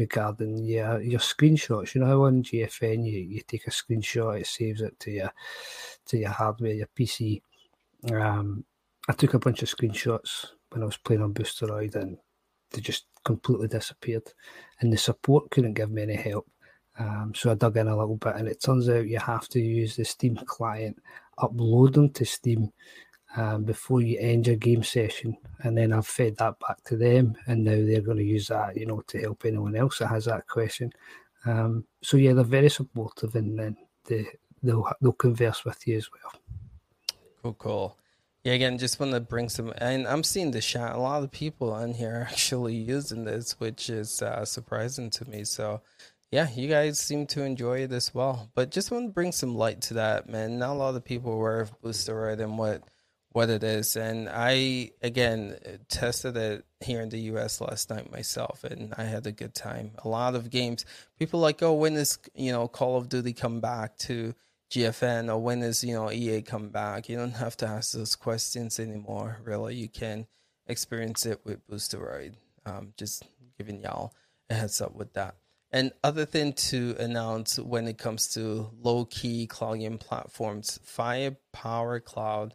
regarding your your screenshots. You know how on GFN you, you take a screenshot, it saves it to your to your hardware, your PC. Um, I took a bunch of screenshots when I was playing on Boosteroid and they just completely disappeared. And the support couldn't give me any help. Um, so I dug in a little bit, and it turns out you have to use the Steam client, upload them to Steam um, before you end your game session, and then I've fed that back to them, and now they're going to use that, you know, to help anyone else that has that question. Um, so yeah, they're very supportive, and then they they'll they'll converse with you as well. Cool, cool. Yeah, again, just want to bring some, and I'm seeing the chat. A lot of people on here are actually using this, which is uh, surprising to me. So, yeah, you guys seem to enjoy it as well. But just want to bring some light to that, man. Not a lot of people are aware of Boosteroid and what what it is, and I again tested it here in the U.S. last night myself, and I had a good time. A lot of games, people like, oh, when is you know Call of Duty come back to GFN or when is you know EA come back? You don't have to ask those questions anymore. Really, you can experience it with Boosteroid. Um, just giving y'all a heads up with that. And other thing to announce when it comes to low key cloud platforms, Firepower Cloud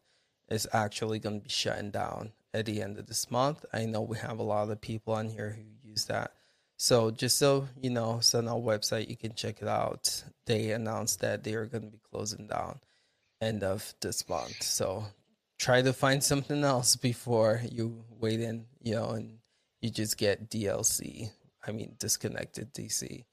is actually going to be shutting down at the end of this month. I know we have a lot of people on here who use that. So just so you know, it's on our website. You can check it out. They announced that they are going to be closing down end of this month. So try to find something else before you wait in, you know, and you just get DLC. I mean, disconnected DC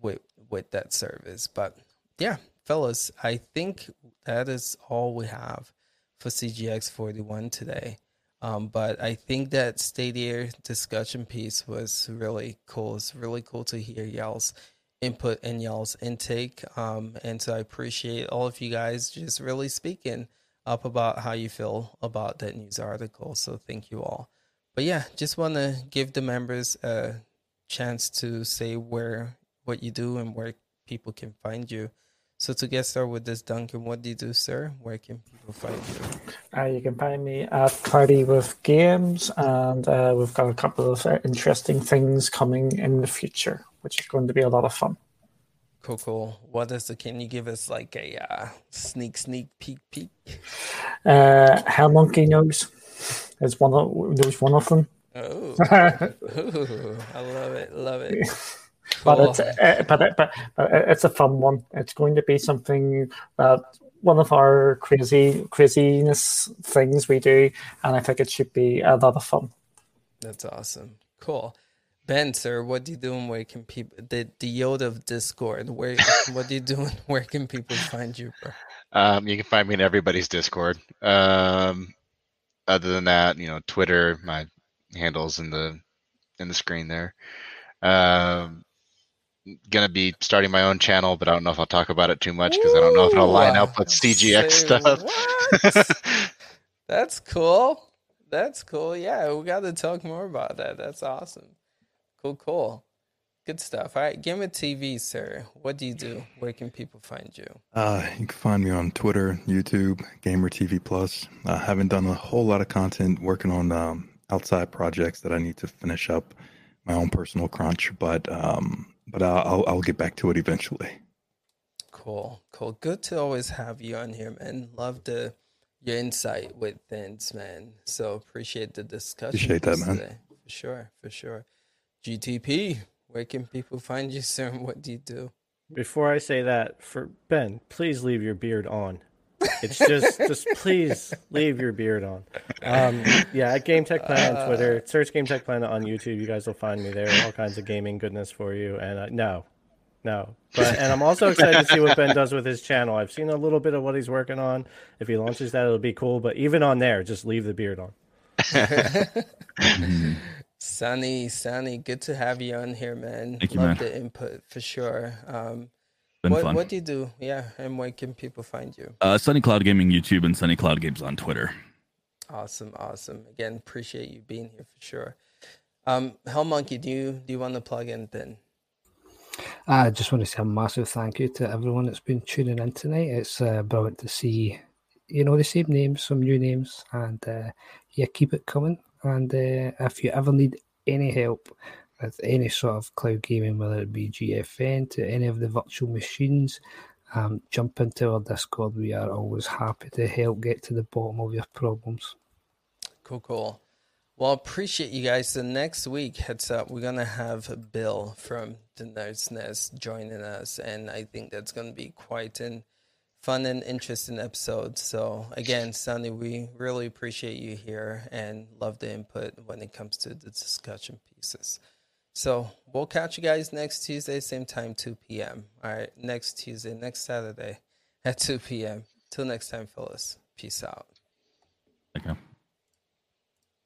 with with that service. But yeah, fellas, I think that is all we have for CGX 41 today. Um, but I think that Stadia discussion piece was really cool. It's really cool to hear y'all's input and y'all's intake. Um, and so I appreciate all of you guys just really speaking up about how you feel about that news article. So thank you all. But yeah, just want to give the members a chance to say where what you do and where people can find you. So to get started with this, Duncan, what do you do, sir? Where can people find you? Uh, you can find me at Party with Games, and uh, we've got a couple of uh, interesting things coming in the future, which is going to be a lot of fun. Cool, cool. What is the? Can you give us like a uh, sneak, sneak peek, peek? Uh, Hell Monkey knows is one of knows one of them. Oh, Ooh, I love it, love it. but it's uh, but, it, but but it's a fun one. It's going to be something that one of our crazy craziness things we do, and I think it should be a lot of fun. That's awesome. Cool. Ben, sir, what do you do and where can people the the Yoda of Discord? Where what do you do and where can people find you, bro? Um, you can find me in everybody's Discord. Um, other than that, you know, Twitter, my handles in the in the screen there. Um, gonna be starting my own channel, but I don't know if I'll talk about it too much because I don't know if it'll line up with CGX stuff. That's cool. That's cool. Yeah, we got to talk more about that. That's awesome. Cool, cool. Good stuff. All right, Gamer TV, sir. What do you do? Where can people find you? Uh, you can find me on Twitter, YouTube, Gamer TV Plus. I haven't done a whole lot of content working on um, outside projects that I need to finish up my own personal crunch, but um, but I'll, I'll get back to it eventually. Cool, cool. Good to always have you on here, man. Love the your insight with things, man. So appreciate the discussion. Appreciate that, man. Today. For sure, for sure. GTP, where can people find you, sir? What do you do? Before I say that, for Ben, please leave your beard on. It's just, just please leave your beard on. Um, yeah, at Game Tech Planet on Twitter, search Game Tech Planet on YouTube. You guys will find me there. All kinds of gaming goodness for you. And uh, no, no, but and I'm also excited to see what Ben does with his channel. I've seen a little bit of what he's working on. If he launches that, it'll be cool. But even on there, just leave the beard on. Sunny, Sunny, good to have you on here, man. Thank you, Love man. the input for sure. Um, Been what fun. what do you do? Yeah, and where can people find you? Uh, Sunny Cloud Gaming YouTube and Sunny Cloud Games on Twitter. Awesome, awesome. Again, appreciate you being here for sure. Um, Hell Monkey, do you do you want to plug in then? I just want to say a massive thank you to everyone that's been tuning in tonight. It's uh, brilliant to see, you know, the same names, some new names, and uh, yeah, keep it coming. And uh, if you ever need any help with any sort of cloud gaming, whether it be GFN to any of the virtual machines, um, jump into our Discord. We are always happy to help get to the bottom of your problems. Cool, cool. Well, appreciate you guys. So next week, heads up, we're gonna have Bill from the Nerds Nest joining us, and I think that's gonna be quite an fun and interesting episode. So again, Sunny, we really appreciate you here and love the input when it comes to the discussion pieces. So we'll catch you guys next Tuesday, same time, 2 p.m. All right, next Tuesday, next Saturday at 2 p.m. Till next time, Phyllis. Peace out. Okay.